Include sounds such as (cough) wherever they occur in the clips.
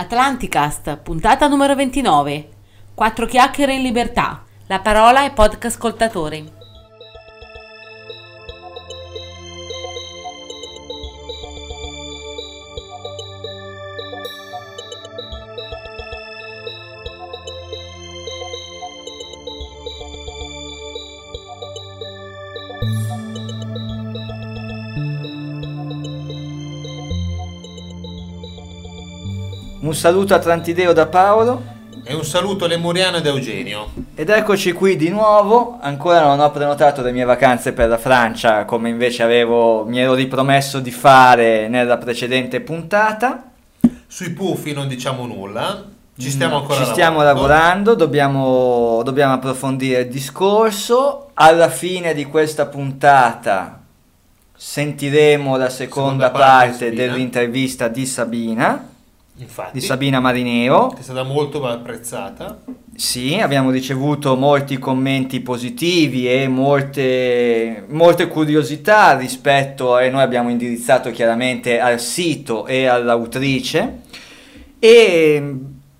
Atlanticast, puntata numero 29. Quattro chiacchiere in libertà. La parola ai podcast ascoltatori. Saluto atlantideo da Paolo E un saluto lemuriano da Eugenio. ed eccoci qui di nuovo. Ancora non ho prenotato le mie vacanze per la Francia come invece avevo, mi ero ripromesso di fare nella precedente puntata. Sui puffi non diciamo nulla, ci stiamo ancora Ci stiamo lavorando, dobbiamo, dobbiamo approfondire il discorso. Alla fine di questa puntata sentiremo la seconda, Seconda parte parte dell'intervista di Sabina, Infatti, di Sabina Marineo. che è stata molto apprezzata. Sì, abbiamo ricevuto molti commenti positivi e molte, molte curiosità rispetto e noi abbiamo indirizzato chiaramente al sito e all'autrice e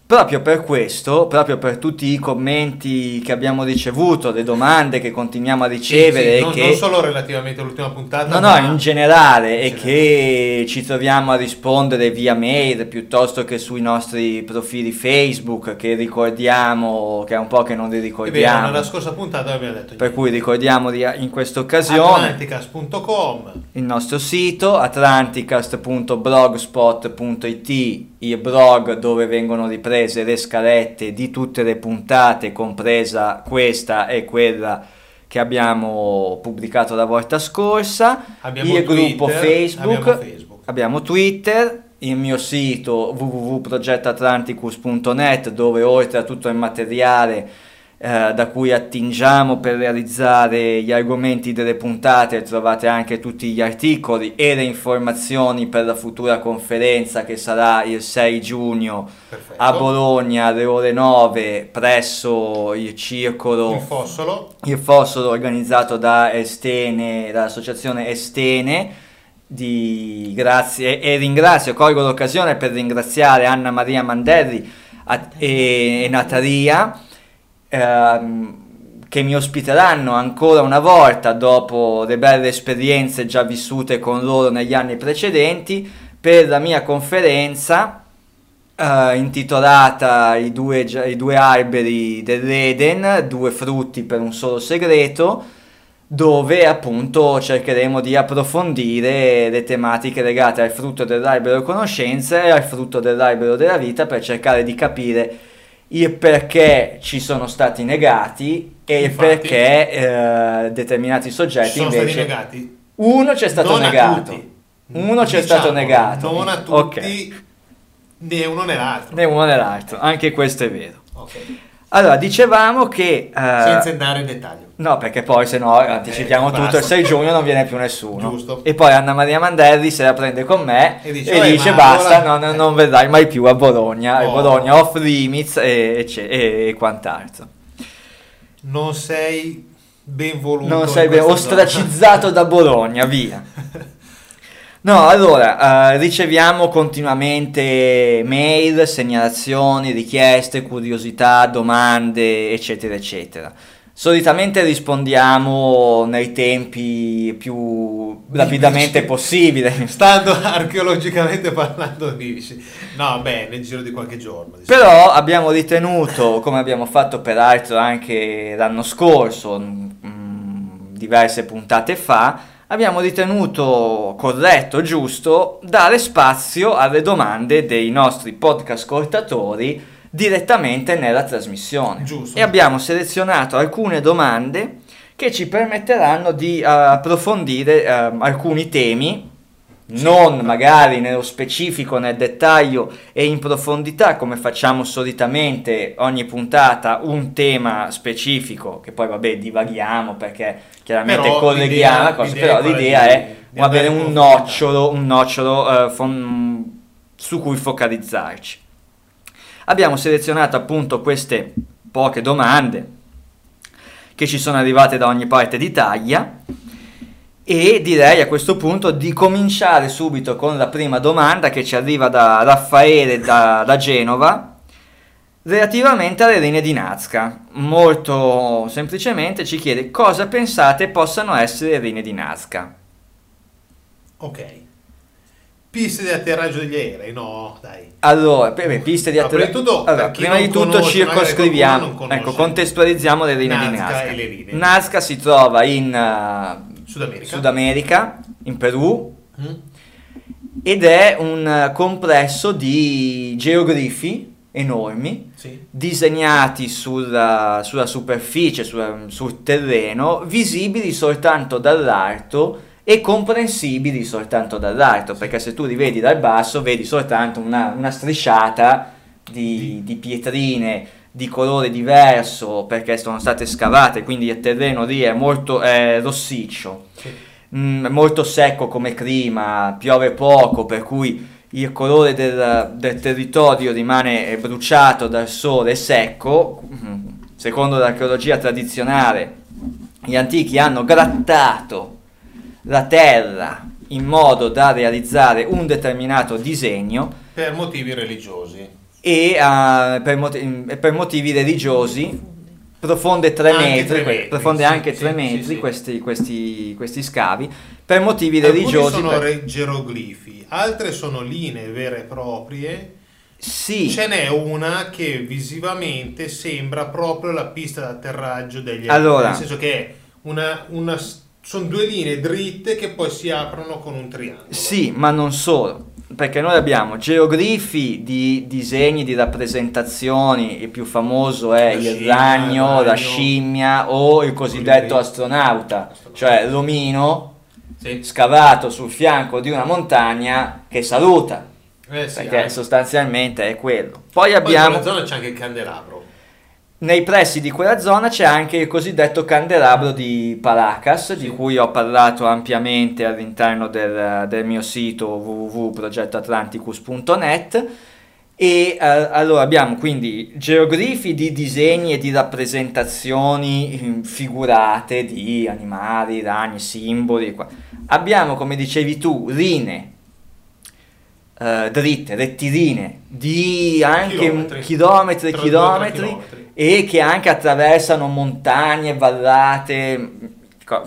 proprio per questo, proprio per tutti i commenti che abbiamo ricevuto, le domande che continuiamo a Sì, ricevere sì, e non, che... non solo relativamente all'ultima puntata, No, no, ma in generale, e che ci troviamo a rispondere via mail piuttosto che sui nostri profili Facebook, che ricordiamo, che è un po' che non li ricordiamo. nella scorsa puntata abbiamo detto Per cui ricordiamo di- in questa occasione Atlanticas.com il nostro sito atlanticast.blogspot.it, il blog dove vengono riprese le scalette di tutte le puntate, compresa questa e quella che abbiamo pubblicato la volta scorsa, Abbiamo il gruppo Twitter, Facebook, abbiamo Facebook. abbiamo Twitter, il mio sito www.progettatlanticus.net dove oltre a tutto il materiale eh, da cui attingiamo per realizzare gli argomenti delle puntate trovate anche tutti gli articoli e le informazioni per la futura conferenza che sarà il 6 giugno Perfetto. a Bologna alle ore 9 presso il circolo Il fossolo. il fossolo organizzato da Estene, dall'associazione Estene. Di grazie e ringrazio, colgo l'occasione per ringraziare Anna Maria Mandelli a- e, e Natalia ehm, che mi ospiteranno ancora una volta dopo le belle esperienze già vissute con loro negli anni precedenti per la mia conferenza eh, intitolata I due, I due alberi dell'Eden, due frutti per un solo segreto, dove appunto cercheremo di approfondire le tematiche legate al frutto dell'albero conoscenza e al frutto dell'albero della vita per cercare di capire il perché ci sono stati negati e il Infatti. perché eh, determinati soggetti Sono stati invece negati. uno c'è stato Non negato uno c'è Diciamo, stato negato Non a tutti, né uno né l'altro. né uno né l'altro, anche questo è vero. Ok. Allora, dicevamo che... eh, Senza andare in dettaglio. No, perché poi se no anticipiamo Eh, tutto, il 6 giugno non viene più nessuno. Giusto. E poi Anna Maria Mandelli se la prende con me e E dice, dice, "Eh, ma basta, allora- non, non vedrai mai più a Bologna, Oh. Bologna off limits e, e e quant'altro. Non sei ben voluto. Non sei ben ostracizzato da Bologna, via. (laughs) No, allora, eh, riceviamo continuamente mail, segnalazioni, richieste, curiosità, domande, eccetera, eccetera. Solitamente rispondiamo nei tempi più rapidamente possibile. (laughs) Stando archeologicamente parlando, dici. No, beh, nel giro di qualche giorno. diciamo. Però abbiamo ritenuto, come abbiamo fatto peraltro anche l'anno scorso, mm, diverse puntate fa, abbiamo ritenuto corretto, giusto, dare spazio alle domande dei nostri podcast ascoltatori direttamente nella trasmissione. Giusto. E abbiamo selezionato alcune domande che ci permetteranno di eh, approfondire eh, alcuni temi non magari nello specifico, nel dettaglio e in profondità come facciamo solitamente ogni puntata un tema specifico che poi vabbè divaghiamo perché chiaramente Però colleghiamo la cosa, però l'idea di- è di avere un nocciolo, un nocciolo eh, fon- su cui focalizzarci. Abbiamo selezionato appunto queste poche domande che ci sono arrivate da ogni parte d'Italia E direi a questo punto di cominciare subito con la prima domanda che ci arriva da Raffaele da, da Genova relativamente alle rene di Nazca. Molto semplicemente ci chiede cosa pensate possano essere le rene di Nazca. Ok. Piste di atterraggio degli aerei? No, dai. Allora, per piste di atterraggio. prima di tutto, allora, prima di tutto conosce, circoscriviamo, ecco, contestualizziamo le di Nazca Nazca. e le rine. Nazca si trova in uh, Sud America. Sud America, in Perù, Mm? ed è un uh, complesso di geoglifi enormi Sì. disegnati sulla, sulla superficie, sul, sul terreno, visibili soltanto dall'alto e comprensibili soltanto dall'alto, perché se tu li vedi dal basso vedi soltanto una, una strisciata di, di pietrine di colore diverso perché sono state scavate, quindi il terreno lì è molto è rossiccio. Sì. Mm, molto secco come clima, piove poco, per cui il colore del, del territorio rimane bruciato dal sole secco. Mm, Secondo l'archeologia tradizionale, gli antichi hanno grattato la terra in modo da realizzare un determinato disegno Per motivi religiosi. e eh, per, moti- per motivi religiosi profonde 3 Anche metri, metri, profonde sì, anche sì, 3 sì, metri sì. Questi, questi- questi scavi per motivi Alcuni religiosi sono per- geroglifi, altre sono linee vere e proprie. sì Ce n'è una che visivamente sembra proprio la pista d'atterraggio degli aerei. Allora. Nel senso che è una, una sono due linee dritte che poi si aprono con un triangolo. Sì, ma non solo, perché noi abbiamo geoglifi di disegni di rappresentazioni, il più famoso è La il scimmia, ragno, il la ragno. scimmia o il cosiddetto Quelli- astronauta, cioè l'omino Sì. scavato sul fianco di una montagna che saluta, Eh sì, perché anche. sostanzialmente è quello. Poi Poi abbiamo... in quella zona c'è anche il candelabro. Nei pressi di quella zona c'è anche il cosiddetto candelabro di Paracas, di Sì. cui ho parlato ampiamente all'interno del, del mio sito www.progettoatlanticus.net. E eh, allora abbiamo quindi geoglifi di disegni e di rappresentazioni mm, figurate di animali, ragni, simboli. Abbiamo, come dicevi tu, rine eh, dritte, rettilinee di anche Chilometri. chilometri e Tra chilometri, chilometri. e che anche attraversano montagne, vallate,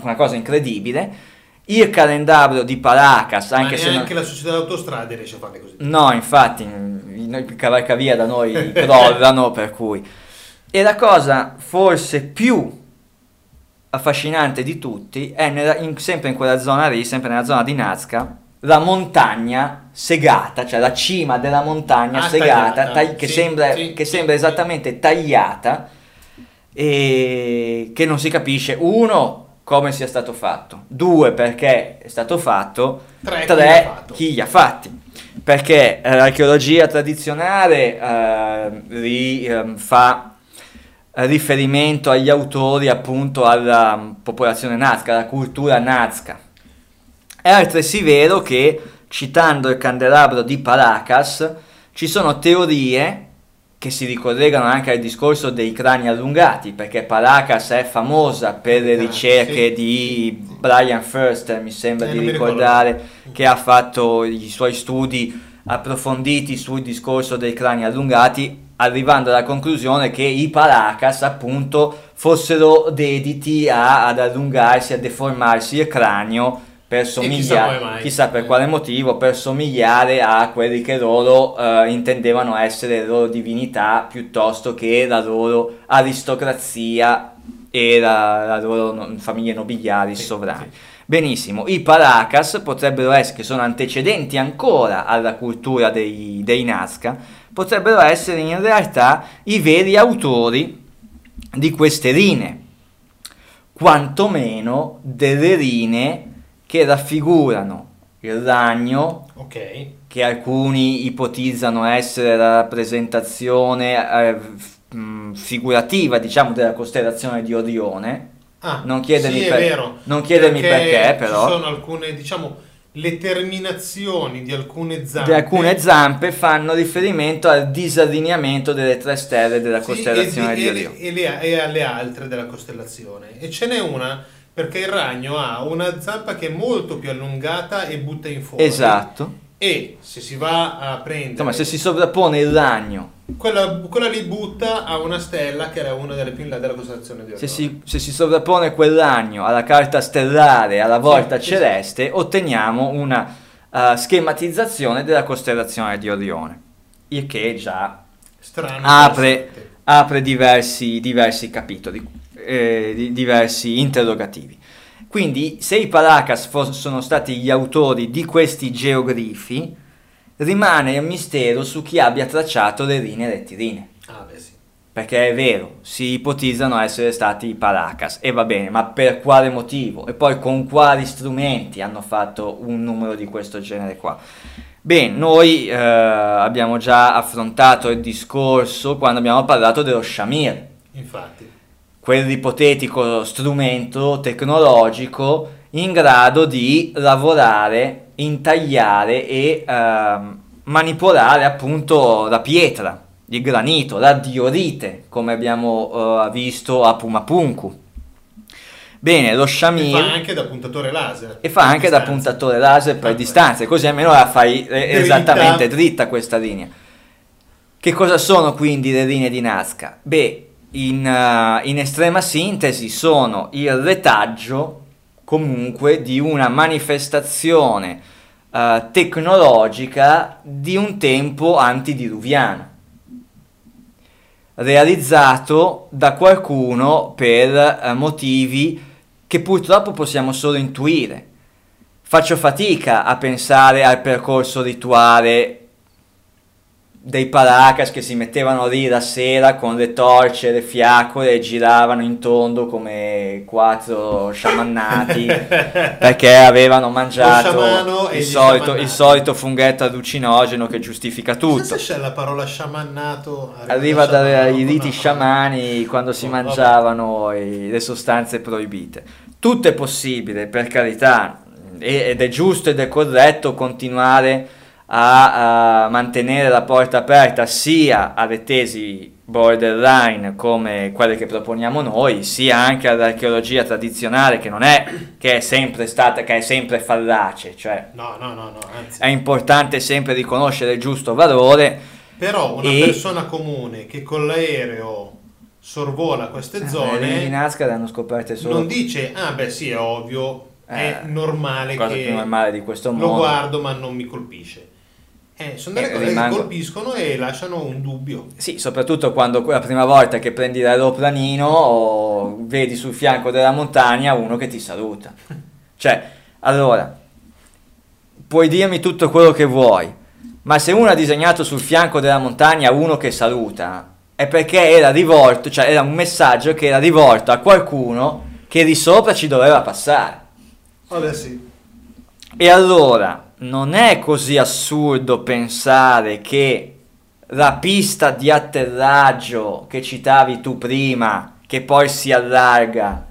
una cosa incredibile. Il calendario di Paracas, anche se non- neanche la società d'autostrade riesce a farle così. No, infatti, i cavalcavia da noi (laughs) crollano, per cui... E la cosa forse più affascinante di tutti è nella- in- sempre in quella zona lì, sempre nella zona di Nazca, la montagna segata, cioè la cima della montagna Ah, segata, tagliata, tagli- che, sì, sembra, sì, che sì, sembra esattamente tagliata e che non si capisce, uno, come sia stato fatto, due, perché è stato fatto, Tre, chi tre, l'ha fatto? chi li ha fatti perché eh, l'archeologia tradizionale eh, ri- ehm, fa eh, riferimento agli autori appunto alla popolazione nazca, alla cultura nazca. È altresì vero che, citando il candelabro di Paracas, ci sono teorie che si ricollegano anche al discorso dei crani allungati, perché Paracas è famosa per le Ah, ricerche sì. di Brian Firster, mi sembra Eh, di ricordare, che ha fatto i suoi studi approfonditi sul discorso dei crani allungati, arrivando alla conclusione che i Paracas appunto fossero dediti a- ad allungarsi, a deformarsi il cranio per chissà somigliare, mai. chissà per quale motivo, per somigliare a quelli che loro eh, intendevano essere le loro divinità piuttosto che la loro aristocrazia e la, la loro no- famiglie nobiliari Sì, sovrane. sì. Benissimo, i Paracas potrebbero essere, che sono antecedenti ancora alla cultura dei, dei Nazca, potrebbero essere in realtà i veri autori di queste rine, quantomeno delle rine che raffigurano il ragno, Ok. che alcuni ipotizzano essere la rappresentazione eh, mh, figurativa, diciamo, della costellazione di Orione. Ah, Non chiedermi sì, per- vero. non chiedermi perché, però. Ci sono alcune, diciamo, le terminazioni di alcune zampe. Di alcune zampe fanno riferimento al disallineamento delle tre stelle della Sì, costellazione e, di e- Orione. e le- e alle altre della costellazione. E ce n'è una Perché il ragno ha una zampa che è molto più allungata e butta in fuori. Esatto. E se si va a prendere... Insomma, se si sovrappone il ragno, Quella, quella lì butta a una stella che era una delle più in là della costellazione di se Orione. si, se si sovrappone quel ragno alla carta stellare, alla volta sì, sì. celeste, otteniamo una eh, schematizzazione della costellazione di Orione. Il che già Strano. apre, apre diversi, diversi capitoli, eh, di- diversi interrogativi. Quindi, se i Paracas sono stati gli autori di questi geoglifi, rimane il mistero su chi abbia tracciato le linee rettilinee. Ah, beh sì. Perché è vero, si ipotizzano essere stati i Paracas, e va bene, ma per quale motivo? E poi con quali strumenti hanno fatto un numero di questo genere qua? Bene, noi eh, abbiamo già affrontato il discorso quando abbiamo parlato dello Shamir, Infatti. Quell'ipotetico strumento tecnologico in grado di lavorare, intagliare e ehm, manipolare appunto la pietra, il granito, la diorite, come abbiamo eh, visto a Pumapunku. Bene, lo E Shamir fa anche da puntatore laser. e fa anche da Distanza. puntatore laser per Ah, distanze, così almeno la fai eh, Dritta. esattamente dritta questa linea. Che cosa sono quindi le linee di Nazca? Beh, in, eh, in estrema sintesi sono il retaggio comunque di una manifestazione eh, tecnologica di un tempo antidiluviano realizzato da qualcuno per eh, motivi che purtroppo possiamo solo intuire. Faccio fatica a pensare al percorso rituale dei Paracas che si mettevano lì la sera con le torce, le fiaccole e giravano in tondo come quattro sciamannati (laughs) perché avevano mangiato e il solito, il solito funghetto allucinogeno che giustifica tutto. Se c'è la parola sciamannato. Arriva da dai riti sciamani quando si Oh, mangiavano i- le sostanze proibite. Tutto è possibile, per carità, e- ed è giusto ed è corretto continuare a, a mantenere la porta aperta sia alle tesi borderline come quelle che proponiamo noi, sia anche all'archeologia tradizionale che non è che è sempre stata, che è sempre fallace, cioè No, no, no, no, anzi. è importante sempre riconoscere il giusto valore Però una E- persona comune che con l'aereo sorvola queste Le zone di Nazca le hanno scoperte solo non dice, ah beh sì, è ovvio, è Eh, normale cosa che normale di questo lo mondo. guardo ma non mi colpisce. Eh, sono delle Eh, cose rimango- che colpiscono e lasciano un dubbio. Sì, soprattutto quando la prima volta che prendi l'aeroplanino o vedi sul fianco della montagna uno che ti saluta. (laughs) Cioè, allora, puoi dirmi tutto quello che vuoi, ma se uno ha disegnato sul fianco della montagna uno che saluta, è perché era rivolto, cioè era un messaggio che era rivolto a qualcuno che di sopra ci doveva passare. Vabbè sì. E allora non è così assurdo pensare che la pista di atterraggio che citavi tu prima, che poi si allarga,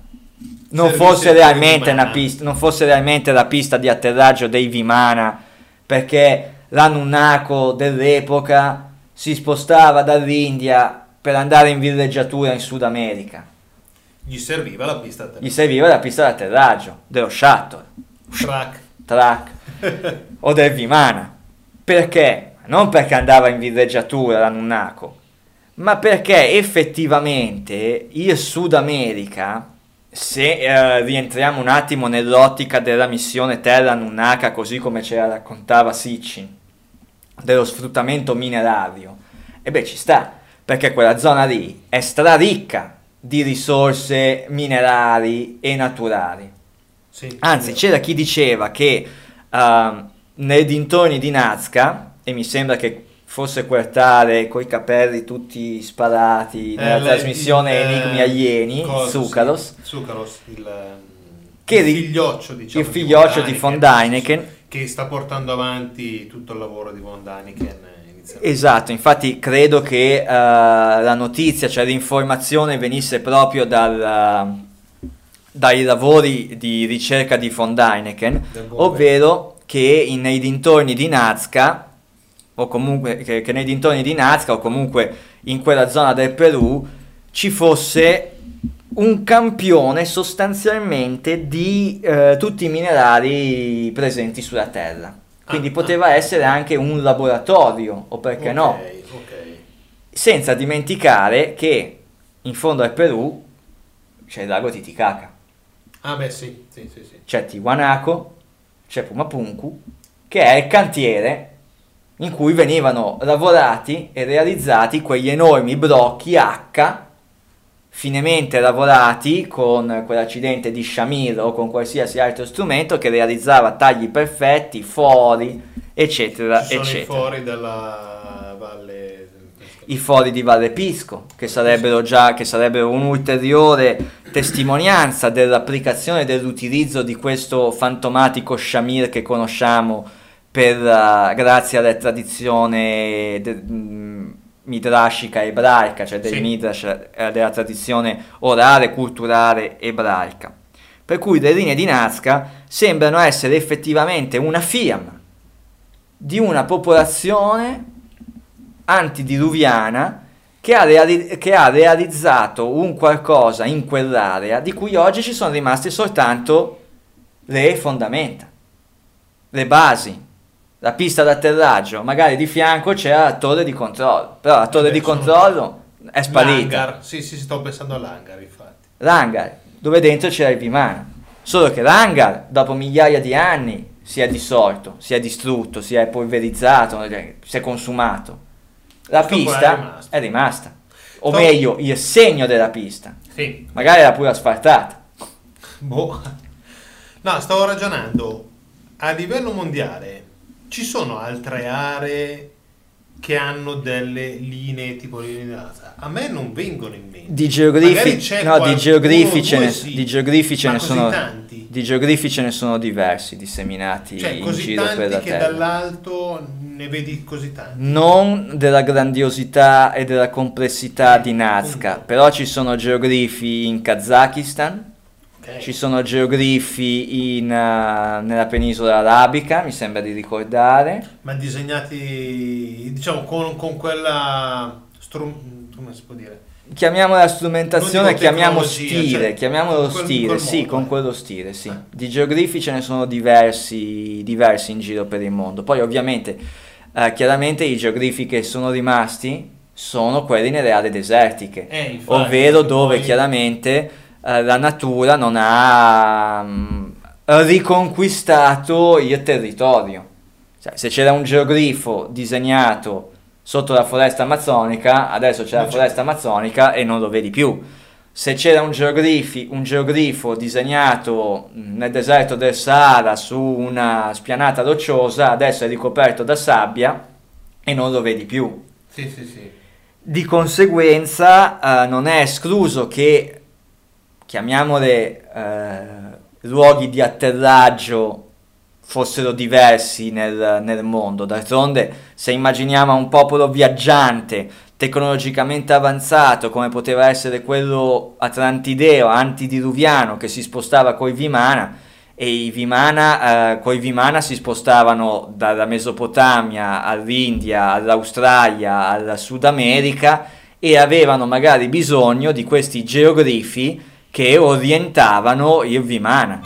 non fosse realmente una pista, non fosse realmente la pista di atterraggio dei Vimana, perché l'Anunnako dell'epoca si spostava dall'India per andare in villeggiatura in Sud America. Gli serviva la pista a Gli serviva la pista di atterraggio dello shuttle. track. Track (laughs) o del Vimana. Perché? Non perché andava in villeggiatura l'Anunnako, ma perché effettivamente il Sud America, se eh, rientriamo un attimo nell'ottica della missione Terra Anunnaka, così come ce la raccontava Sitchin, dello sfruttamento minerario, e beh ci sta, perché quella zona lì è straricca di risorse minerali e naturali. Sì, Anzi, c'era chi diceva che ehm, nei dintorni di Nazca, e mi sembra che fosse Quartare coi capelli tutti sparati vero. nella Eh, trasmissione il, Enigmi eh, Alieni, coso, Zucaros, sì, Zucaros, il, Che il figlioccio, diciamo, il figlioccio di von Däniken. che sta portando avanti tutto il lavoro di von Däniken inizialmente. Esatto, infatti credo che eh, la notizia, cioè l'informazione venisse proprio dal, dai lavori di ricerca di von buon ovvero che in- nei dintorni di Nazca, o comunque che, che nei dintorni di Nazca, o comunque in quella zona del Perù, ci fosse un campione sostanzialmente di eh, tutti i minerali presenti sulla Terra. Quindi Ah, poteva ah. essere anche un laboratorio, o perché Ok, no? ok. Senza dimenticare che in fondo al Perù c'è il lago Titicaca, Ah beh sì, sì, sì, sì. c'è Tiwanaku, c'è Pumapunku, che è il cantiere in cui venivano lavorati e realizzati quegli enormi blocchi H finemente lavorati con quell'accidente di Shamir o con qualsiasi altro strumento che realizzava tagli perfetti, fori, eccetera, Ci sono i eccetera. fori della valle... I fori di Valle Pisco, che sarebbero già che sarebbero un'ulteriore testimonianza dell'applicazione e dell'utilizzo di questo fantomatico Shamir che conosciamo per, eh, grazie alla tradizione de- mh, midrashica ebraica, cioè del Sì. midrash, eh, della tradizione orale culturale ebraica. Per cui le linee di Nazca sembrano essere effettivamente una firma di una popolazione antidiluviana che ha, reali- che ha realizzato un qualcosa in quell'area di cui oggi ci sono rimaste soltanto le fondamenta, le basi, la pista d'atterraggio, magari di fianco c'è la torre di controllo, però la torre Beh, di controllo è sparita. L'hangar. Sì, sì, sto pensando all'hangar, infatti. L'hangar, dove dentro c'era il Vimana. Solo che l'hangar, dopo migliaia di anni, si è dissolto, si è distrutto, si è polverizzato, eh, si è consumato. La qua è pista rimasto. è rimasta. O Sto- meglio, il segno della pista. Sì, Magari era pure asfaltata. boh. No, stavo ragionando. A livello mondiale ci sono altre aree che hanno delle linee tipo linee? A me non vengono in mente. Di c'è no, di geoglifi ce ne, sì, di ce ma ne sono tanti. di geoglifi ce ne sono diversi disseminati Cioè, in così giro per tanti la che terra. dall'alto ne vedi così tanti. non della grandiosità e della complessità di Nazca, Punto. però ci sono geoglifi in Kazakistan, Ok. ci sono geoglifi in, eh, nella penisola arabica, mi sembra di ricordare. Ma disegnati, diciamo, con, con quella... Strum- come si può dire? Chiamiamola strumentazione, chiamiamo stile, cioè, chiamiamolo quel- stile, quel sì, con eh. quello stile, sì. Eh. Di geoglifi ce ne sono diversi, diversi in giro per il mondo. Poi ovviamente, eh, chiaramente i geoglifi che sono rimasti sono quelli nelle aree desertiche, Eh, infatti, ovvero dove poi- chiaramente eh, la natura non ha mm, riconquistato il territorio. Cioè, se c'era un geogrifo disegnato sotto la foresta amazzonica, adesso c'è la c'è. foresta amazzonica e non lo vedi più. Se c'era un, un geogrifo disegnato mh, nel deserto del Sahara su una spianata rocciosa, adesso è ricoperto da sabbia e non lo vedi più. Sì, sì, sì. Di conseguenza eh, non è escluso che, chiamiamole eh, luoghi di atterraggio, fossero diversi nel, nel mondo. D'altronde, se immaginiamo un popolo viaggiante, tecnologicamente avanzato, come poteva essere quello atlantideo, antidiluviano, che si spostava coi Vimana, e i Vimana, eh, coi Vimana si spostavano dalla Mesopotamia all'India, all'Australia, al Sud America e avevano magari bisogno di questi geoglifi che orientavano il Vimana.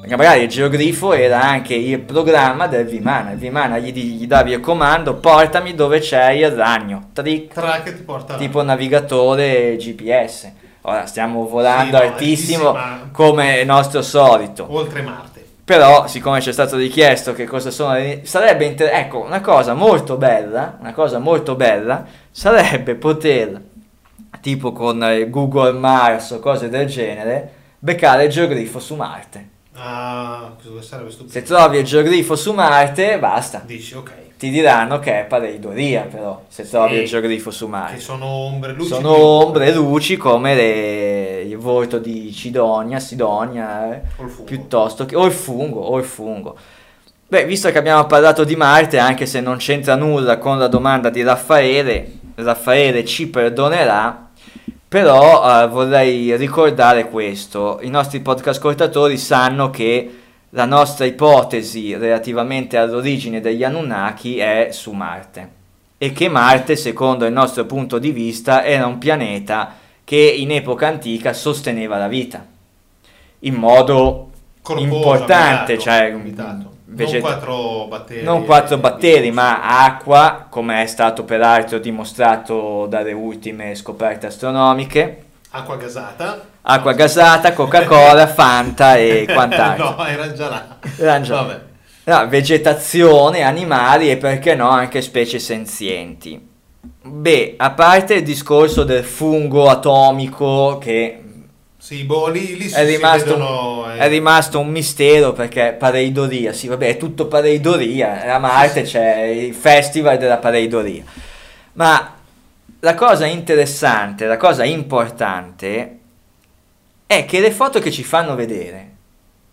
Perché magari il geogrifo era anche il programma del Vimana. Il Vimana gli, gli davi il comando, portami dove c'è il ragno. Trick, Tra che ti porta tipo navigatore GPS. Ora stiamo volando Sì, no, altissimo altissima. come è nostro solito. Oltre Marte. Però, siccome ci è stato richiesto che cosa sono le... Sarebbe inter- ecco, una cosa molto bella, una cosa molto bella sarebbe poter, tipo con eh, Google Mars o cose del genere, beccare il geogrifo su Marte. Ah, sarebbe stupido. Se trovi il geogrifo su Marte, basta. Dici, ok. Ti diranno che è pareidolia, però, se Sì. trovi il geogrifo su Che Marte. sono ombre, luci. Sono ombre, luci come le- il volto di Cidonia, Sidonia, eh, piuttosto che o il fungo, o il fungo. Beh, visto che abbiamo parlato di Marte, anche se non c'entra nulla con la domanda di Raffaele, Raffaele ci perdonerà, però eh, vorrei ricordare questo. I nostri podcast ascoltatori sanno che la nostra ipotesi relativamente all'origine degli Anunnaki è su Marte e che Marte, secondo il nostro punto di vista, era un pianeta che in epoca antica sosteneva la vita in modo Corposo, importante, abitato, cioè abitato. vegeta- non quattro batteri. non quattro batteri, ma acqua, come è stato peraltro dimostrato dalle ultime scoperte astronomiche, acqua gasata. Acqua gasata, Coca-Cola, Fanta e (laughs) quant'altro. no, era già là. Era già- Vabbè. No, vegetazione, animali e perché no anche specie senzienti. Beh, a parte il discorso del fungo atomico che Sì, boh, lì, lì è rimasto, vedono, eh, è rimasto un mistero perché pareidoria, sì vabbè è tutto pareidoria, a Marte c'è il festival della pareidoria. Ma la cosa interessante, la cosa importante è che le foto che ci fanno vedere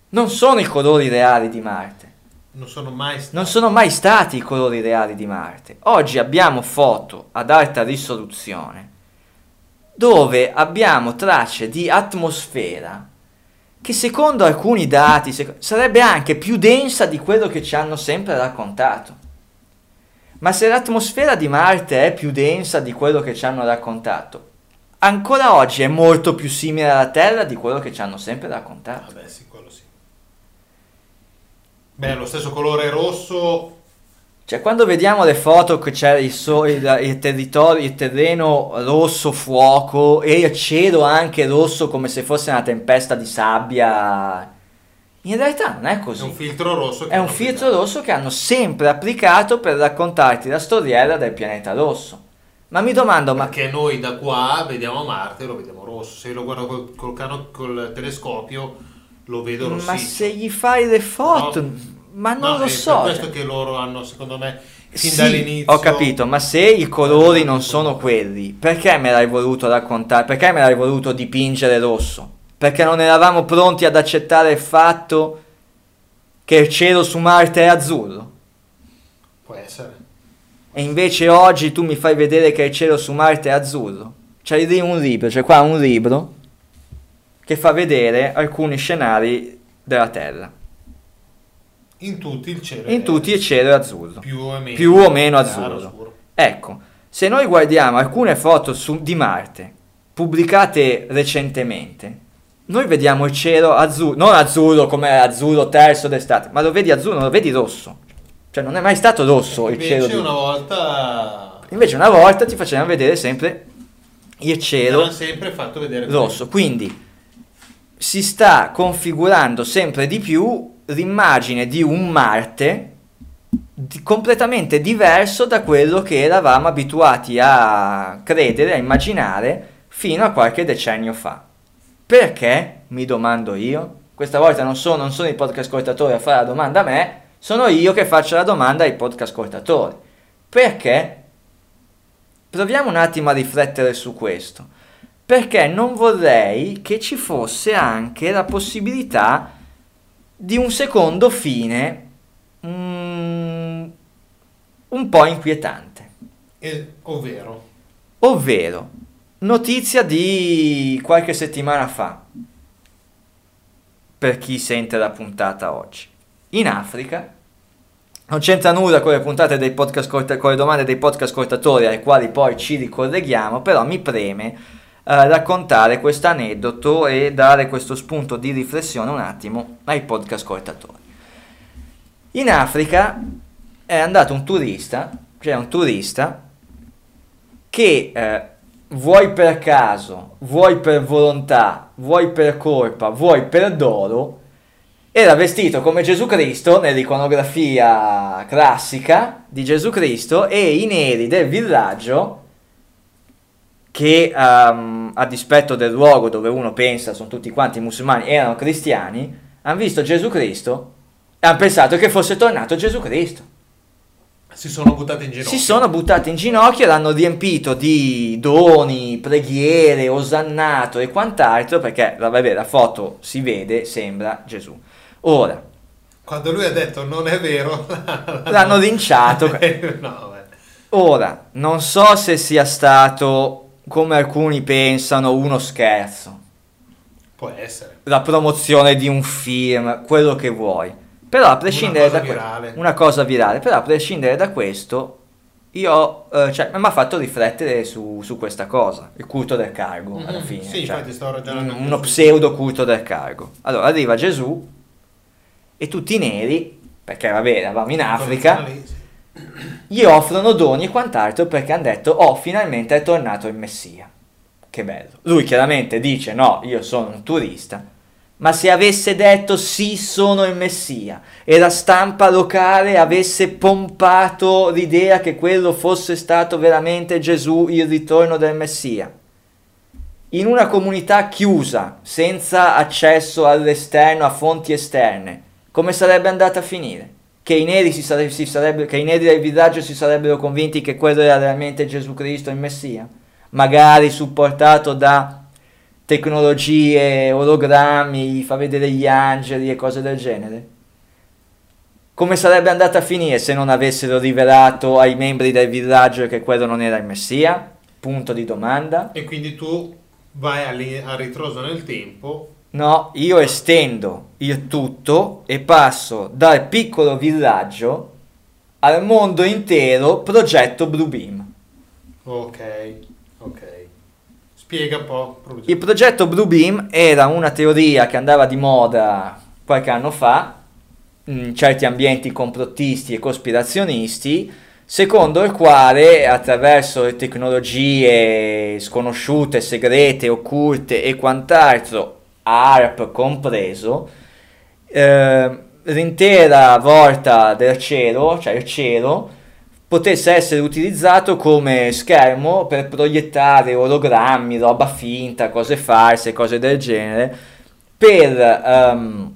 non sono i colori reali di Marte. non sono mai stati. Non sono mai stati i colori reali di Marte. Oggi abbiamo foto ad alta risoluzione dove abbiamo tracce di atmosfera che secondo alcuni dati sec- sarebbe anche più densa di quello che ci hanno sempre raccontato. Ma se l'atmosfera di Marte è più densa di quello che ci hanno raccontato, ancora oggi è molto più simile alla Terra di quello che ci hanno sempre raccontato. Vabbè, sì, quello sì. Beh, lo stesso colore rosso. Cioè, quando vediamo le foto che c'è il, so- il- il territorio, il terreno rosso fuoco e il cielo anche rosso come se fosse una tempesta di sabbia, in realtà non è È così. un filtro rosso. che È un filtro applicato. rosso che hanno sempre applicato per raccontarti la storiella del pianeta rosso. Ma mi domando, ma Perché noi da qua vediamo Marte lo vediamo rosso. Se lo guardo col, col, cano- col telescopio lo vedo rossiccio. ma se gli fai le foto, No. ma non No, lo è so. Per questo che loro hanno, secondo me, fin Sì, dall'inizio. ho capito, ma se i colori non sono quelli, perché me l'hai voluto raccontare? Perché me l'hai voluto dipingere rosso? Perché non eravamo pronti ad accettare il fatto che il cielo su Marte è azzurro? Può essere. E invece oggi tu mi fai vedere che il cielo su Marte è azzurro. C'è lì un libro, c'è qua un libro che fa vedere alcuni scenari della Terra. In tutti il cielo. In è tutti il cielo è azzurro. più o meno, più o meno azzurro. scuro. Ecco, se noi guardiamo alcune foto su- di Marte pubblicate recentemente, noi vediamo il cielo azzurro, non azzurro come azzurro terzo d'estate, ma lo vedi azzurro, non lo vedi rosso. Cioè non è mai stato rosso il cielo. Invece di- una volta Invece una volta ti facevano vedere sempre il cielo sempre fatto vedere rosso. Quindi si sta configurando sempre di più l'immagine di un Marte di- completamente diverso da quello che eravamo abituati a credere, a immaginare fino a qualche decennio fa. Perché? Mi domando io. Questa volta non sono, non sono i podcast ascoltatori a fare la domanda a me, sono io che faccio la domanda ai podcast ascoltatori. Perché? Proviamo un attimo a riflettere su questo. Perché non vorrei che ci fosse anche la possibilità di un secondo fine mm, un po' inquietante. Eh, ovvero, Ovvero, notizia di qualche settimana fa, per chi sente la puntata oggi. In Africa, non c'entra nulla con le puntate dei podcast ascolta- con le domande dei podcast ascoltatori ai quali poi ci ricolleghiamo, però mi preme eh, raccontare questo aneddoto e dare questo spunto di riflessione un attimo ai podcast ascoltatori. In Africa è andato un turista, cioè un turista che eh, vuoi per caso, vuoi per volontà, vuoi per colpa, vuoi per dolo, era vestito come Gesù Cristo nell'iconografia classica di Gesù Cristo e i neri del villaggio che ehm, a dispetto del luogo dove uno pensa sono tutti quanti musulmani erano cristiani hanno visto Gesù Cristo e hanno pensato che fosse tornato Gesù Cristo si sono buttati in ginocchio. si sono buttati in ginocchio e l'hanno riempito di doni, preghiere, osannato e quant'altro perché vabbè, la foto si vede, sembra Gesù. Ora, Quando lui ha detto non è vero, (laughs) l'hanno linciato. (laughs) no, beh. Ora, non so se sia stato, come alcuni pensano, uno scherzo. Può essere. la promozione di un film, quello che vuoi. Però a prescindere Una da cosa questo, virale. una cosa virale, però a prescindere da questo, io, eh, cioè, mi ha fatto riflettere su, su questa cosa, il culto del cargo, alla Mhm, fine. sì, cioè, stavo ragionando un- uno pseudo culto del cargo. Allora arriva Gesù e tutti i neri, perché vabbè, eravamo in Africa, gli offrono doni e quant'altro perché hanno detto, oh, finalmente è tornato il Messia. Che bello. Lui chiaramente dice, no, io sono un turista. Ma se avesse detto sì, sono il Messia e la stampa locale avesse pompato l'idea che quello fosse stato veramente Gesù, il ritorno del Messia, in una comunità chiusa, senza accesso all'esterno, a fonti esterne, come sarebbe andata a finire? Che i neri, si sare- si sarebbero- che i neri del villaggio si sarebbero convinti che quello era realmente Gesù Cristo, il Messia? Magari supportato da tecnologie, ologrammi, fa vedere gli angeli e cose del genere? Come sarebbe andata a finire se non avessero rivelato ai membri del villaggio che quello non era il Messia? Punto di domanda. E quindi tu vai a ritroso nel tempo. No, io estendo il tutto e passo dal piccolo villaggio al mondo intero progetto Bluebeam. Ok, ok. Spiega un po'. Il progetto Bluebeam era una teoria che andava di moda qualche anno fa in certi ambienti complottisti e cospirazionisti, secondo il quale attraverso le tecnologie sconosciute, segrete, occulte e quant'altro, ARP compreso, eh, l'intera volta del cielo, cioè il cielo, potesse essere utilizzato come schermo per proiettare ologrammi, roba finta, cose false, cose del genere, per ehm,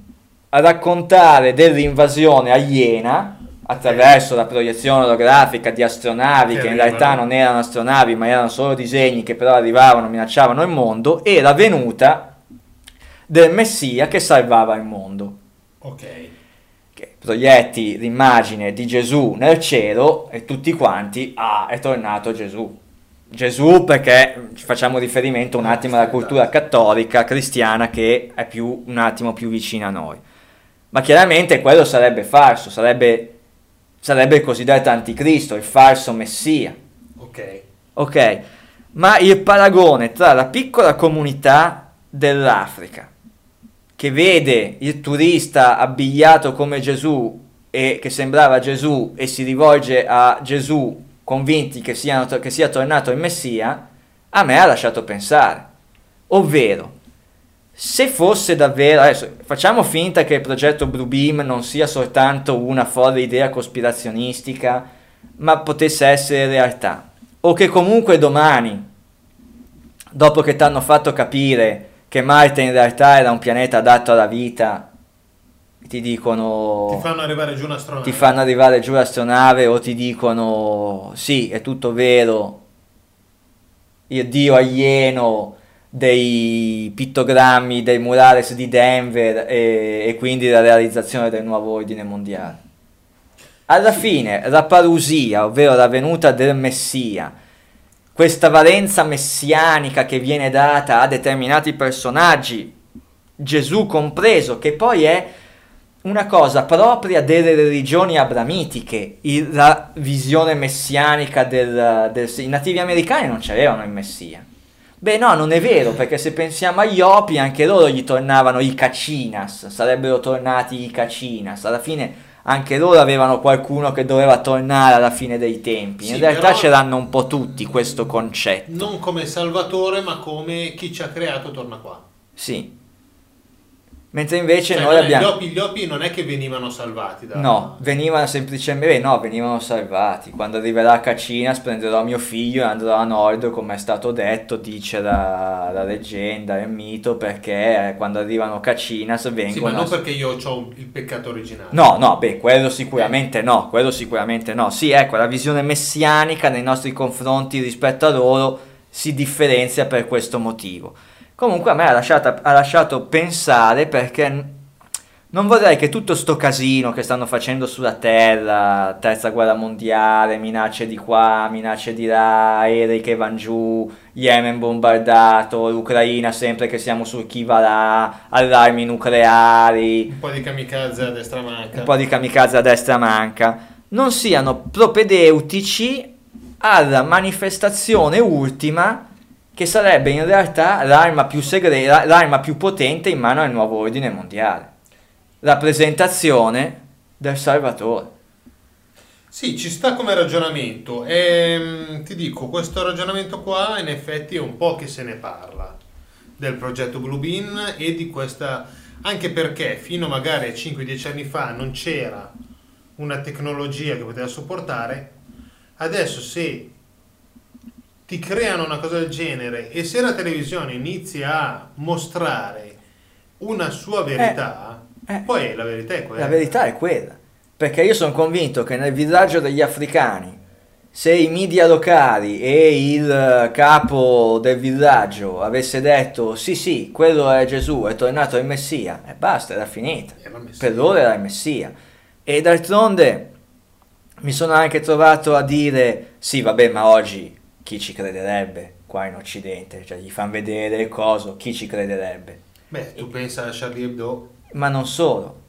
raccontare dell'invasione aliena attraverso la proiezione olografica di astronavi Che che in realtà non erano astronavi ma erano solo disegni che però arrivavano, minacciavano il mondo e la venuta del Messia che salvava il mondo Ok. che proietti l'immagine di Gesù nel cielo e tutti quanti, ah, è tornato Gesù. Gesù perché ci facciamo riferimento un attimo alla cultura cattolica, cristiana, che è più, un attimo più vicina a noi. Ma chiaramente quello sarebbe falso, sarebbe, sarebbe il cosiddetto anticristo, il falso messia. Ok. Ok, ma il paragone tra la piccola comunità dell'Africa, che vede il turista abbigliato come Gesù e che sembrava Gesù e si rivolge a Gesù convinti che, siano- che sia tornato il Messia, a me ha lasciato pensare. Ovvero, se fosse davvero, adesso facciamo finta che il progetto Bluebeam non sia soltanto una folle idea cospirazionistica, ma potesse essere realtà, o che comunque domani, dopo che ti hanno fatto capire che Marte in realtà era un pianeta adatto alla vita, ti dicono Ti fanno arrivare giù un'astronave. ti fanno arrivare giù l'astronave o ti dicono sì, è tutto vero, il dio alieno dei pittogrammi dei murales di Denver e, e quindi la realizzazione del nuovo ordine mondiale. Alla fine la parusia, ovvero la venuta del Messia, questa valenza messianica che viene data a determinati personaggi, Gesù compreso, che poi è una cosa propria delle religioni abramitiche, la visione messianica del, del- I nativi americani non c'avevano il Messia. Beh no, non è vero, perché se pensiamo agli Opi, anche loro gli tornavano i Cacinas, sarebbero tornati i Cacinas. Alla fine anche loro avevano qualcuno che doveva tornare alla fine dei tempi. In Sì, realtà però- ce l'hanno un po' tutti questo concetto. Non come salvatore, ma come chi ci ha creato torna qua. Sì. Mentre invece Cioè, noi abbiamo... gli, opi, gli opi non è che venivano salvati da... No, venivano semplicemente, beh, no, venivano salvati. Quando arriverà Cacinas prenderò mio figlio e andrò a nord, come è stato detto, dice la, la leggenda, il mito, perché eh, quando arrivano Cacinas Sì, ma vengono... non perché io ho il peccato originale. No, no, beh, quello sicuramente no, quello sicuramente no. Sì, ecco, la visione messianica nei nostri confronti rispetto a loro si differenzia per questo motivo. Comunque a me ha, lasciata- ha lasciato pensare perché non vorrei che tutto sto casino che stanno facendo sulla Terra, terza guerra mondiale, minacce di qua, minacce di là, aerei che vanno giù, Yemen bombardato, l'Ucraina sempre che siamo sul chi va là, allarmi nucleari, Un po' di kamikaze a destra manca. un po' di kamikaze a destra manca, non siano propedeutici alla manifestazione ultima che sarebbe in realtà l'arma più segreta, l'arma più potente in mano al nuovo ordine mondiale. La presentazione del Salvatore. Sì, ci sta come ragionamento. E, ti dico, questo ragionamento qua in effetti è un po' che se ne parla del progetto Blue Bean e di questa... Anche perché fino magari a 5-10 anni fa non c'era una tecnologia che poteva supportare, adesso se ti creano una cosa del genere e se la televisione inizia a mostrare una sua verità, eh. poi la verità è quella. La verità è quella. Perché io sono convinto che nel villaggio degli africani, se i media locali e il capo del villaggio avesse detto sì sì, quello è Gesù, è tornato il Messia, e basta, era finita. Era. Per loro era il Messia. E d'altronde mi sono anche trovato a dire sì vabbè ma oggi chi ci crederebbe qua in Occidente? Cioè gli fanno vedere il coso, chi ci crederebbe? Beh, tu pensa a Charlie Hebdo, Ma non solo.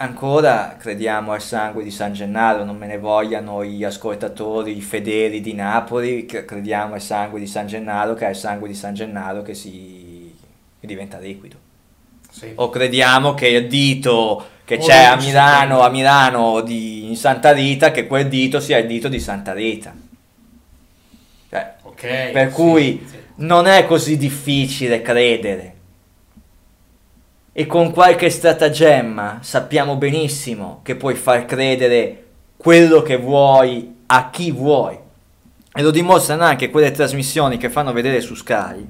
Ancora crediamo al sangue di San Gennaro, non me ne vogliano gli ascoltatori, i fedeli di Napoli, crediamo al sangue di San Gennaro, che è il sangue di San Gennaro che si che diventa liquido. sì. O crediamo che il dito che O c'è a. Milano, a Milano di, in Santa Rita, che quel dito sia il dito di Santa Rita. Cioè, ok. per sì, cui sì. non è così difficile credere. E con qualche stratagemma sappiamo benissimo che puoi far credere quello che vuoi a chi vuoi. E lo dimostrano anche quelle trasmissioni che fanno vedere su Sky,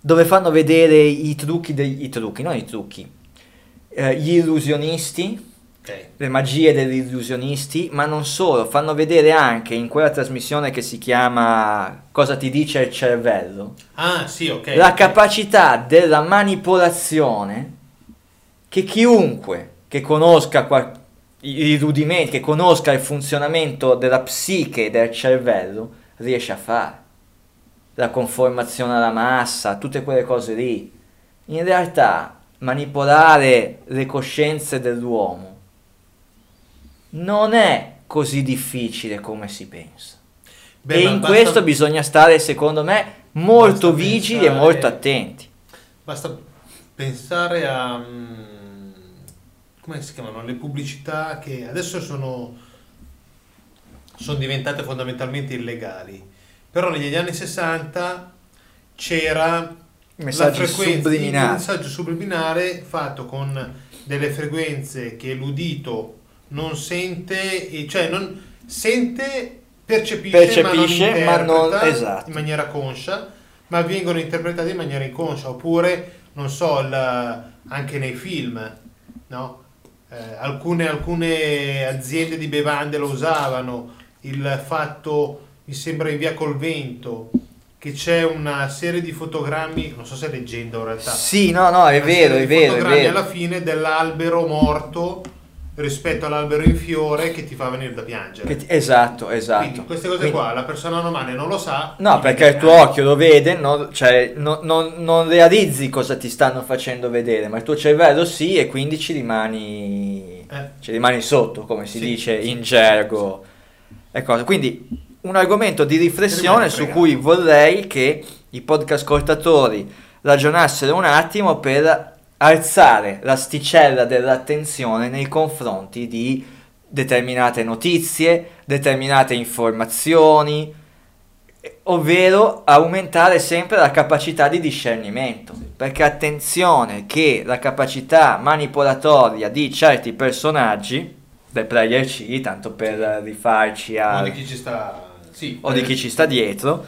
dove fanno vedere i trucchi degli i trucchi, non i trucchi, eh, gli illusionisti. Le magie degli illusionisti, ma non solo, fanno vedere anche in quella trasmissione che si chiama Cosa ti dice il cervello, Ah, sì, ok. la capacità della manipolazione che chiunque che conosca qual- i rudimenti, che conosca il funzionamento della psiche del cervello, riesce a fare. La conformazione alla massa, tutte quelle cose lì. In realtà manipolare le coscienze dell'uomo non è così difficile come si pensa. Beh, e in basta- questo bisogna stare, secondo me, molto basta vigili pensare- e molto attenti. Basta pensare a... mm, come si chiamano? Le pubblicità che adesso sono, sono diventate fondamentalmente illegali. Però negli anni 60 c'era Messaggi la frequenza, subliminali. il messaggio subliminale fatto con delle frequenze che l'udito non sente, cioè non sente, percepisce, Percepisce, ma ma non non- interpreta esatto. in maniera conscia, ma vengono interpretate in maniera inconscia, oppure, non so, il- anche nei film, no? Eh, alcune, alcune aziende di bevande lo usavano, il fatto, mi sembra in via col vento, che c'è una serie di fotogrammi, non so se è leggenda in realtà, Sì, no, no, è vero, è vero, è fotogrammi vero. alla fine dell'albero morto rispetto all'albero in fiore che ti fa venire da piangere. Ti- esatto, esatto. Quindi queste cose Quindi- qua la persona normale non lo sa. No, perché il tuo occhio lo vede, no? cioè no- non, non realizzi cosa ti stanno facendo vedere, ma il tuo cervello sì e quindi ci rimani, Eh. ci rimani sotto, come si Sì, dice sì, in gergo. E cose. Quindi un argomento di riflessione su cui vorrei che i podcast ascoltatori ragionassero un attimo per alzare l'asticella dell'attenzione nei confronti di determinate notizie, determinate informazioni, ovvero aumentare sempre la capacità di discernimento. Perché attenzione che la capacità manipolatoria di certi personaggi, del player C, tanto per rifarci a O di chi ci sta. Sì, eh, chi ci sta dietro,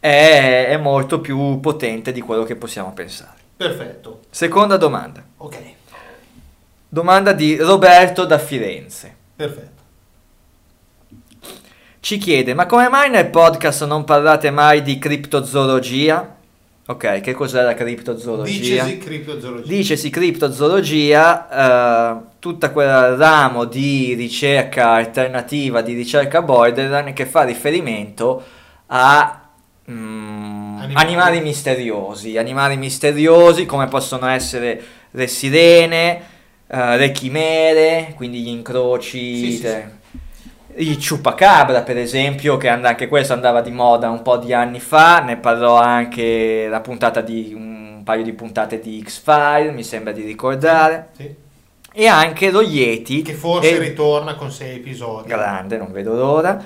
è, è molto più potente di quello che possiamo pensare. Perfetto. Seconda domanda. Ok. Domanda di Roberto da Firenze. Perfetto. Ci chiede, ma come mai nel podcast non parlate mai di criptozoologia? Ok, che cos'è la criptozoologia? Dicesi criptozoologia. Dicesi criptozoologia, eh, tutta quel ramo di ricerca alternativa, di ricerca borderline che fa riferimento a mm, Animali. animali misteriosi, animali misteriosi come possono essere le sirene, eh, le chimere, quindi gli incroci, Sì, sì, te- il ciupacabra per esempio, che and- anche questo andava di moda un po' di anni fa, ne parlò anche la puntata di un paio di puntate di X-File, mi sembra di ricordare, Sì. e anche lo Yeti, Che forse e- ritorna con sei episodi. grande, non vedo l'ora.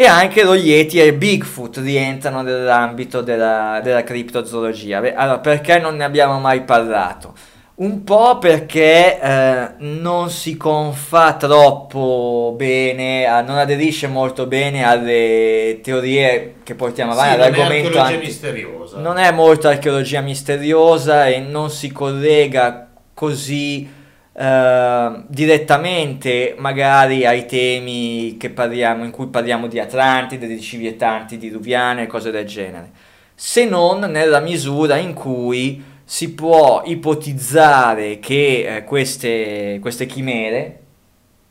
E anche lo Yeti e Bigfoot rientrano nell'ambito della, della criptozoologia. Beh, Allora, perché non ne abbiamo mai parlato? Un po' perché eh, non si confà troppo bene, a- non aderisce molto bene alle teorie che portiamo Sì, avanti, non è archeologia anti- misteriosa. non è molto archeologia misteriosa e non si collega così eh, direttamente magari ai temi che parliamo, in cui parliamo di Atlantide, di civietanti diluviane e cose del genere, se non nella misura in cui si può ipotizzare che eh, queste, queste chimere,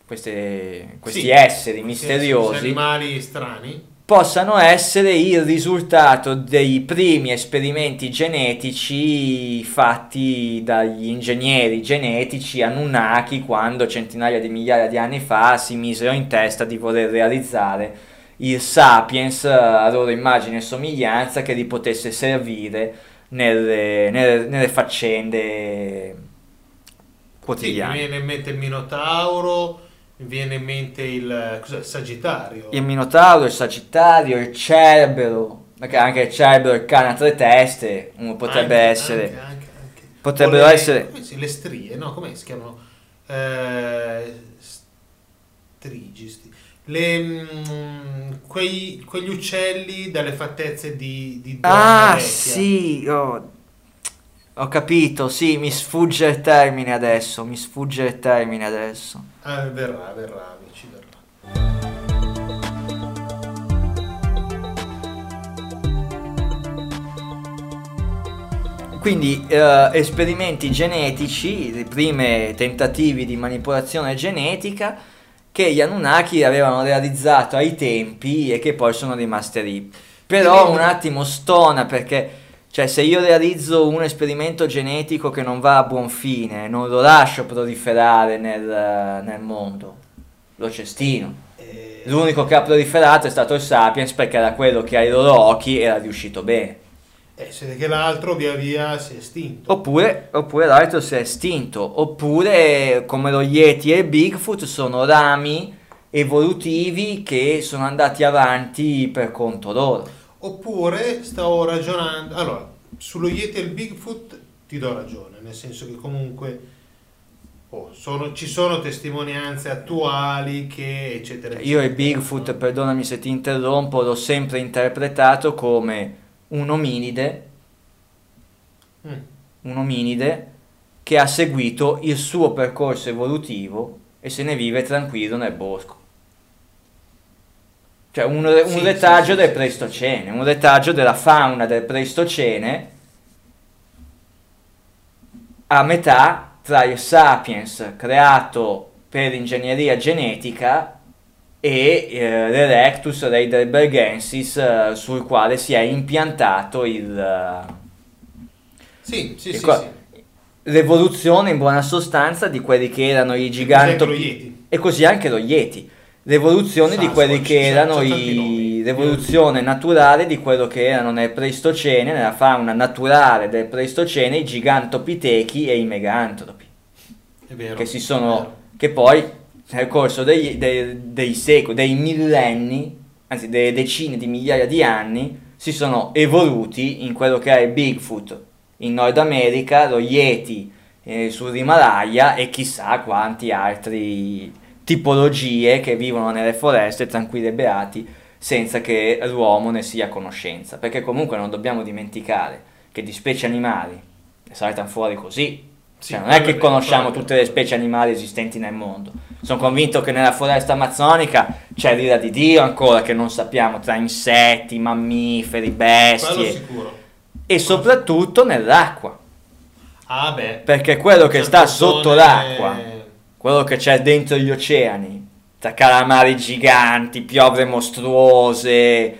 queste- questi Sì, esseri questi misteriosi, animali strani. Possano essere il risultato dei primi esperimenti genetici fatti dagli ingegneri genetici Anunnaki quando centinaia di migliaia di anni fa si misero in testa di voler realizzare il sapiens a loro immagine e somiglianza che li potesse servire nelle, nelle- nelle faccende Sì, mi quotidiane. viene in mente il Minotauro, mi viene in mente il, cos'è, il Sagittario. il Minotauro, il Sagittario, il Cerbero, perché anche il Cerbero il cane a tre teste, uno potrebbe Anche, essere, anche, anche, potrebbero le- essere, come si- le strie, no? Come si chiamano? Eh, strigi, sti- le, mm, quei- quegli uccelli dalle fattezze di, di ah vecchia. sì, oh, ho capito, sì, mi sfugge il termine adesso, mi sfugge il termine adesso. Ah, verrà, verrà, amici, verrà. Quindi eh, esperimenti genetici, i primi tentativi di manipolazione genetica che gli Anunnaki avevano realizzato ai tempi e che poi sono rimasti lì. Però un attimo stona perché cioè, se io realizzo un esperimento genetico che non va a buon fine, non lo lascio proliferare nel, nel mondo, lo cestino. Eh, L'unico che ha proliferato è stato il Sapiens perché era quello che ai loro occhi era riuscito bene. eh, vede che l'altro via via si è estinto. Oppure, oppure l'altro si è estinto, oppure come lo Yeti e il Bigfoot sono rami evolutivi che sono andati avanti per conto loro. Oppure stavo ragionando. Allora, sullo Yeti e il Bigfoot ti do ragione, nel senso che comunque oh, sono- ci sono testimonianze attuali che eccetera. Io eccetera, il Bigfoot, no? perdonami se ti interrompo, l'ho sempre interpretato come un ominide, Mm. un ominide che ha seguito il suo percorso evolutivo e se ne vive tranquillo nel bosco. Cioè un, un Sì, retaggio sì, del Pleistocene, un retaggio della fauna del Pleistocene a metà tra il Sapiens creato per ingegneria genetica e eh, l'Erectus Heidelbergensis eh, sul quale si è impiantato il, Sì, sì, Che sì, qua- sì. l'evoluzione in buona sostanza di quelli che erano i giganti e così anche lo Yeti. L'evoluzione di Sasquatch, quelli che erano i... l'evoluzione naturale di quello che erano nel Pleistocene, nella fauna naturale del Pleistocene, i gigantopitechi e i megantropi, vero. che si sono... che poi nel corso dei, dei, dei secoli, dei millenni, anzi delle decine di migliaia di anni, si sono evoluti in quello che è il Bigfoot in Nord America, lo Yeti eh, sull'Himalaya e chissà quanti altri tipologie che vivono nelle foreste tranquilli e beati senza che l'uomo ne sia a conoscenza, perché comunque non dobbiamo dimenticare che di specie animali ne saltano fuori così. Sì, Cioè, non è che conosciamo tutte le specie animali esistenti nel mondo. Sono convinto che nella foresta amazzonica c'è l'ira di Dio ancora che non sappiamo tra insetti, mammiferi, bestie sicuro. e soprattutto nell'acqua, Ah, beh. perché quello che sta Certe sotto zone- l'acqua, quello che c'è dentro gli oceani, tra calamari giganti, piovre mostruose,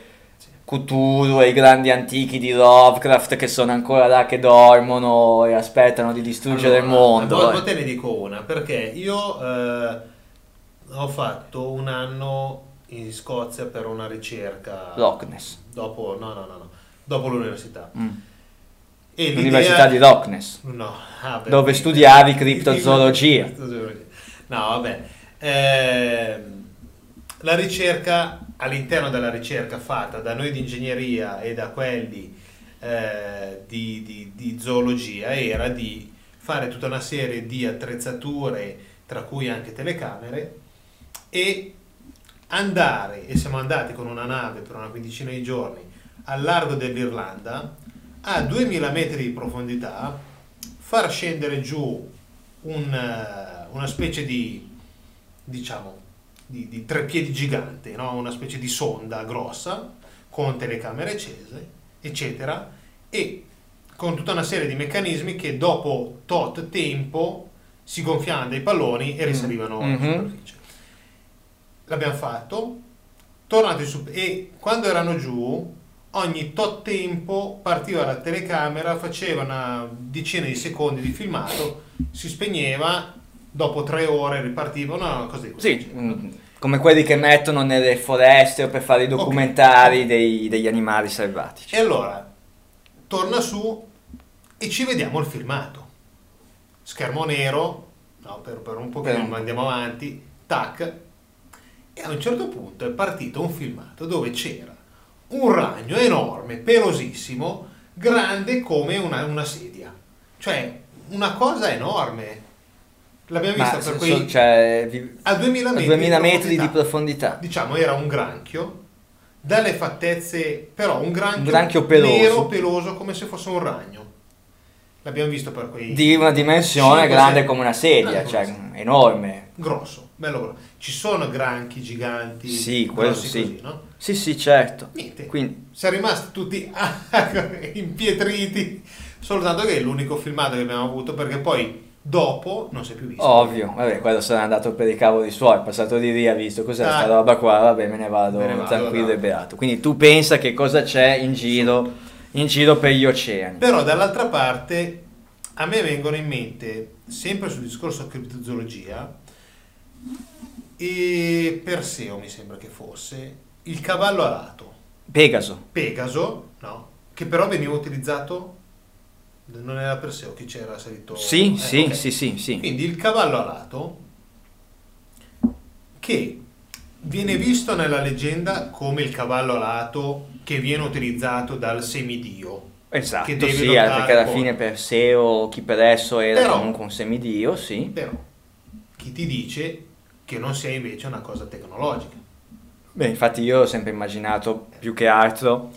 Cthulhu e i grandi antichi di Lovecraft che sono ancora là che dormono e aspettano di distruggere il Allora, mondo. poi- eh. poi te ne dico una, perché io eh, ho fatto un anno in Scozia per una ricerca. Loch Ness. Dopo, no, no, no, no, dopo l'università. Mm. L'università di Loch Ness. No, ah, Dove studiavi criptozoologia. Criptozoologia. No, vabbè. Ehm, la ricerca, all'interno della ricerca fatta da noi di ingegneria e da quelli eh, di, di- di zoologia era di fare tutta una serie di attrezzature, tra cui anche telecamere, e andare, e siamo andati con una nave per una quindicina di giorni al largo dell'Irlanda, a 2000 metri di profondità, far scendere giù un, eh, una specie di, diciamo, di, di treppiedi gigante, no? una specie di sonda grossa, con telecamere accese, eccetera, e con tutta una serie di meccanismi che dopo tot tempo si gonfiavano dei palloni e risalivano Mhm. alla superficie. L'abbiamo fatto, tornati su e quando erano giù ogni tot tempo partiva la telecamera, faceva una decina di secondi di filmato, si spegneva, dopo tre ore ripartiva, una cosa di questo Sì, mm, come quelli che mettono nelle foreste o per fare i documentari dei- degli animali selvatici. E allora torna su e ci vediamo il filmato. Schermo nero, no, per, per un po' che Per andiamo avanti, tac. E a un certo punto è partito un filmato dove c'era un ragno enorme, pelosissimo, grande come una, una sedia. Cioè, una cosa enorme. L'abbiamo vista per quei... so- cioè, vi- a 2000 a metri, 2000 di metri di profondità. profondità. Diciamo era un granchio, dalle fattezze, però un granchio, Un granchio peloso. nero, peloso, come se fosse un ragno. L'abbiamo visto per quei... Di una dimensione grande come una sedia, cioè una enorme. Grosso, bello grosso. Ci sono granchi giganti, Sì, quello sì. così, no? Sì, sì, certo. Niente. Quindi, Siamo rimasti tutti (laughs) impietriti, soltanto che è l'unico filmato che abbiamo avuto perché poi dopo non si è più visto. ovvio, vabbè, quello sarà andato per i cavoli suoi, è passato di lì, ha visto cos'è Ah. sta roba qua, vabbè, me ne vado, Me ne vado, tranquillo no. e beato. Quindi tu pensa che cosa c'è in giro, in giro per gli oceani. Però dall'altra parte a me vengono in mente, sempre sul discorso criptozoologia, e Perseo mi sembra che fosse, il cavallo alato, Pegaso. Pegaso, no? che però veniva utilizzato, non era Perseo che c'era salito... Sì, eh, sì, ok. sì, sì, sì. Quindi il cavallo alato, che viene visto nella leggenda come il cavallo alato che viene utilizzato dal semidio. Esatto, che deve sì, perché alla fine Perseo, chi per esso era Però- comunque un semidio, sì. Però chi ti dice che non sia invece una cosa tecnologica? Beh, infatti io ho sempre immaginato più che altro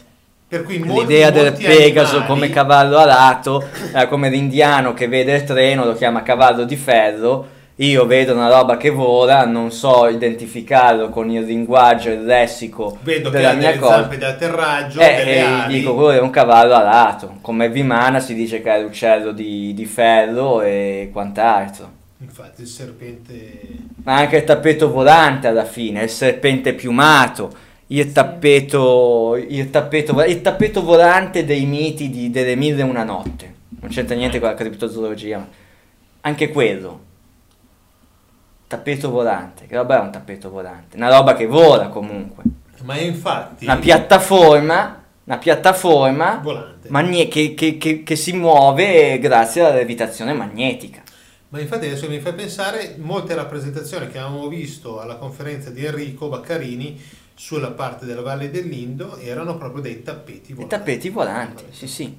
molti, l'idea del Pegaso animali- come cavallo alato, era come l'indiano che vede il treno, lo chiama cavallo di ferro. Io vedo una roba che vola, non so identificarlo con il linguaggio, il lessico vedo che della ha mia delle cosa. zampe di atterraggio, Eh, delle e ali. dico, quello è un cavallo alato. Come Vimana si dice che è l'uccello di, di ferro e quant'altro. Infatti il serpente... Ma anche il tappeto volante alla fine, il serpente piumato, il tappeto, il tappeto, il tappeto volante dei miti di, delle mille e una notte. Non c'entra niente con la criptozoologia, ma anche quello. Tappeto volante, che roba è un tappeto volante? Una roba che vola comunque. Ma infatti... Una piattaforma, una piattaforma volante. magne- che, che- che- che si muove grazie alla levitazione magnetica. Ma infatti adesso mi fai pensare, molte rappresentazioni che avevamo visto alla conferenza di Enrico Baccarini sulla parte della Valle dell'Indo erano proprio dei tappeti I volanti. tappeti volanti, sì sì.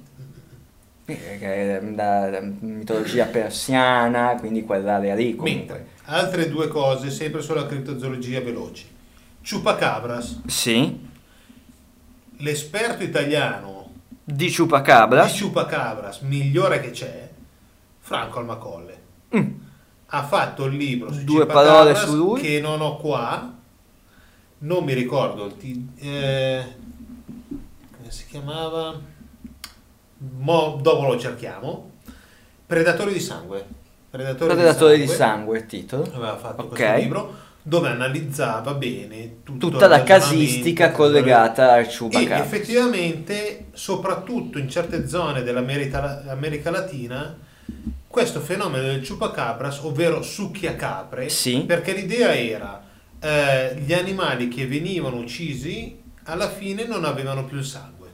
Eh, è Da, da mitologia persiana, quindi quell'area lì comunque. Mentre altre due cose, sempre sulla criptozoologia veloci. Chupacabras, Sì, l'esperto italiano di Chupacabra. di Chupacabras migliore che c'è, Franco Almacolle. Mm. Ha fatto il libro su Due Chupacabras parole su lui. che non ho qua, non mi ricordo eh, come si chiamava, Mo- dopo lo cerchiamo. Predatori di sangue. Predatori, Predatore di di sangue. sangue, il titolo. Aveva fatto Ok. questo libro. dove analizzava bene Tutta la casistica collegata al e Chupacabra. effettivamente, soprattutto in certe zone dell'America America Latina, questo fenomeno del chupacabras, ovvero succhiacapre, Sì. perché l'idea era eh, gli animali che venivano uccisi alla fine non avevano più il sangue.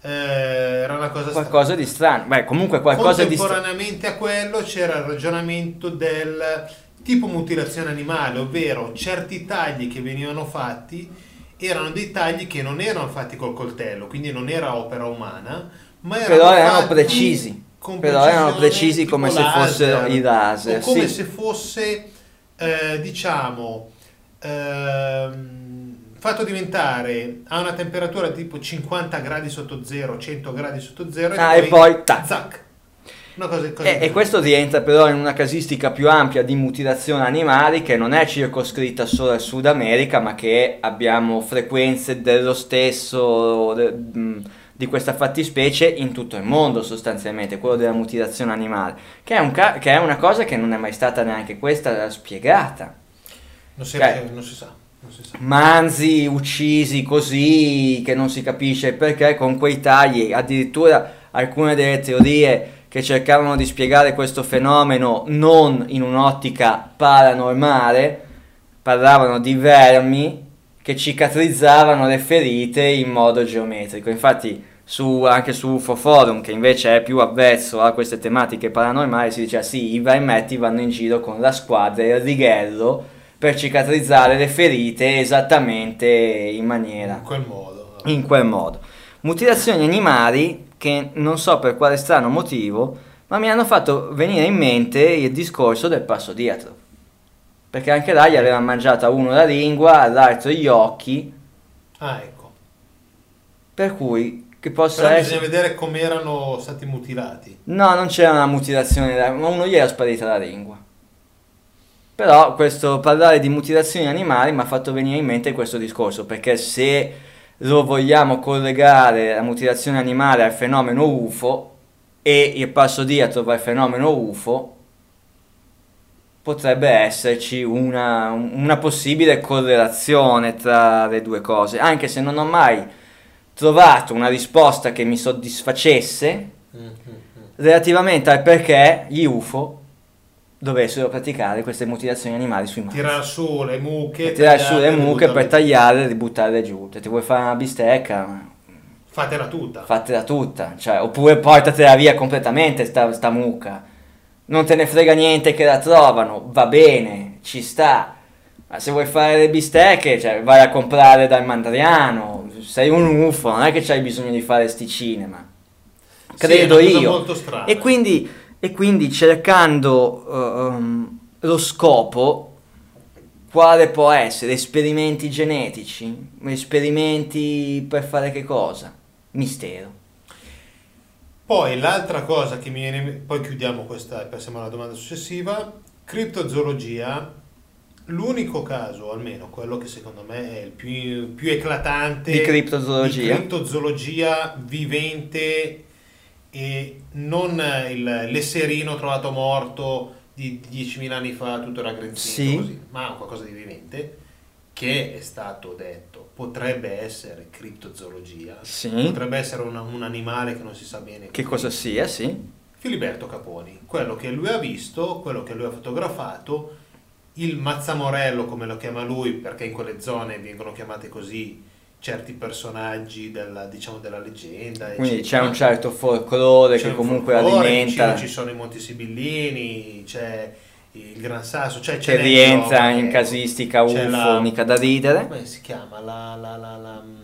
Eh, era una cosa strana. Qualcosa di strano. Beh, comunque qualcosa di strano. Contemporaneamente a quello c'era il ragionamento del tipo mutilazione animale, ovvero certi tagli che venivano fatti erano dei tagli che non erano fatti col coltello, quindi non era opera umana, ma erano Però erano precisi. Però erano precisi come se fossero i laser, O come sì. se fosse, eh, diciamo, ehm, fatto diventare a una temperatura tipo 50 gradi sotto zero, 100 gradi sotto zero Ah, e poi, tac. zac. Cosa, cosa E, e questo rientra però in una casistica più ampia di mutilazione animali che non è circoscritta solo al Sud America, ma che abbiamo frequenze dello stesso de- di questa fattispecie in tutto il mondo sostanzialmente, quello della mutilazione animale, che è, un che è una cosa che non è mai stata neanche questa spiegata. Non, si, cioè- non si sa. Non si sa. manzi uccisi così che non si capisce perché con quei tagli addirittura alcune delle teorie che cercavano di spiegare questo fenomeno non in un'ottica paranormale parlavano di vermi che cicatrizzavano le ferite in modo geometrico infatti su, anche su UFO Forum che invece è più avvezzo a queste tematiche paranormali si dice sì i vermetti vanno in giro con la squadra e il righello per cicatrizzare le ferite esattamente in maniera In quel modo. in quel modo. Mutilazioni animali che non so per quale strano motivo, ma mi hanno fatto venire in mente il discorso del passo dietro. Perché anche là gli aveva mangiata uno la lingua, all'altro gli occhi, Ah, ecco. per cui che possa Però essere... bisogna vedere come erano stati mutilati. No, non c'era una mutilazione, ma uno gli era sparita la lingua. Però questo parlare di mutilazioni animali mi ha fatto venire in mente questo discorso, perché se lo vogliamo collegare la mutilazione animale al fenomeno UFO e il passo dietro va al fenomeno UFO, potrebbe esserci una, una possibile correlazione tra le due cose, anche se non ho mai trovato una risposta che mi soddisfacesse relativamente al perché gli UFO dovessero praticare queste mutilazioni animali sui mari. Tirare su le mucche. Tirare su le tagliarle, mucche per buttarle- tagliare e ributtarle giù. Se ti vuoi fare una bistecca, Fatela tutta. fatela tutta. Cioè, oppure portatela via completamente sta, sta mucca. Non te ne frega niente che la trovano, va bene, ci sta. Ma se vuoi fare le bistecche, cioè, vai a comprare dal mandriano. Sei un UFO, non è che c'hai bisogno di fare sti cinema. Sì, Credo cosa io. E quindi, e quindi cercando ehm, lo scopo, quale può essere? Esperimenti genetici? Esperimenti per fare che cosa? Mistero. Poi l'altra cosa che mi viene, poi chiudiamo questa e passiamo alla domanda successiva, criptozoologia, l'unico caso, almeno quello che secondo me è il più, più eclatante Di criptozoologia? di criptozoologia vivente e non il, l'esserino trovato morto di 10.000 anni fa, tutto era grinzito Sì. così, ma qualcosa di vivente che è stato detto potrebbe essere criptozoologia, Sì. potrebbe essere una- un animale che non si sa bene Che cosa sia, sì. Filiberto Caponi, quello che lui ha visto, quello che lui ha fotografato, il Mazzamorello come lo chiama lui, perché in quelle zone vengono chiamate così certi personaggi della, diciamo, della leggenda. Quindi c'è un certo folklore C'è che un comunque folklore, alimenta, Ci sono i Monti Sibillini, c'è il Gran Sasso, cioè che ce n'è di rientra in casistica C'è UFO, la- mica da ridere. come si chiama? La, la, la, la, mm,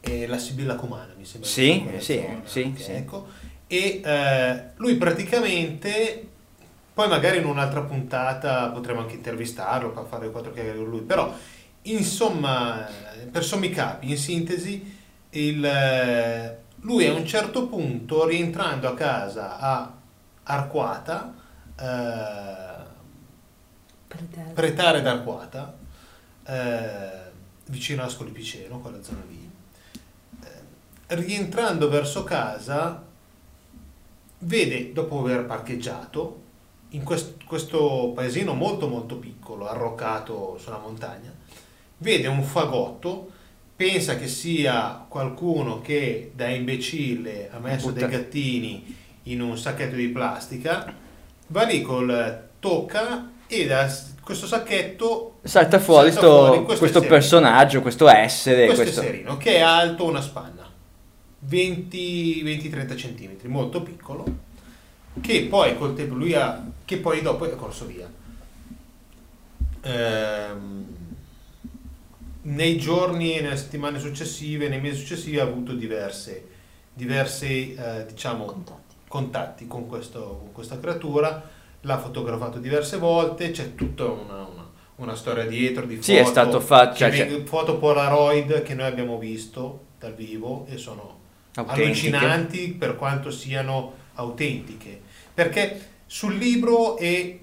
eh, la Sibilla Cumana, mi sembra. Sì, sì, zona, sì, sì. Ecco. E eh, lui praticamente, poi magari in un'altra puntata potremo anche intervistarlo per fare quattro chiacchiere con lui, però insomma, per sommi capi, in sintesi, il, eh, lui a un certo punto, rientrando a casa a Arquata, eh, Pretare d'Arquata, eh, vicino a Ascoli Piceno, quella zona lì. Eh, rientrando verso casa, vede, dopo aver parcheggiato, in quest- questo paesino molto molto piccolo, arroccato sulla montagna, vede un fagotto, pensa che sia qualcuno che da imbecille ha messo Butta- dei gattini in un sacchetto di plastica, va lì col tocca e da questo sacchetto Salta fuori, salta sto- fuori questo, esserino. personaggio, questo essere. questo questo- esserino che è alto una spanna 20 20-30 centimetri molto piccolo che poi col tempo lui ha che poi dopo è corso via Ehm, nei giorni e nelle settimane successive nei mesi successivi ha avuto diverse diversi eh, diciamo Contatti. contatti con, questo- con questa creatura, l'ha fotografato diverse volte, c'è tutta una, una- una storia dietro di foto, Sì, è stato fatto, che cioè, veng- foto Polaroid che noi abbiamo visto dal vivo e sono Autentiche. allucinanti per quanto siano autentiche, perché sul libro e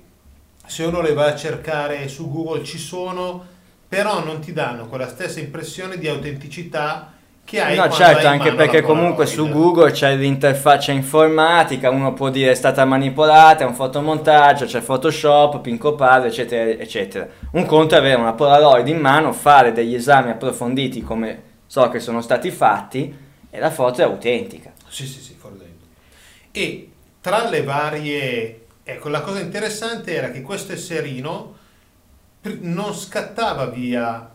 se uno le va a cercare su Google ci sono, però non ti danno quella stessa impressione di autenticità che hai No, certo, anche perché comunque su Google c'è l'interfaccia informatica, uno può dire è stata manipolata, è un fotomontaggio, c'è Photoshop, Pinco Padre, eccetera, eccetera. Un conto è avere una Polaroid in mano, fare degli esami approfonditi come so che sono stati fatti e la foto è autentica. Sì, sì, sì, fuori dentro. E tra le varie... Ecco, la cosa interessante era che questo esserino non scattava via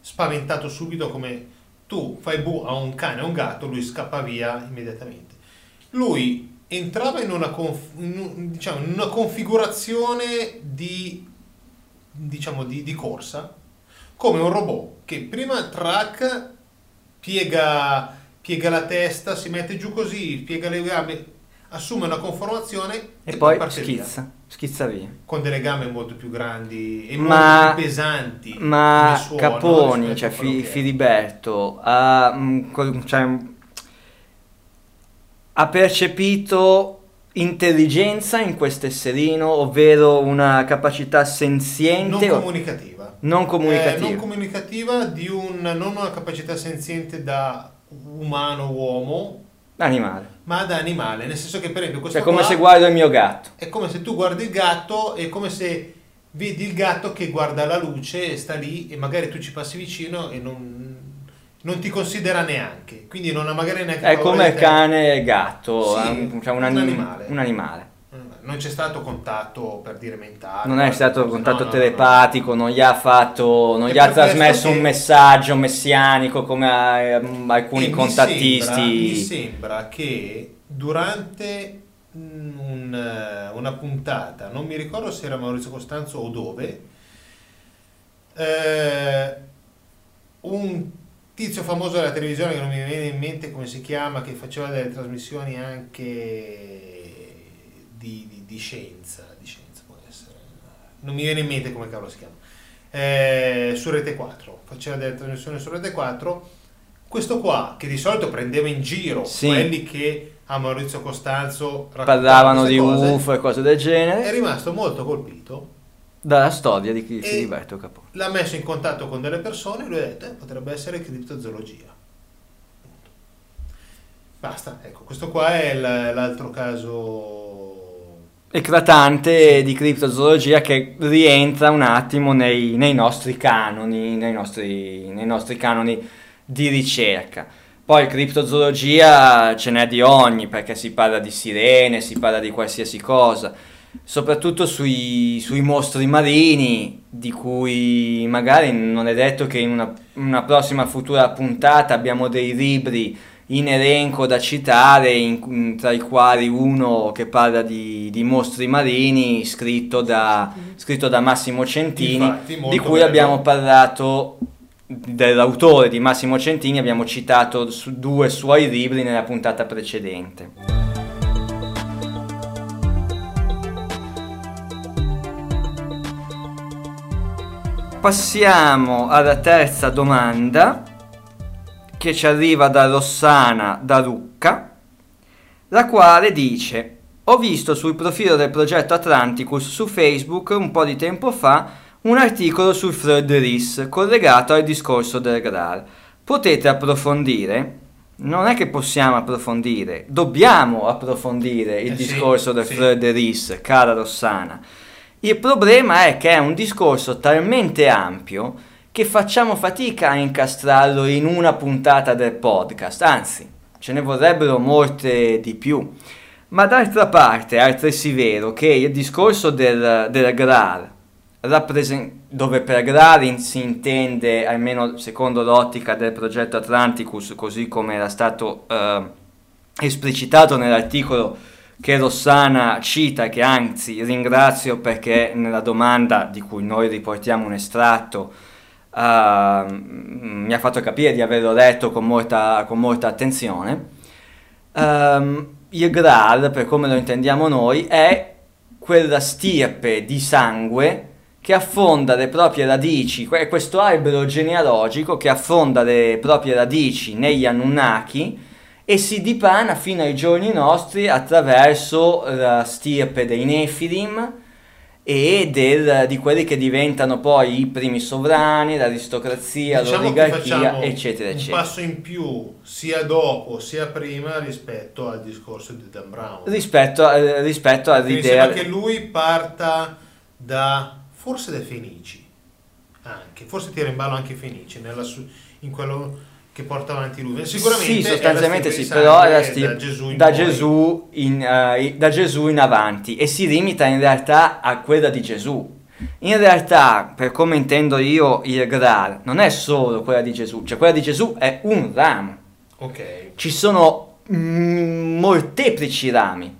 spaventato subito come tu fai bu a un cane o un gatto, lui scappa via immediatamente. Lui entrava in una, conf- in diciamo, in una configurazione di, diciamo, di, di corsa, come un robot che prima track piega, piega la testa, si mette giù così, piega le gambe, assume una conformazione E poi parte via. schizza, schizza via. Con delle gambe molto più grandi e Ma- molto più pesanti. Ma suono Caponi, cioè Fi-. Filiberto, ha, mm, cioè, mm, ha percepito intelligenza in questo esserino, ovvero una capacità senziente, non comunicativa. non Eh, comunicativa. non comunicativa di un, non una capacità senziente da umano-uomo, animale. ma da animale. Nel senso che, per esempio, questo Cioè come qua se guardo il mio gatto. è come se tu guardi il gatto, è come se vedi il gatto che guarda la luce e sta lì e magari tu ci passi vicino e non, non ti considera neanche. Quindi non ha magari neanche È come cane e gatto, Sì, è un, cioè un, un anim- animale. un animale. Non c'è stato contatto per dire mentale. Non è stato no, contatto no, no, telepatico, non gli ha fatto, non È gli ha trasmesso che- un messaggio messianico come a- mm, E alcuni mi contattisti. sembra- Mi sembra, che durante un, eh, una puntata, non mi ricordo se era Maurizio Costanzo o dove, eh, un tizio famoso della televisione che non mi viene in mente come si chiama, che faceva delle trasmissioni anche di, di- di scienza, di scienza può essere, non mi viene in mente come cavolo si chiama, eh, su Rete 4, faceva delle trasmissioni su Rete 4, questo qua che di solito prendeva in giro Sì. quelli che a Maurizio Costanzo Parlavano di cose, UFO e cose del è genere rimasto molto colpito dalla storia di Chi- Capone. l'ha messo in contatto con delle persone e lui ha detto "Eh, potrebbe essere criptozoologia. Basta, ecco, questo qua è l'altro caso. Eclatante di criptozoologia che rientra un attimo nei, nei nostri canoni, nei nostri, nei nostri canoni di ricerca. Poi criptozoologia ce n'è di ogni, perché si parla di sirene, si parla di qualsiasi cosa, soprattutto sui, sui mostri marini, di cui magari non è detto che in una, una prossima futura puntata abbiamo dei libri in elenco da citare, in- in- tra i quali uno che parla di, di mostri marini, scritto da, scritto da Massimo Centini, Infatti, di cui bello. abbiamo parlato dell'autore di Massimo Centini, abbiamo citato su- due suoi libri nella puntata precedente. Passiamo alla terza domanda che ci arriva da Rossana da Lucca, la quale dice: Ho visto sul profilo del progetto Atlanticus su Facebook un po' di tempo fa un articolo sul Freud Ris collegato al discorso del GRAR. Potete approfondire? non è che possiamo approfondire, dobbiamo approfondire il Eh sì, discorso del sì. Fleur de Lis, cara Rossana. Il problema è che è un discorso talmente ampio che facciamo fatica a incastrarlo in una puntata del podcast, anzi, ce ne vorrebbero molte di più. Ma d'altra parte è altresì vero che il discorso del, del GRAR, rappresen- dove per GRAR in- si intende, almeno secondo l'ottica del progetto Atlanticus, così come era stato eh, esplicitato nell'articolo che Rossana cita che anzi ringrazio perché nella domanda di cui noi riportiamo un estratto eh, mi ha fatto capire di averlo letto con molta, con molta attenzione. Ehm, il Graal, per come lo intendiamo noi, è quella stirpe di sangue che affonda le proprie radici, questo albero genealogico che affonda le proprie radici negli Anunnaki e si dipana fino ai giorni nostri attraverso la stirpe dei Nephilim e del- di quelli che diventano poi i primi sovrani, l'aristocrazia, Diciamo l'oligarchia, facciamo eccetera, un eccetera. passo in più sia dopo sia prima rispetto al discorso di Dan Brown. rispetto, a- rispetto Mi all'idea sembra che lui parta da forse dai Fenici, anche, forse tira in ballo anche i Fenici nella in quello che porta avanti lui. Sicuramente sì, è sostanzialmente sì, però sti- da Gesù in da. Gesù in, eh, da Gesù in avanti e si limita in realtà a quella di Gesù. In realtà, per come intendo io il Graal, non è solo quella di Gesù, cioè quella di Gesù è un ramo. Ok, Ci sono mm, molteplici rami.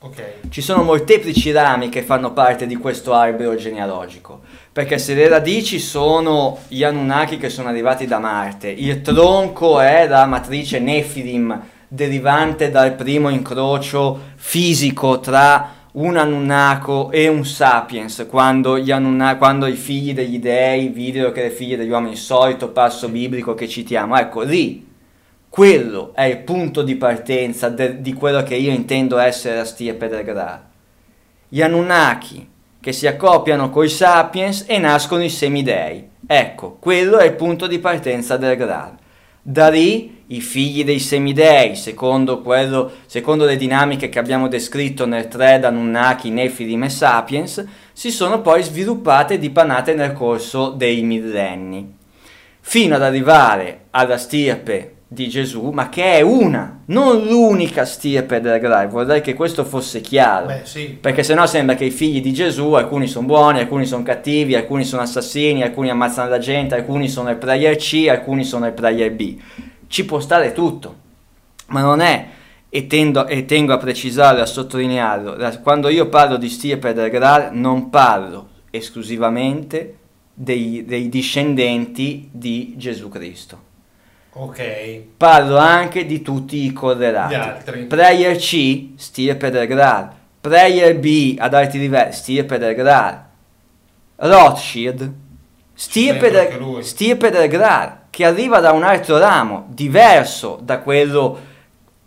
ok. Ci sono molteplici rami che fanno parte di questo albero genealogico, perché se le radici sono gli Anunnaki che sono arrivati da Marte, il tronco è la matrice Nephilim derivante dal primo incrocio fisico tra un Anunnako e un Sapiens, quando, Anunna- quando i figli degli dei videro che le figlie degli uomini, il solito passo biblico che citiamo, ecco lì quello è il punto di partenza de- di quello che io intendo essere la stirpe del Graal. Gli Anunnaki che si accoppiano coi Sapiens e nascono i semidei. Ecco, quello è il punto di partenza del Graal. Da lì i figli dei semidei, secondo, quello, secondo le dinamiche che abbiamo descritto nel thread Anunnaki, Nephilim e Sapiens, si sono poi sviluppate e dipanate nel corso dei millenni fino ad arrivare alla stirpe di Gesù, ma che è una, non l'unica stirpe del Graal. Vorrei che questo fosse chiaro. Beh, sì. Perché sennò sembra che i figli di Gesù, alcuni sono buoni, alcuni sono cattivi, alcuni sono assassini, alcuni ammazzano la gente, alcuni sono il player C, alcuni sono il player B. Ci può stare tutto, ma non è, e, tendo- e tengo a precisarlo e a sottolinearlo, quando io parlo di stirpe del Graal non parlo esclusivamente dei, dei discendenti di Gesù Cristo. Ok. Parlo anche di tutti i correlati. Gli altri. Player C, stirpe del Graal. Player B ad alti livelli, stirpe del Graal. Rothschild, stirpe del, stirpe del Graal, che arriva da un altro ramo, diverso da quello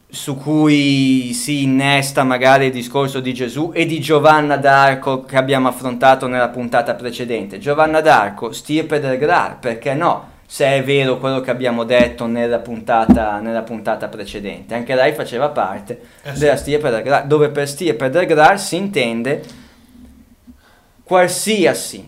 su cui si innesta magari il discorso di Gesù e di Giovanna d'Arco che abbiamo affrontato nella puntata precedente. Giovanna d'Arco, stirpe del Graal, perché no? Se è vero quello che abbiamo detto nella puntata, nella puntata precedente, anche lei faceva parte Eh sì. della stirpe del Graal, dove per stirpe del Graal si intende qualsiasi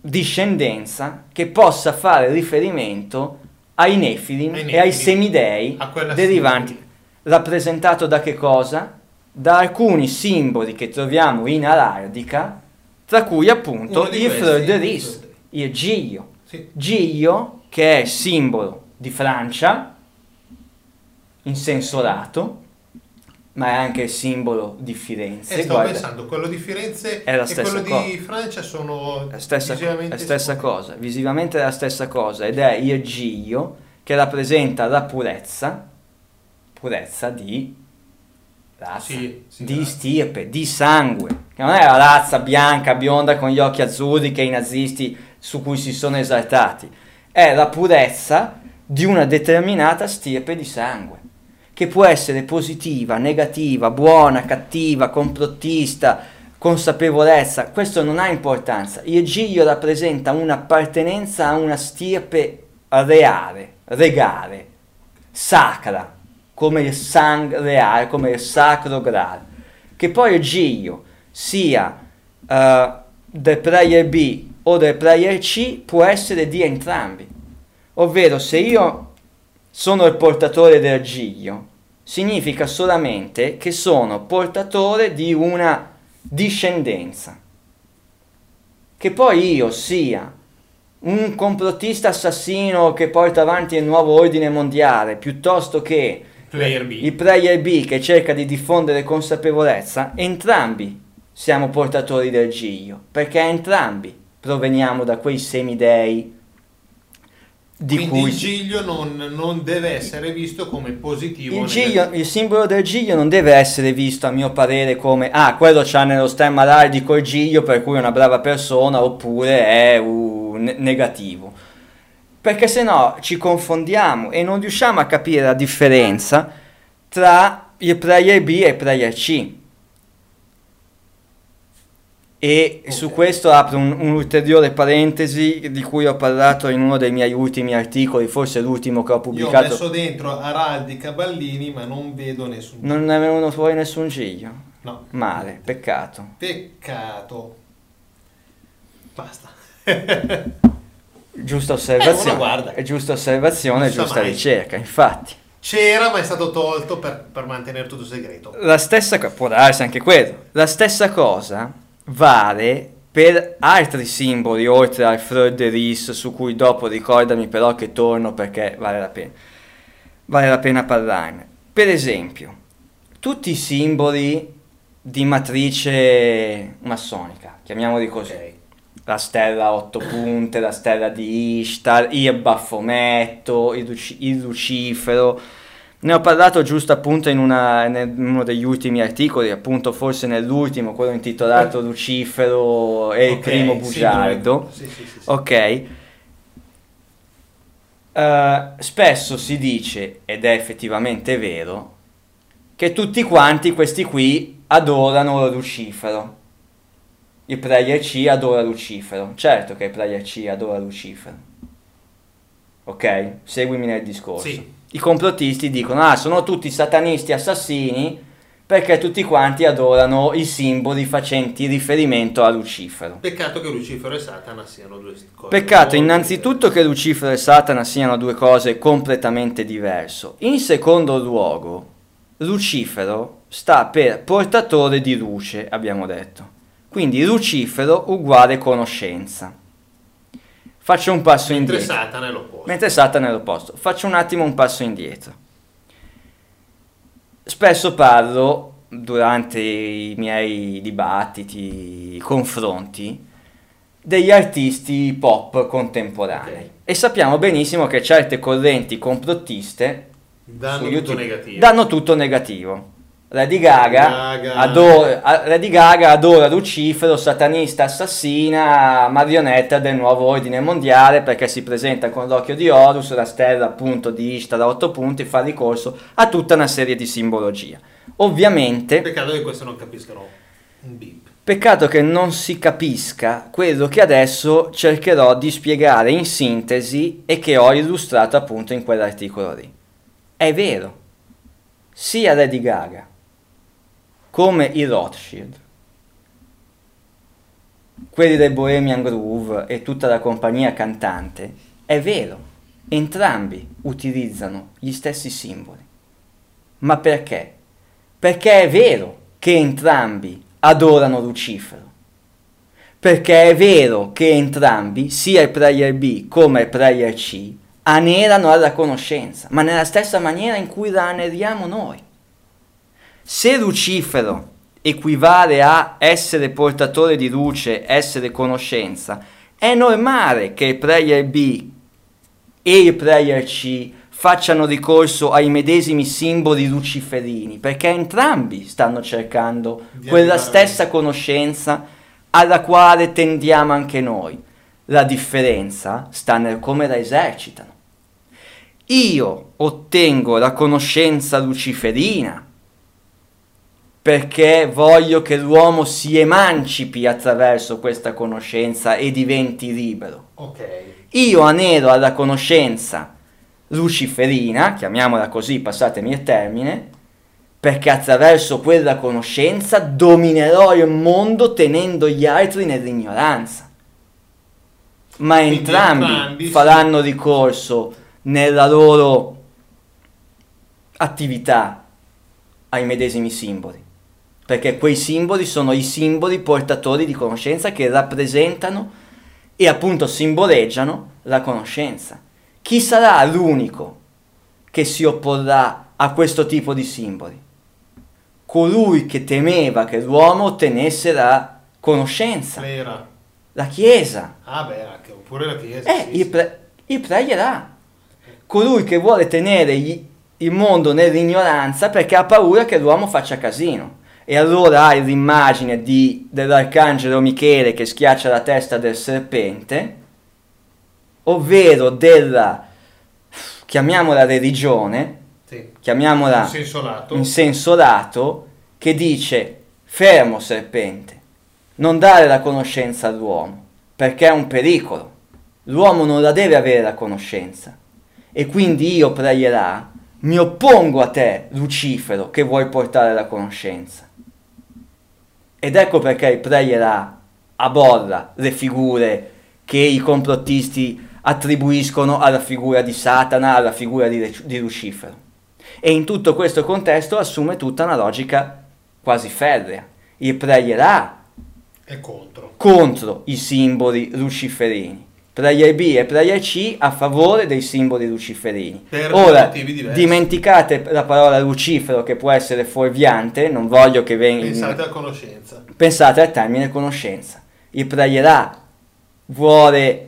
discendenza che possa fare riferimento ai Nefilim Ai e ai Nefilim. semidei derivanti, stirpe. rappresentato da che cosa? Da alcuni simboli che troviamo in araldica, tra cui appunto il fleur il Giglio. Sì. Giglio, che è simbolo di Francia, in senso lato, ma è anche il simbolo di Firenze. E stavo guarda. pensando, quello di Firenze È la e stessa quello cosa. di Francia sono la stessa, visivamente la stessa cosa, visivamente è la stessa cosa ed è il giglio che rappresenta la purezza, purezza di razza, Sì, sì, di razza. stirpe, di sangue, che non è la razza bianca, bionda con gli occhi azzurri che i nazisti su cui si sono esaltati, è la purezza di una determinata stirpe di sangue che può essere positiva, negativa, buona, cattiva, complottista, consapevolezza, questo non ha importanza. Il giglio rappresenta un'appartenenza a una stirpe reale, regale, sacra, come il sang reale, come il sacro graal. Che poi il giglio sia uh, del player B o del player C può essere di entrambi. Ovvero se io sono il portatore del giglio, significa solamente che sono portatore di una discendenza. Che poi io sia un complottista assassino che porta avanti il nuovo ordine mondiale, piuttosto che Player B. il player B che cerca di diffondere consapevolezza, entrambi siamo portatori del giglio, perché entrambi proveniamo da quei semidei di Quindi cui il giglio non, non deve essere visto come positivo. il, giglio, il simbolo del giglio non deve essere visto a mio parere come ah quello c'ha nello stemma araldico il giglio per cui è una brava persona oppure è un ne- negativo perché se no ci confondiamo e non riusciamo a capire la differenza tra il player B e il player C e Ok. su questo apro un, un'ulteriore parentesi di cui ho parlato in uno dei miei ultimi articoli, forse l'ultimo che ho Io ho pubblicato. messo dentro araldica Ballini, ma non vedo nessun. Non ne venuto fuori nessun giglio. No. Male, peccato. Peccato. Basta. (laughs) Giusta osservazione. Eh, guarda. È giusta osservazione, giusta mai. ricerca, infatti. C'era, ma è stato tolto per, per mantenere tutto segreto. La stessa cosa, può darsi anche quello. La stessa cosa vale per altri simboli oltre al Fleur de Lis su cui dopo ricordami però che torno perché vale la pena. Vale la pena parlarne. Per esempio, tutti i simboli di matrice massonica, chiamiamoli così. Ok. la stella a otto punte, la stella di Ishtar, il baffometto, il, luci- il lucifero. Ne ho parlato giusto appunto in, una- in uno degli ultimi articoli, appunto forse nell'ultimo, quello intitolato Lucifero e il Ok, primo bugiardo. Sì, sì, sì. Ok. Eh, spesso si dice, ed è effettivamente vero, che tutti quanti questi qui adorano Lucifero. Il player C adora Lucifero. Certo che il player C adora Lucifero. Ok? Seguimi nel discorso. Sì. I complottisti dicono, ah, sono tutti satanisti assassini perché tutti quanti adorano i simboli facenti riferimento a Lucifero. Peccato che Lucifero e Satana siano due cose. Peccato innanzitutto che Lucifero e Satana siano due cose completamente diverse. In secondo luogo, Lucifero sta per portatore di luce, abbiamo detto. Quindi Lucifero uguale conoscenza. Faccio un passo Mentre indietro. Satana è l'opposto. Mentre Satana è l'opposto. Faccio un attimo un passo indietro. Spesso parlo durante i miei dibattiti, confronti, degli artisti pop contemporanei. Ok. E sappiamo benissimo che certe correnti complottiste Danno su tutto YouTube negativo. danno tutto negativo. Lady Gaga, Gaga. adora, Lady Gaga adora Lucifero, satanista, assassina, marionetta del nuovo ordine mondiale perché si presenta con l'occhio di Horus, la stella appunto di Ishtar a otto punti, fa ricorso a tutta una serie di simbologia. Ovviamente, Peccato che questo non capiscano un bip. peccato che non si capisca quello che adesso cercherò di spiegare in sintesi e che ho illustrato appunto in quell'articolo lì. È vero, sia Lady Gaga come i Rothschild, quelli del Bohemian Groove e tutta la compagnia cantante, è vero, entrambi utilizzano gli stessi simboli. Ma perché? Perché è vero che entrambi adorano Lucifero. Perché è vero che entrambi, sia il player B come il player C, anerano alla conoscenza, ma nella stessa maniera in cui la aneriamo noi. Se Lucifero equivale a essere portatore di luce, essere conoscenza, è normale che il player B e il player C facciano ricorso ai medesimi simboli luciferini, perché entrambi stanno cercando Di quella arrivare- stessa conoscenza alla quale tendiamo anche noi. La differenza sta nel come la esercitano. Io ottengo la conoscenza luciferina perché voglio che l'uomo si emancipi attraverso questa conoscenza e diventi libero. Ok. Io anelo alla conoscenza luciferina, chiamiamola così, passatemi il termine, perché attraverso quella conoscenza dominerò il mondo tenendo gli altri nell'ignoranza. Ma Quindi entrambi, entrambi, faranno ricorso nella loro attività ai medesimi simboli, perché quei simboli sono i simboli portatori di conoscenza che rappresentano e appunto simboleggiano la conoscenza. Chi sarà l'unico che si opporrà a questo tipo di simboli? Colui che temeva che l'uomo ottenesse la conoscenza, L'era. la Chiesa. Ah beh, anche, oppure la chiesa. Eh, sì, il, pre- il pregherà. Colui che vuole tenere gli- il mondo nell'ignoranza perché ha paura che l'uomo faccia casino. E allora hai l'immagine di- dell'arcangelo Michele che schiaccia la testa del serpente, ovvero della, chiamiamola religione, Sì. chiamiamola In senso lato. in senso lato, che dice fermo serpente, non dare la conoscenza all'uomo, perché è un pericolo. L'uomo non la deve avere la conoscenza. E quindi io pregherà, mi oppongo a te, Lucifero, che vuoi portare la conoscenza. Ed ecco perché il pregherà aborra le figure che i complottisti attribuiscono alla figura di Satana, alla figura di, di Lucifero. E in tutto questo contesto assume tutta una logica quasi ferrea. Il pregherà È contro. contro i simboli luciferini. Prayer B e Prayer C a favore dei simboli luciferini. Per Ora, motivi diversi. dimenticate la parola lucifero che può essere fuorviante, non voglio che venga... Pensate a conoscenza. Pensate al termine conoscenza. Il Prayer A vuole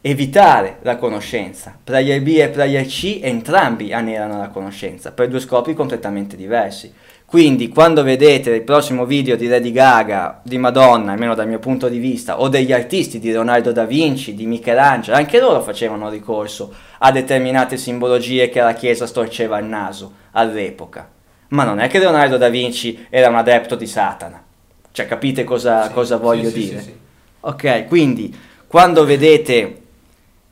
evitare la conoscenza. Prayer B e Prayer C entrambi anelano la conoscenza per due scopi completamente diversi. Quindi quando vedete il prossimo video di Lady Gaga, di Madonna, almeno dal mio punto di vista, o degli artisti di Leonardo da Vinci, di Michelangelo, anche loro facevano ricorso a determinate simbologie che la Chiesa storceva il naso all'epoca. Ma non è che Leonardo da Vinci era un adepto di Satana. Cioè capite cosa, Sì, cosa voglio sì, dire? sì. Ok, quindi quando vedete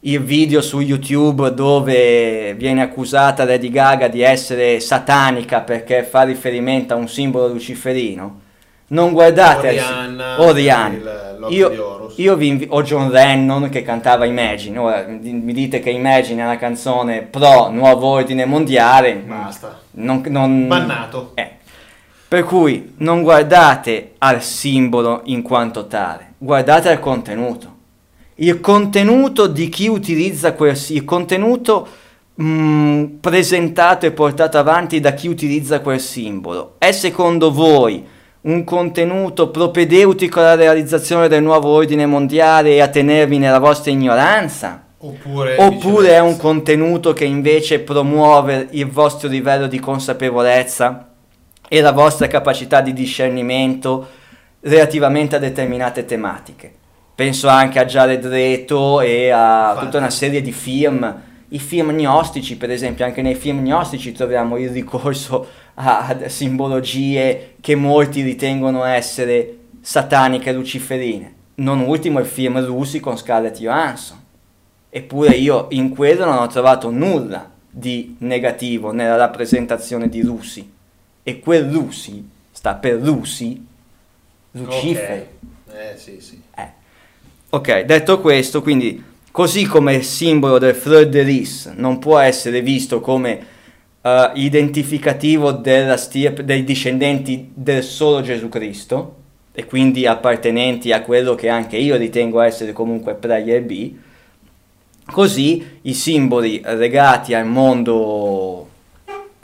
il video su YouTube dove viene accusata Lady Gaga di essere satanica perché fa riferimento a un simbolo luciferino, non guardate O Rihanna, o Rihanna. il- l'occhio di Io, io vi invi- o John Lennon che cantava Imagine. Ora mi dite che Imagine è una canzone pro nuovo ordine mondiale. Basta. Non, non- Bannato. eh. Per cui non guardate al simbolo in quanto tale, guardate al contenuto. Il contenuto di chi utilizza quel il contenuto mm, presentato e portato avanti da chi utilizza quel simbolo. È secondo voi un contenuto propedeutico alla realizzazione del nuovo ordine mondiale e a tenervi nella vostra ignoranza? Oppure, Oppure è un contenuto che invece promuove il vostro livello di consapevolezza e la vostra capacità di discernimento relativamente a determinate tematiche. Penso anche a Jared Leto e a Infatti. tutta una serie di film, i film gnostici per esempio, anche nei film gnostici troviamo il ricorso a, simbologie che molti ritengono essere sataniche e luciferine. Non ultimo il film Lucy con Scarlett Johansson. Eppure io in quello non ho trovato nulla di negativo nella rappresentazione di Lucy. E quel Lucy sta per Lucy, Lucifero. Ok. Eh sì, sì. Ok, detto questo, quindi così come il simbolo del Fleur de Lis non può essere visto come eh, identificativo stirpe, dei discendenti del solo Gesù Cristo e quindi appartenenti a quello che anche io ritengo essere comunque Prayer B, così i simboli legati al mondo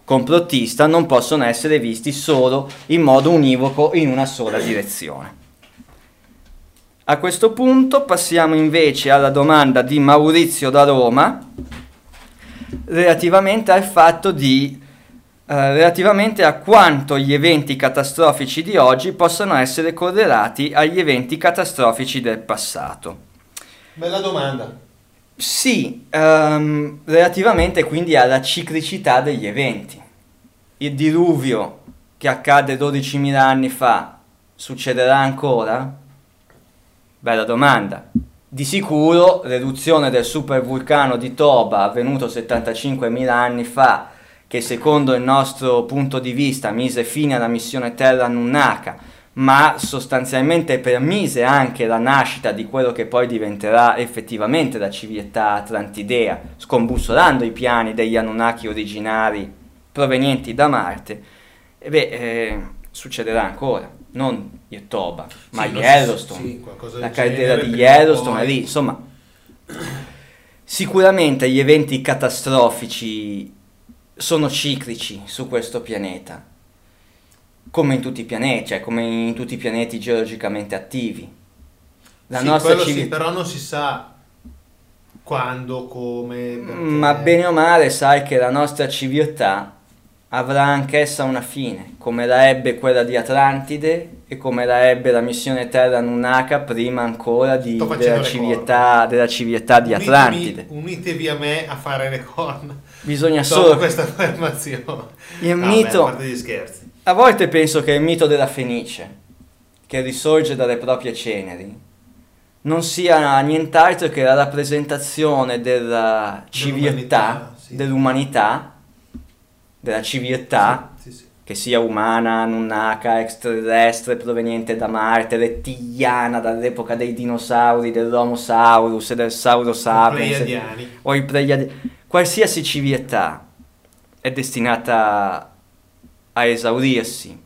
complottista non possono essere visti solo in modo univoco in una sola direzione. A questo punto passiamo invece alla domanda di Maurizio da Roma relativamente al fatto di eh, relativamente a quanto gli eventi catastrofici di oggi possano essere correlati agli eventi catastrofici del passato. Bella domanda. Sì, ehm, relativamente quindi alla ciclicità degli eventi. Il diluvio che accadde 12.000 anni fa succederà ancora? Bella domanda. Di sicuro l'eruzione del supervulcano di Toba avvenuto 75.000 anni fa, che secondo il nostro punto di vista mise fine alla missione Terra Nunnaka, ma sostanzialmente permise anche la nascita di quello che poi diventerà effettivamente la civiltà atlantidea, scombussolando i piani degli Anunnaki originari provenienti da Marte, e beh, eh, succederà ancora, non Toba, ma Sì, lo Yellowstone, sì, la genere, di Yellowstone, è lì, insomma, sicuramente gli eventi catastrofici sono ciclici su questo pianeta, come in tutti i pianeti, cioè come in tutti i pianeti geologicamente attivi. La Sì, nostra quello sì, civiltà... però non si sa quando, come, perché. Ma bene o male sai che la nostra civiltà avrà anch'essa una fine, come la ebbe quella di Atlantide e come la ebbe la missione Terra Nunnaka prima ancora di- della, civiltà, della civiltà di Unitevi- Atlantide. Unitevi a me a fare le corna. Bisogna Dopo solo... questa affermazione. Il Vabbè, mito- A parte gli scherzi. A volte penso che il mito della Fenice, che risorge dalle proprie ceneri, non sia nient'altro che la rappresentazione della civiltà, Dell'umanità, sì. dell'umanità, della civiltà, Sì, sì, che sia umana, nunnaka, extraterrestre, proveniente da Marte, rettiliana dall'epoca dei dinosauri, dell'Homo saurus e del Saurus sapiens, Pleiadiani. o i Pleiadi. Qualsiasi civiltà è destinata a esaurirsi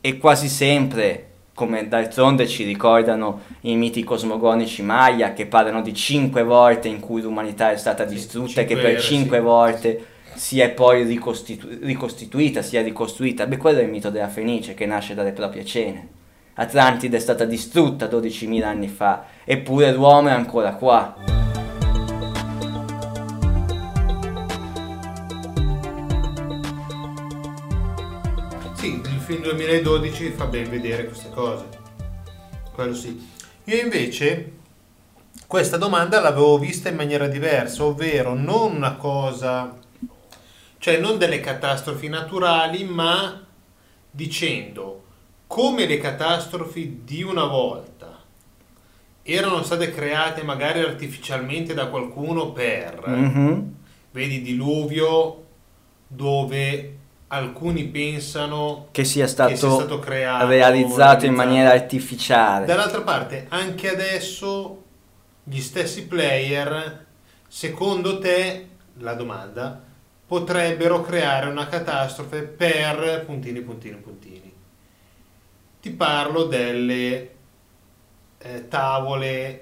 e quasi sempre, come d'altronde ci ricordano i miti cosmogonici Maya, che parlano di cinque volte in cui l'umanità è stata distrutta e che per ere, cinque sì. volte si è poi ricostitu- ricostituita, si è ricostruita. Beh, quello è il mito della Fenice che nasce dalle proprie cene. Atlantide è stata distrutta 12.000 anni fa, eppure l'uomo è ancora qua. Sì, il film 2012 fa ben vedere queste cose. Quello sì. Io invece questa domanda l'avevo vista in maniera diversa, ovvero non una cosa, cioè non delle catastrofi naturali, ma dicendo come le catastrofi di una volta erano state create magari artificialmente da qualcuno per Mhm. vedi diluvio dove alcuni pensano Che sia stato, che sia stato creato realizzato in maniera artificiale. dall'altra parte anche adesso gli stessi player secondo te la domanda potrebbero creare una catastrofe per puntini puntini puntini ti parlo delle eh, tavole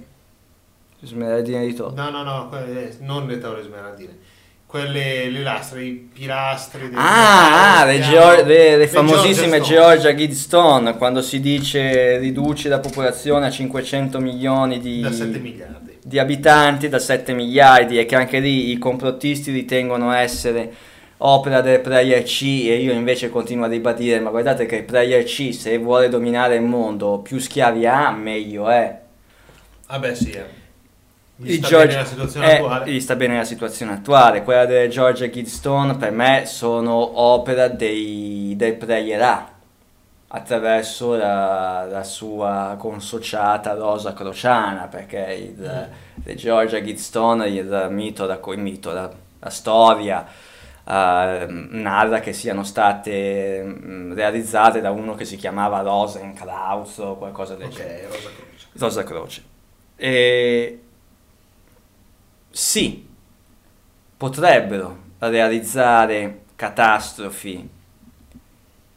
Smeraldina di Toro. No, no, no, quelle- non le tavole smeraldine. Quelle, le lastre, i pilastri. Ah, ah, le, Geo- le- le famosissime Georgia. Georgia Guidstone, quando si dice riduci la popolazione a 500 milioni di, Da 7 miliardi. Di abitanti, da 7 miliardi, e che anche lì i complottisti ritengono essere opera del Player C e io invece continuo a ribadire, ma guardate che il Player C se vuole dominare il mondo, più schiavi ha, meglio è. Vabbè, sì, eh. Gli sta George- bene la situazione eh, attuale. Gli sta bene la situazione attuale. Quella delle Georgia Guidstone per me sono opera dei, del Player A attraverso la, la sua consociata Rosa Crociana perché il, le Georgia Guidstone il mito, la, il mito, la, la storia eh, narra che siano state mm, realizzate da uno che si chiamava Rosenkraus o qualcosa del genere. Ok, Rosa Croce. Rosa Croce. E... Sì, potrebbero realizzare catastrofi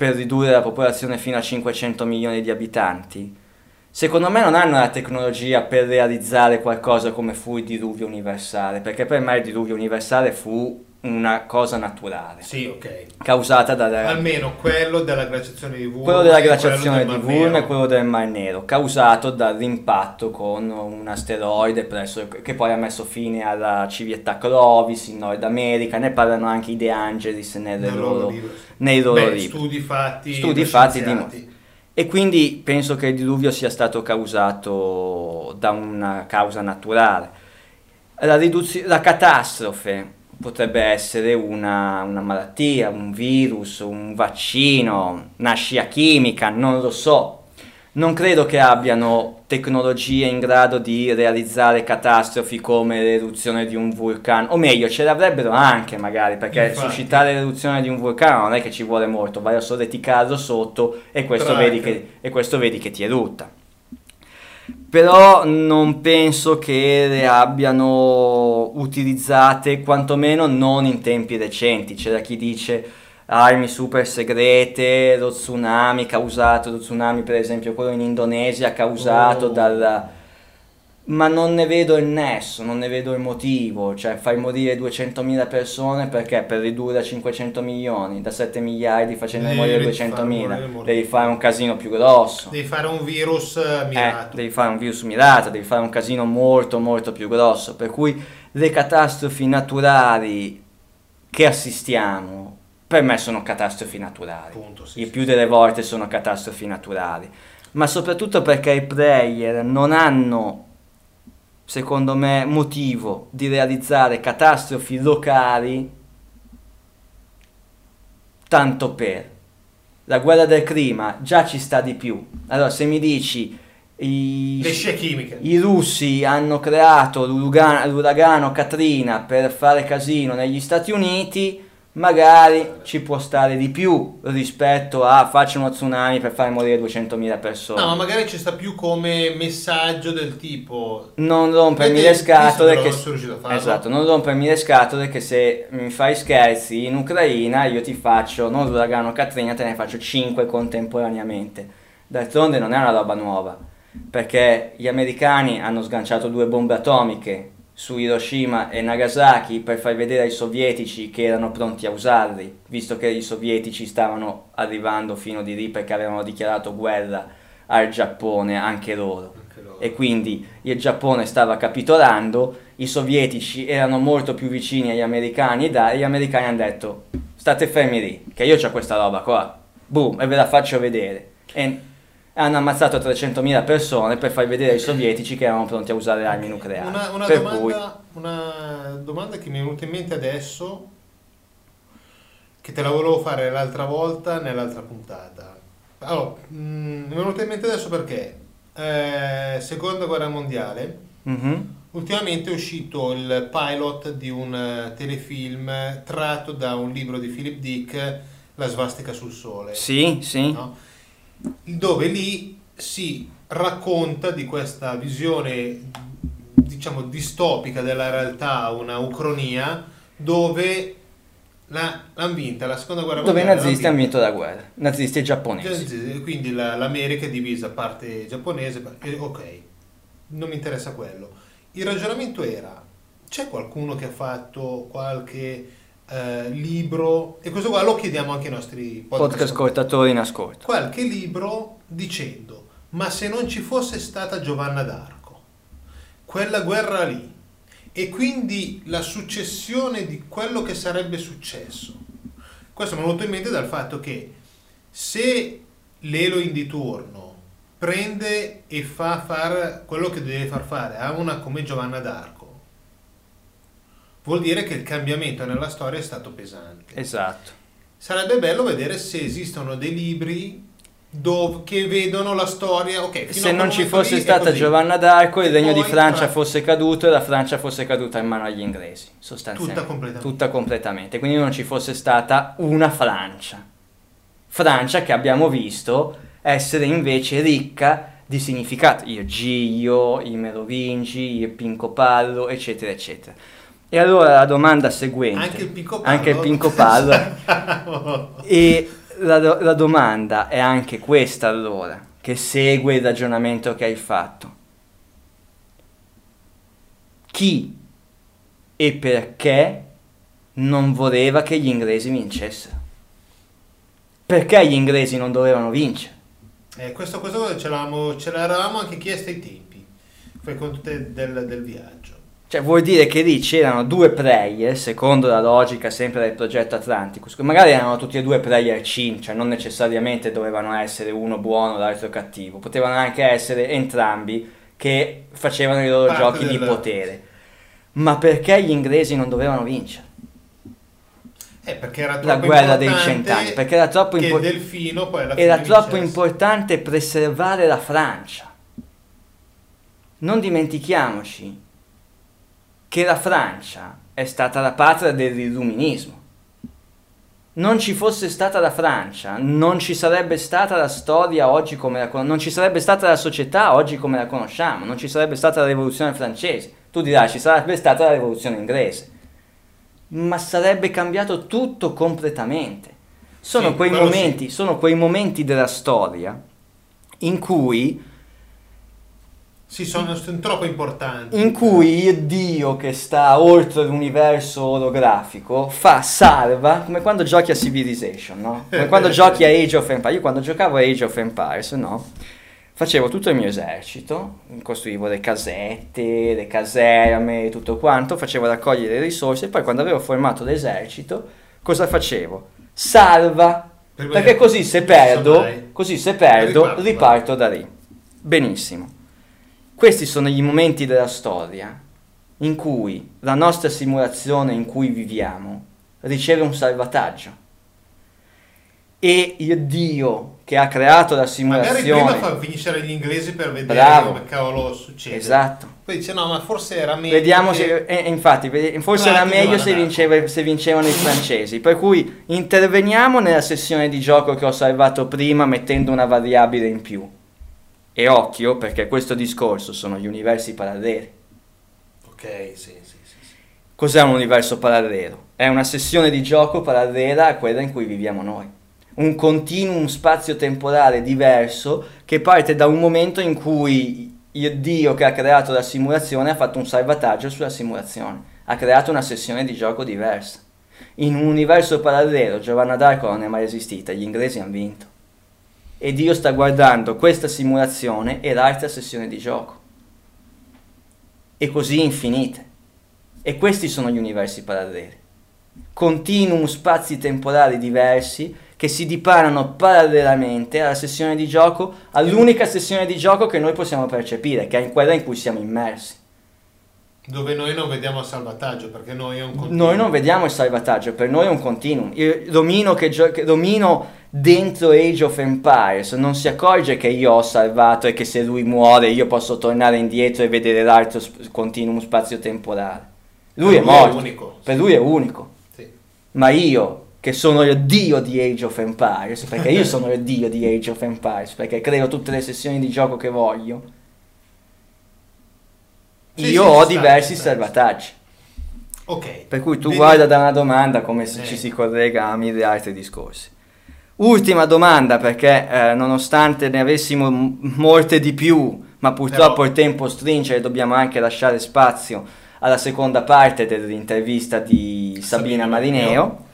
per ridurre la popolazione fino a 500 milioni di abitanti. Secondo me non hanno la tecnologia per realizzare qualcosa come fu il diluvio universale, perché per me il diluvio universale fu una cosa naturale, Sì, ok. causata dalla, Almeno quello della glaciazione di Vulma. quello della glaciazione quello di Vulma e quello del Mar Nero, causato dall'impatto con un asteroide presso, che poi ha messo fine alla civiltà Clovis in Nord America, ne parlano anche i De Angelis nelle Nel loro loro, libro. nei loro Beh, libri. studi fatti Studi da fatti scienziati. E quindi penso che il diluvio sia stato causato da una causa naturale. La, riduzio- la catastrofe potrebbe essere una, una malattia, un virus, un vaccino, una scia chimica, non lo so. Non credo che abbiano tecnologie in grado di realizzare catastrofi come l'eruzione di un vulcano, o meglio, ce l'avrebbero anche magari, perché Infatti. suscitare l'eruzione di un vulcano non è che ci vuole molto, vai a solleticarlo sotto e questo, vedi che, e questo vedi che ti erutta. Però non penso che le abbiano utilizzate, quantomeno non in tempi recenti. C'era chi dice armi super segrete, lo tsunami causato, lo tsunami per esempio quello in Indonesia causato Oh. dal... Ma non ne vedo il nesso, non ne vedo il motivo, cioè fai morire 200.000 persone perché per ridurre a 500 milioni, da 7 miliardi facendo Devi morire far morire 200.000, molto. devi fare un casino più grosso. Devi fare un virus eh, Eh, mirato. devi fare un virus mirato, devi fare un casino molto molto più grosso, per cui le catastrofi naturali che assistiamo per me sono catastrofi naturali. Appunto, sì, Il sì, più delle volte sono catastrofi naturali, ma soprattutto perché i player non hanno secondo me motivo di realizzare catastrofi locali tanto per la guerra del clima già ci sta di più. Allora, se mi dici i, Le scie chimiche. i russi hanno creato l'uragan- l'uragano Katrina per fare casino negli Stati Uniti, magari ci può stare di più rispetto a faccio uno tsunami per fare morire 200.000 persone. No, ma magari ci sta più come messaggio del tipo non rompermi le scatole che esatto, non rompermi le scatole che se mi fai scherzi in Ucraina io ti faccio non l'uragano Katrina, te ne faccio 5 contemporaneamente. D'altronde non è una roba nuova, perché gli americani hanno sganciato due bombe atomiche su Hiroshima e Nagasaki per far vedere ai sovietici che erano pronti a usarli, visto che i sovietici stavano arrivando fino di lì perché avevano dichiarato guerra al Giappone, anche loro Anche loro. e quindi il Giappone stava capitolando, i sovietici erano molto più vicini agli americani e da- gli americani hanno detto state fermi lì, che io ho questa roba qua, boom, e ve la faccio vedere. E hanno ammazzato 300.000 persone per far vedere ai sovietici che erano pronti a usare armi nucleari. Una, una per domanda, cui, una domanda che mi è venuta in mente adesso, che te la volevo fare l'altra volta nell'altra puntata. Allora, mm, mi è venuta in mente adesso perché, eh, seconda guerra mondiale, Mhm. ultimamente è uscito il pilot di un eh, telefilm tratto da un libro di Philip Dick, La svastica sul sole sì, sì, no? Dove lì si racconta di questa visione diciamo distopica della realtà, una ucronia dove la, l'hanno vinta la seconda guerra dove i mondiale. nazisti hanno vinto la guerra, nazisti e giapponesi. Quindi la- l'America è divisa a parte giapponese, e- ok, non mi interessa quello. Il ragionamento era, c'è qualcuno che ha fatto qualche eh, libro, e questo qua lo chiediamo anche ai nostri Podcast ascoltatori in ascolto. qualche libro dicendo ma se non ci fosse stata Giovanna d'Arco quella guerra lì e quindi la successione di quello che sarebbe successo questo mi è venuto in mente dal fatto che se l'Elohim di turno prende e fa fare quello che deve far fare a una come Giovanna d'Arco vuol dire che il cambiamento nella storia è stato pesante Esatto. Sarebbe bello vedere se esistono dei libri dove- che vedono la storia. Ok, fino Se non ci fosse lì stata. Giovanna d'Arco, il regno di Francia fra- fosse caduto e la Francia fosse caduta in mano agli inglesi, sostanzialmente. Tutta completamente. Tutta completamente. Quindi non ci fosse stata una Francia. Francia che abbiamo visto essere invece ricca di significato. Il Giglio, i Merovingi, il Pincopallo, eccetera, eccetera. E allora la domanda seguente. Anche il Pincopallo. Anche il Pincopallo. (laughs) E la, la domanda è anche questa allora, che segue il ragionamento che hai fatto. Chi e perché non voleva che gli inglesi vincessero? Perché gli inglesi non dovevano vincere? Eh, questo, questo ce, l'avevamo, ce l'eravamo anche chiesto ai tempi. Del, del viaggio. Cioè vuol dire che lì c'erano due player, secondo la logica sempre del progetto Atlanticus, che magari erano tutti e due player CIN, cioè non necessariamente dovevano essere uno buono e l'altro cattivo, potevano anche essere entrambi che facevano i loro Parte giochi di del- potere. Ma perché gli inglesi non dovevano vincere? Eh, perché era la guerra dei cent'anni, perché era troppo, che impo- il delfino era troppo importante preservare la Francia. Non dimentichiamoci che la Francia è stata la patria dell'illuminismo. Non ci fosse stata la Francia, non ci sarebbe stata la storia oggi come la con- non ci sarebbe stata la società oggi come la conosciamo, non ci sarebbe stata la rivoluzione francese. Tu dirai ci sarebbe stata la rivoluzione inglese. Ma sarebbe cambiato tutto completamente. Sono Sì, quei momenti, sì. sono quei momenti della storia in cui Sì, sono, troppo importanti. in cui il Dio che sta oltre l'universo olografico fa salva, come quando giochi a Civilization, no? Come quando giochi a Age of Empires. Io quando giocavo a Age of Empires, no? Facevo tutto il mio esercito, costruivo le casette, le caserme, tutto quanto, facevo raccogliere le risorse e poi quando avevo formato l'esercito, cosa facevo? Salva, Per perché così se perdo, così se perdo, riparto da lì. Benissimo. Questi sono gli momenti della storia in cui la nostra simulazione in cui viviamo riceve un salvataggio. E il Dio che ha creato la Magari prima simulazione... fa vincere gli inglesi per vedere Bravo. come cavolo succede. Esatto. Poi dice no, ma forse era meglio. Vediamo che- se, eh, infatti, forse Guarda era meglio se, vinceva- se vincevano i francesi. Per cui interveniamo nella sessione di gioco che ho salvato prima mettendo una variabile in più. E occhio perché questo discorso sono gli universi paralleli. Ok, sì, sì, sì. sì. Cos'è un universo parallelo? È una sessione di gioco parallela a quella in cui viviamo noi. Un continuum spazio-temporale diverso che parte da un momento in cui il Dio che ha creato la simulazione ha fatto un salvataggio sulla simulazione, ha creato una sessione di gioco diversa. In un universo parallelo Giovanna d'Arco non è mai esistita, gli inglesi hanno vinto. E Dio sta guardando questa simulazione e l'altra sessione di gioco. E così infinite. E questi sono gli universi paralleli. Continuum spazi temporali diversi che si diparano parallelamente alla sessione di gioco, all'unica sessione di gioco che noi possiamo percepire, che è quella in cui siamo immersi. Dove noi non vediamo il salvataggio, perché noi è un continuo. Noi non vediamo il salvataggio, per noi è un continuum. Il Romino, che gio- che- Romino dentro Age of Empires non si accorge che io ho salvato e che se lui muore io posso tornare indietro e vedere l'altro sp- continuum spazio-temporale. Lui Per è lui è morto. unico. Per lui è unico. Sì. Ma io, che sono il dio di Age of Empires, perché io sono il dio di Age of Empires, perché creo tutte le sessioni di gioco che voglio, Sì, io ho diversi sta. salvataggi. Ok. Per cui tu Vedi- guarda da una domanda come se Eh. ci si collega a mille altri discorsi. Ultima domanda, perché eh, nonostante ne avessimo m- molte di più, ma purtroppo Però- il tempo stringe e dobbiamo anche lasciare spazio alla seconda parte dell'intervista di Sabina Sabina Marineo.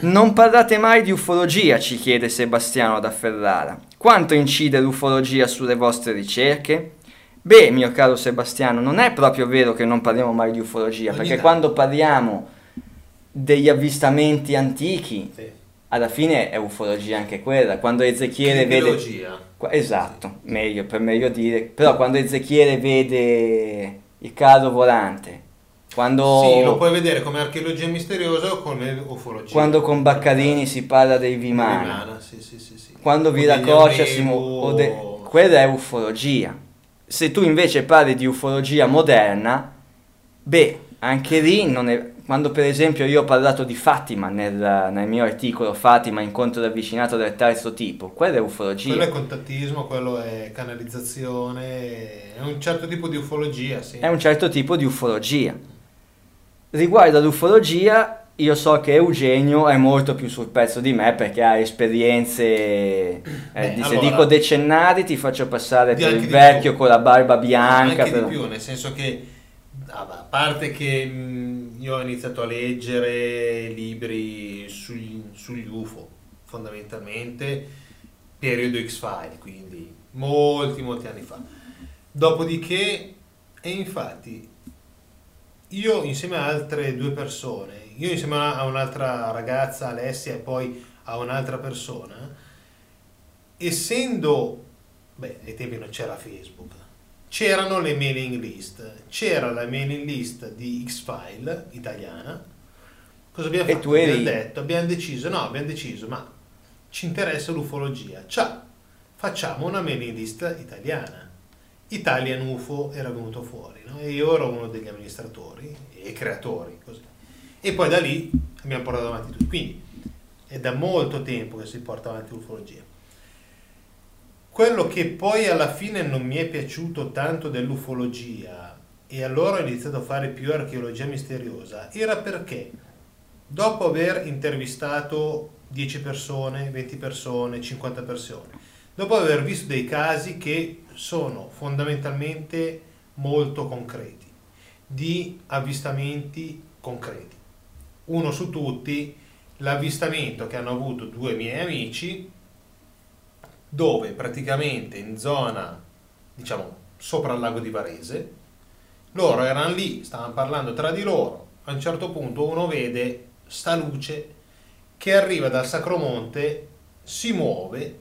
Non parlate mai di ufologia, ci chiede Sebastiano da Ferrara. Quanto incide l'ufologia sulle vostre ricerche? Beh, mio caro Sebastiano, non è proprio vero che non parliamo mai di ufologia, Ogni perché tanto. quando parliamo degli avvistamenti antichi, Sì. Alla fine è ufologia anche quella. Quando Ezechiele vede... Criminologia. Qua- Esatto, meglio, per meglio dire. Però quando Ezechiele vede il carro volante, quando, Sì, lo puoi vedere come archeologia misteriosa o come ufologia. quando con Baccarini si parla dei Vimana, Vimana, sì, sì, sì, sì. quando degli Viracoccia si mu- de- quella è ufologia. Se tu invece parli di ufologia moderna, beh, anche lì non è... Quando per esempio io ho parlato di Fatima nel, nel mio articolo Fatima, incontro ravvicinato del terzo tipo, quella è ufologia. Quello è contattismo, quello è canalizzazione, è un certo tipo di ufologia, sì. è un certo tipo di ufologia. Riguardo all'ufologia, io so che Eugenio è molto più sul pezzo di me perché ha esperienze, eh, Beh, di- se allora- dico decennali ti faccio passare per il vecchio più. con la barba bianca. Anche però- di più, nel senso che a parte che mh, io ho iniziato a leggere libri sugli, sugli UFO, fondamentalmente periodo X-File, quindi molti molti anni fa. Dopodiché, e infatti, io insieme a altre due persone, io insieme a un'altra ragazza, Alessia, e poi a un'altra persona, essendo, beh, ai tempi non c'era Facebook, c'erano le mailing list, c'era la mailing list di X-File italiana, Cosa abbiamo E fatto? eri- Abbiamo detto, abbiamo deciso, no, abbiamo deciso, ma ci interessa l'ufologia. Ciao, facciamo una mailing list italiana. Italian UFO era venuto fuori, no? E io ero uno degli amministratori e creatori, così. E poi da lì abbiamo portato avanti tutto. Quindi è da molto tempo che si porta avanti l'ufologia. Quello che poi alla fine non mi è piaciuto tanto dell'ufologia e allora ho iniziato a fare più archeologia misteriosa era perché dopo aver intervistato 10 persone, 20 persone, 50 persone, dopo aver visto dei casi che sono fondamentalmente molto concreti, di avvistamenti concreti. Uno su tutti, l'avvistamento che hanno avuto due miei amici, dove praticamente in zona, diciamo, sopra il lago di Varese, loro erano lì, stavano parlando tra di loro, a un certo punto uno vede sta luce che arriva dal Sacromonte, si muove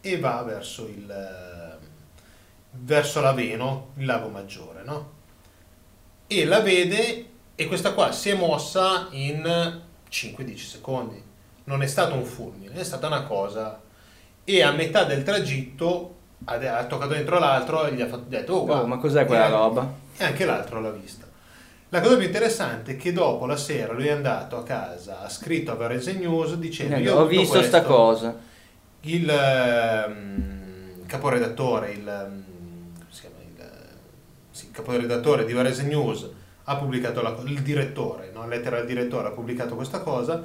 e va verso il verso l'Aveno, il lago Maggiore, no? E la vede e questa qua si è mossa in 5-10 secondi. Non è stato un fulmine, è stata una cosa e a metà del tragitto ha, ha toccato dentro l'altro e gli ha fatto, detto oh, guarda, Oh, ma cos'è quella e- roba? E anche l'altro l'ha vista. La cosa più interessante è che dopo la sera lui è andato a casa, ha scritto a Varese News dicendo io ho visto questo, sta cosa. Il ehm, caporedattore, il, ehm, come si chiama? Il, eh, sì, caporedattore di Varese News ha pubblicato la, il direttore, no? lettera al direttore ha pubblicato questa cosa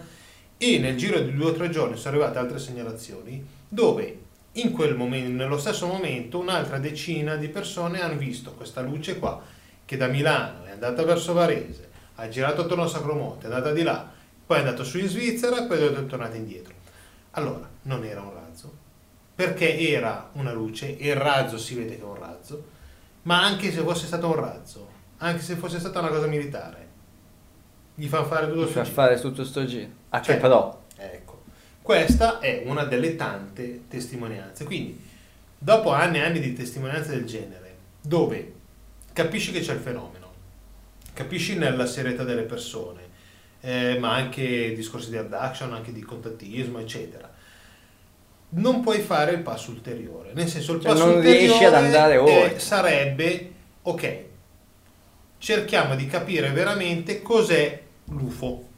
e nel giro di due o tre giorni sono arrivate altre segnalazioni dove in quel momento, nello stesso momento, un'altra decina di persone hanno visto questa luce qua che da Milano è andata verso Varese, ha girato attorno a Sacromonte, è andata di là, poi è andato su in Svizzera e poi è tornata indietro. Allora, non era un razzo, perché era una luce e il razzo si vede che è un razzo, ma anche se fosse stato un razzo, anche se fosse stata una cosa militare, gli fanno fare tutto Per sto giro. fare tutto sto giro. Ah, Cioè, però. Questa è una delle tante testimonianze. Quindi, dopo anni e anni di testimonianze del genere, dove capisci che c'è il fenomeno, capisci nella serietà delle persone, eh, ma anche discorsi di abduction, anche di contattismo, eccetera. Non puoi fare il passo ulteriore, nel senso il Cioè, passo non ulteriore riesci ad andare oltre. sarebbe ok, cerchiamo di capire veramente cos'è l'UFO.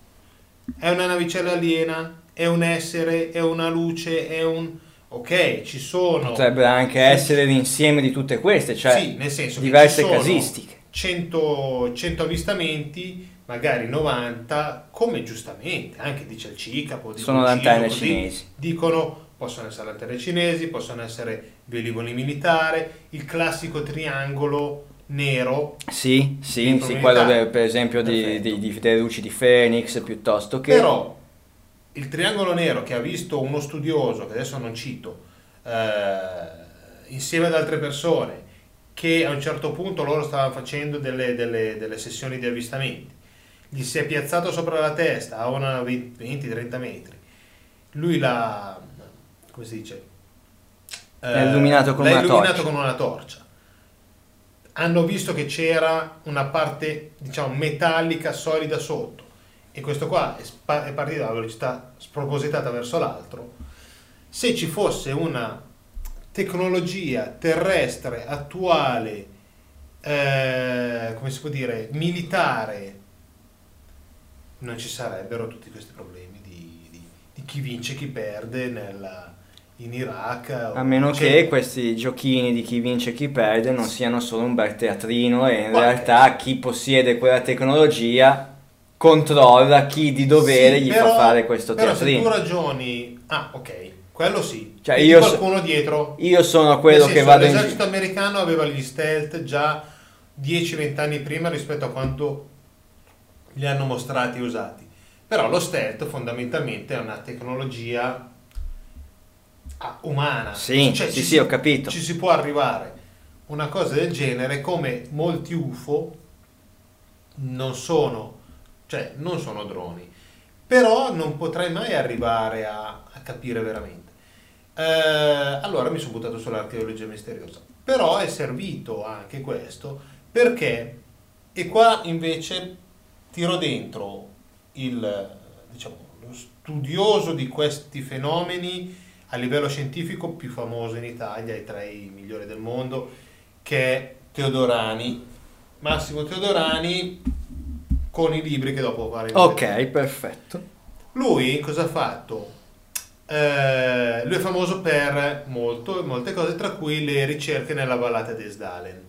È una navicella aliena? È un essere? È una luce? È un... Ok, ci sono... Potrebbe anche essere l'insieme di tutte queste, cioè sì, nel senso che diverse sono casistiche. 100, 100 avvistamenti, magari 90, come giustamente, anche dice il CICAP, dice Sono lanterne cinesi. Dicono, possono essere lanterne cinesi, possono essere velivoli militari, il classico triangolo nero Sì, sì, Di sì, quello per esempio di, di, di- delle luci di Phoenix piuttosto che... Però il triangolo nero che ha visto uno studioso, che adesso non cito, eh, insieme ad altre persone, che a un certo punto loro stavano facendo delle, delle- delle sessioni di avvistamenti, gli si è piazzato sopra la testa a una 20-30 metri, lui l'ha, come si dice? Eh, L'ha illuminato con l'ha una illuminato con una torcia. Hanno visto che c'era una parte, diciamo, metallica solida sotto e questo qua è, partito a velocità spropositata verso l'altro, se ci fosse una tecnologia terrestre attuale, eh, come si può dire, militare, non ci sarebbero tutti questi problemi di, di- di chi vince e chi perde nella- in Iraq. A meno cioè, che questi giochini di chi vince e chi perde non siano solo un bel teatrino e in Guarda. realtà chi possiede quella tecnologia controlla chi di dovere Sì, gli però- fa fare questo però se tu ragioni, ah ok, quello sì, Cioè, Vedi io so- qualcuno dietro. Io sono quello che vado in L'esercito americano aveva gli stealth già 10-20 anni prima rispetto a quanto li hanno mostrati e usati. Però lo stealth fondamentalmente è una tecnologia ah, umana. Sì, Cioè, sì, ci sì, si- ho capito. Ci si può arrivare. Una cosa del genere, come molti UFO non sono, cioè non sono droni, però non potrei mai arrivare a, a capire veramente. Eh, allora mi sono buttato sull'archeologia misteriosa, però è servito anche questo perché, e qua invece tiro dentro il diciamo, lo studioso di questi fenomeni a livello scientifico più famoso in Italia, e tra i migliori del mondo, che è Teodorani. Massimo Teodorani con i libri che dopo faremo. Ok, perfetto. Lui cosa ha fatto? Eh, lui è famoso per molto, molte cose, tra cui le ricerche nella ballata di Esdalen.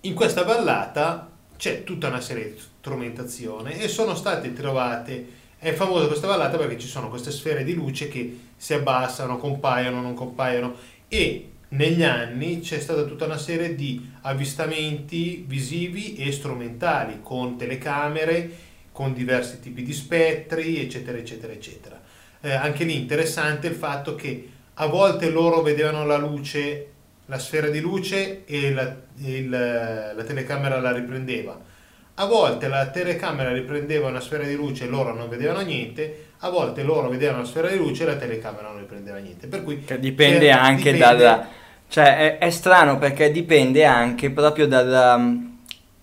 In questa ballata c'è tutta una serie di strumentazione e sono state trovate, è famosa questa ballata perché ci sono queste sfere di luce che si abbassano, compaiono, non compaiono e negli anni c'è stata tutta una serie di avvistamenti visivi e strumentali con telecamere, con diversi tipi di spettri, eccetera, eccetera, eccetera. Eh, anche lì interessante il fatto che a volte loro vedevano la luce, la sfera di luce e la, il, la telecamera la riprendeva. A volte la telecamera riprendeva una sfera di luce e loro non vedevano niente, a volte loro vedevano una sfera di luce e la telecamera non riprendeva niente. Per cui Che dipende anche dipende- dalla... Cioè è, è strano perché dipende anche proprio dalla...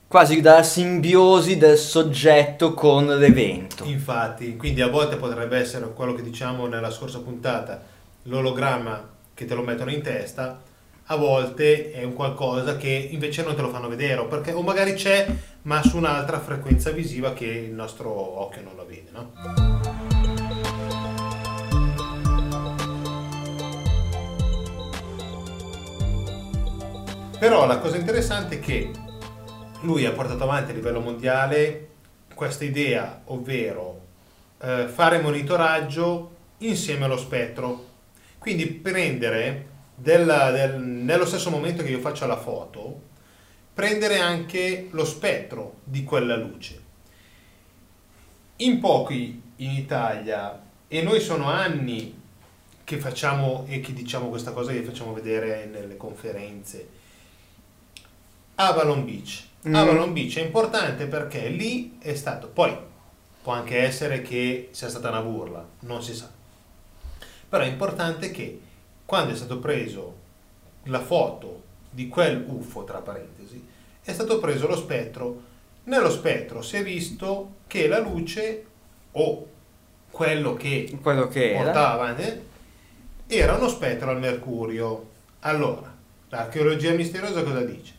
quasi dalla simbiosi del soggetto con l'evento. Infatti, quindi a volte potrebbe essere quello che diciamo nella scorsa puntata, l'ologramma che te lo mettono in testa, a volte è un qualcosa che invece non te lo fanno vedere, o, perché, o magari c'è, ma su un'altra frequenza visiva che il nostro occhio non lo vede, no? Però la cosa interessante è che lui ha portato avanti a livello mondiale questa idea, ovvero eh, fare monitoraggio insieme allo spettro. Quindi prendere della- del- nello stesso momento che io faccio la foto, prendere anche lo spettro di quella luce. In pochi in Italia, e noi sono anni che facciamo e che diciamo questa cosa che facciamo vedere nelle conferenze, Avalon Beach. Mm. Avalon Beach è importante perché lì è stato, poi può anche essere che sia stata una burla, non si sa. Però è importante che quando è stato preso la foto di quel UFO, tra parentesi, è stato preso lo spettro. Nello spettro si è visto che la luce o quello che Quello che era. portava avanti era uno spettro al mercurio. Allora, l'archeologia misteriosa cosa dice?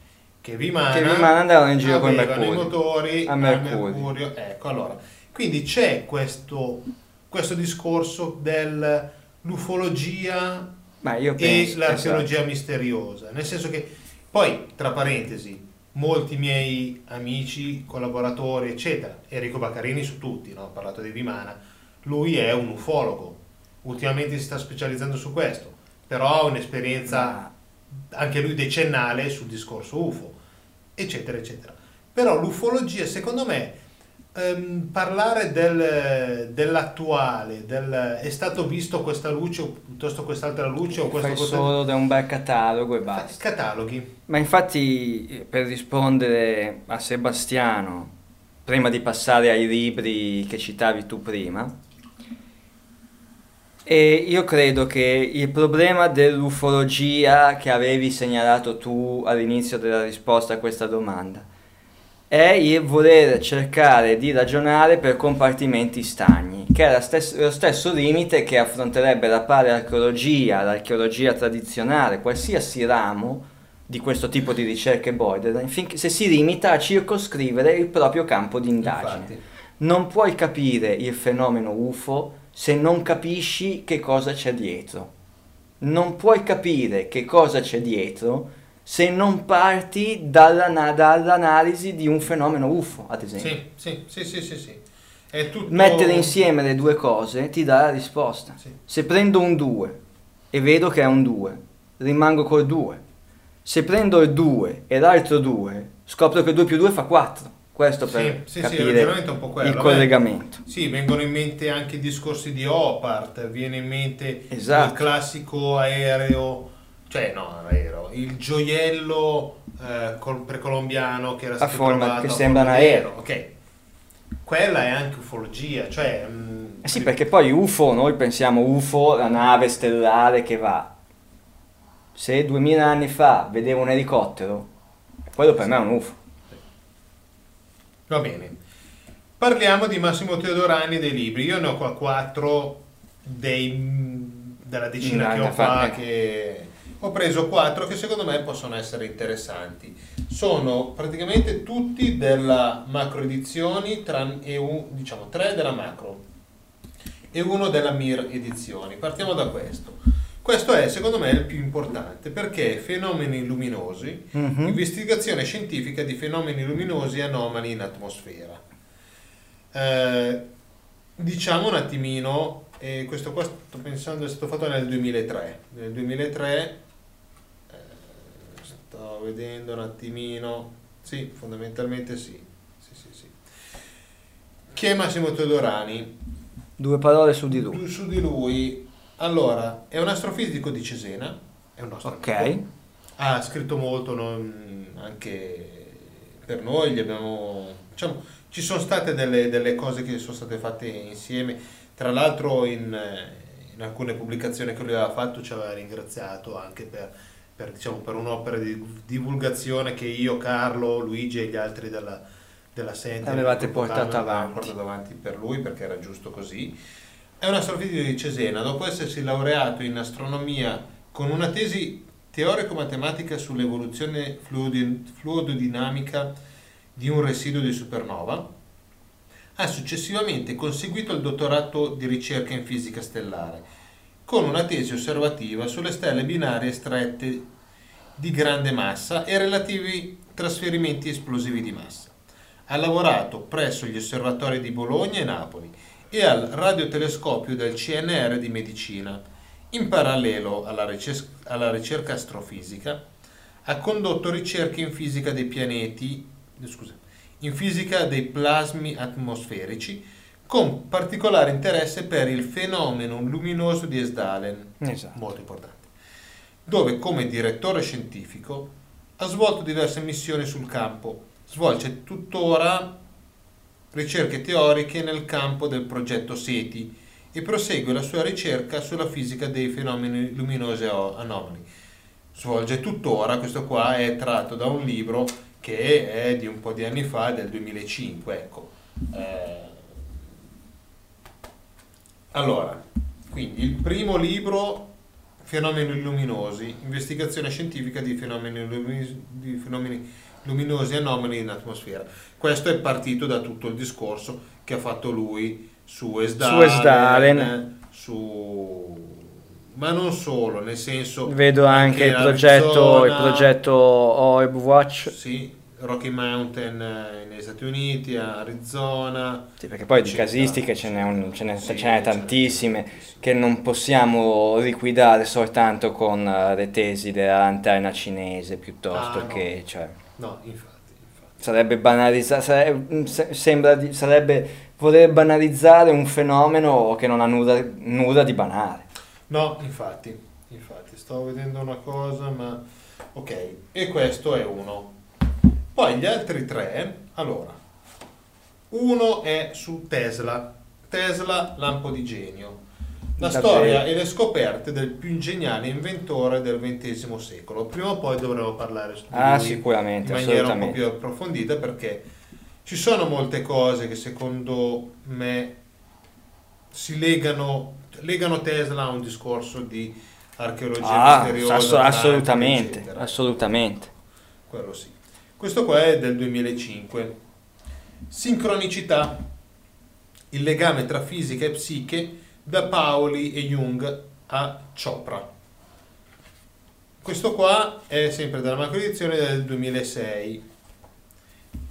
Che Vimana, Che Vimana andavano in giro con i mercurio. motori A mercurio. Ecco, allora, quindi c'è questo, questo discorso dell'ufologia io e penso... l'archeologia esatto. misteriosa. Nel senso che, poi, tra parentesi, molti miei amici, collaboratori, eccetera, Enrico Baccarini su tutti, no? ho parlato di Vimana, lui è un ufologo, ultimamente si sta specializzando su questo, però ha un'esperienza anche lui decennale sul discorso UFO, eccetera, eccetera. Però l'ufologia, secondo me, ehm, parlare del- dell'attuale, del, è stato visto questa luce o piuttosto quest'altra luce o questo, Fai questo solo da un bel catalogo e basta. cataloghi. Ma infatti, per rispondere a Sebastiano, prima di passare ai libri che citavi tu prima, e io credo che il problema dell'ufologia che avevi segnalato tu all'inizio della risposta a questa domanda è il voler cercare di ragionare per compartimenti stagni, che è stes- lo stesso limite che affronterebbe la palearcheologia, l'archeologia tradizionale, qualsiasi ramo di questo tipo di ricerche borderline, finché se si limita a circoscrivere il proprio campo di indagine. Infatti. Non puoi capire il fenomeno UFO se non capisci che cosa c'è dietro. Non puoi capire che cosa c'è dietro se non parti dalla- dall'analisi di un fenomeno UFO, ad esempio. Sì, sì, sì, sì, sì, tutto... Mettere insieme le due cose ti dà la risposta. Sì. Se prendo un 2 e vedo che è un 2, rimango col 2. Se prendo il 2 e l'altro 2, scopro che 2 più 2 fa 4. Questo per Sì, sì, sì, il capire A me- collegamento. Sì, vengono in mente anche i discorsi di Opart, viene in mente Esatto. il classico aereo, cioè no, aereo, il gioiello eh, col- precolombiano che era stato forma- trovato che a sembra forma un aereo. Ok, quella è anche ufologia, cioè... mm, Eh sì, perché poi UFO, noi pensiamo UFO, la nave stellare che va. Se 2000 anni fa vedevo un elicottero, quello per me è un UFO. Va bene. Parliamo di Massimo Teodorani dei libri. Io ne ho qua quattro dei- della decina che ho qua che ho preso quattro che secondo me possono essere interessanti. Sono praticamente tutti della macro edizioni, e un- diciamo tre della macro e uno della Mir edizioni. Partiamo da questo. Questo è secondo me il più importante perché fenomeni luminosi, Mhm. investigazione scientifica di fenomeni luminosi anomali in atmosfera. Eh, diciamo un attimino, e questo qua sto pensando è stato fatto nel 2003. Nel 2003 eh, sto vedendo un attimino, sì, fondamentalmente sì. Sì, sì, sì. Chi è Massimo Teodorani? Due parole su di lui. Su di lui, allora, è un astrofisico di Cesena, è un nostro Ok. amico. Ha scritto molto non- anche per noi, gli abbiamo, diciamo, ci sono state delle, delle cose che sono state fatte insieme, tra l'altro in, in alcune pubblicazioni che lui aveva fatto ci aveva ringraziato anche per, per, diciamo, per un'opera di divulgazione che io, Carlo, Luigi e gli altri della, della Sente Avevate portato avanti. portato avanti per lui perché era giusto così. È un astrofisico di Cesena, dopo essersi laureato in astronomia con una tesi teorico-matematica sull'evoluzione fluidodinamica di un residuo di supernova, ha successivamente conseguito il dottorato di ricerca in fisica stellare, con una tesi osservativa sulle stelle binarie strette di grande massa e relativi trasferimenti esplosivi di massa. Ha lavorato presso gli osservatori di Bologna e Napoli e al radiotelescopio del CNR di Medicina. In parallelo alla, ricer- alla ricerca astrofisica, ha condotto ricerche in fisica dei pianeti, scusa, in fisica dei plasmi atmosferici, con particolare interesse per il fenomeno luminoso di Esdalen, Esatto. molto importante, dove come direttore scientifico ha svolto diverse missioni sul campo, svolge tuttora ricerche teoriche nel campo del progetto SETI e prosegue la sua ricerca sulla fisica dei fenomeni luminosi anomali. Svolge tuttora, questo qua è tratto da un libro che è di un po' di anni fa, del 2005, ecco. Eh, allora, quindi il primo libro, Fenomeni luminosi, investigazione scientifica di fenomeni, lumi- di fenomeni luminosi anomali in atmosfera. Questo è partito da tutto il discorso che ha fatto lui su Esdalen, Su Esdalen. su- ma non solo, nel senso Vedo anche il in progetto, il progetto Orb Watch. sì, Rocky Mountain eh, negli Stati Uniti, Arizona. Sì, perché poi di casistiche ce n'è, un- ce n'è- Sì, ce n'è tantissime tantissime. che non possiamo liquidare soltanto con eh, le tesi della lanterna cinese piuttosto Ah, no. che... Cioè, No, infatti, infatti. sarebbe banalizzare, sarebbe, se- sembra di, sarebbe voler banalizzare un fenomeno che non ha nulla, nulla di banale. No, infatti, infatti, sto vedendo una cosa, ma ok, e questo è uno. Poi gli altri tre, allora, uno è su Tesla, Tesla lampo di genio, la Davvero? storia e le scoperte del più geniale inventore del XX secolo. Prima o poi dovremo parlare di Ah, lui sicuramente, in maniera un po' più approfondita perché ci sono molte cose che secondo me si legano, legano Tesla a un discorso di archeologia Ah, misteriosa, ass- assolutamente, eccetera. assolutamente. Quello sì. Questo qua è del 2005. Sincronicità. Il legame tra fisica e psiche da Paoli e Jung a Chopra. Questo qua è sempre della macro edizione del 2006.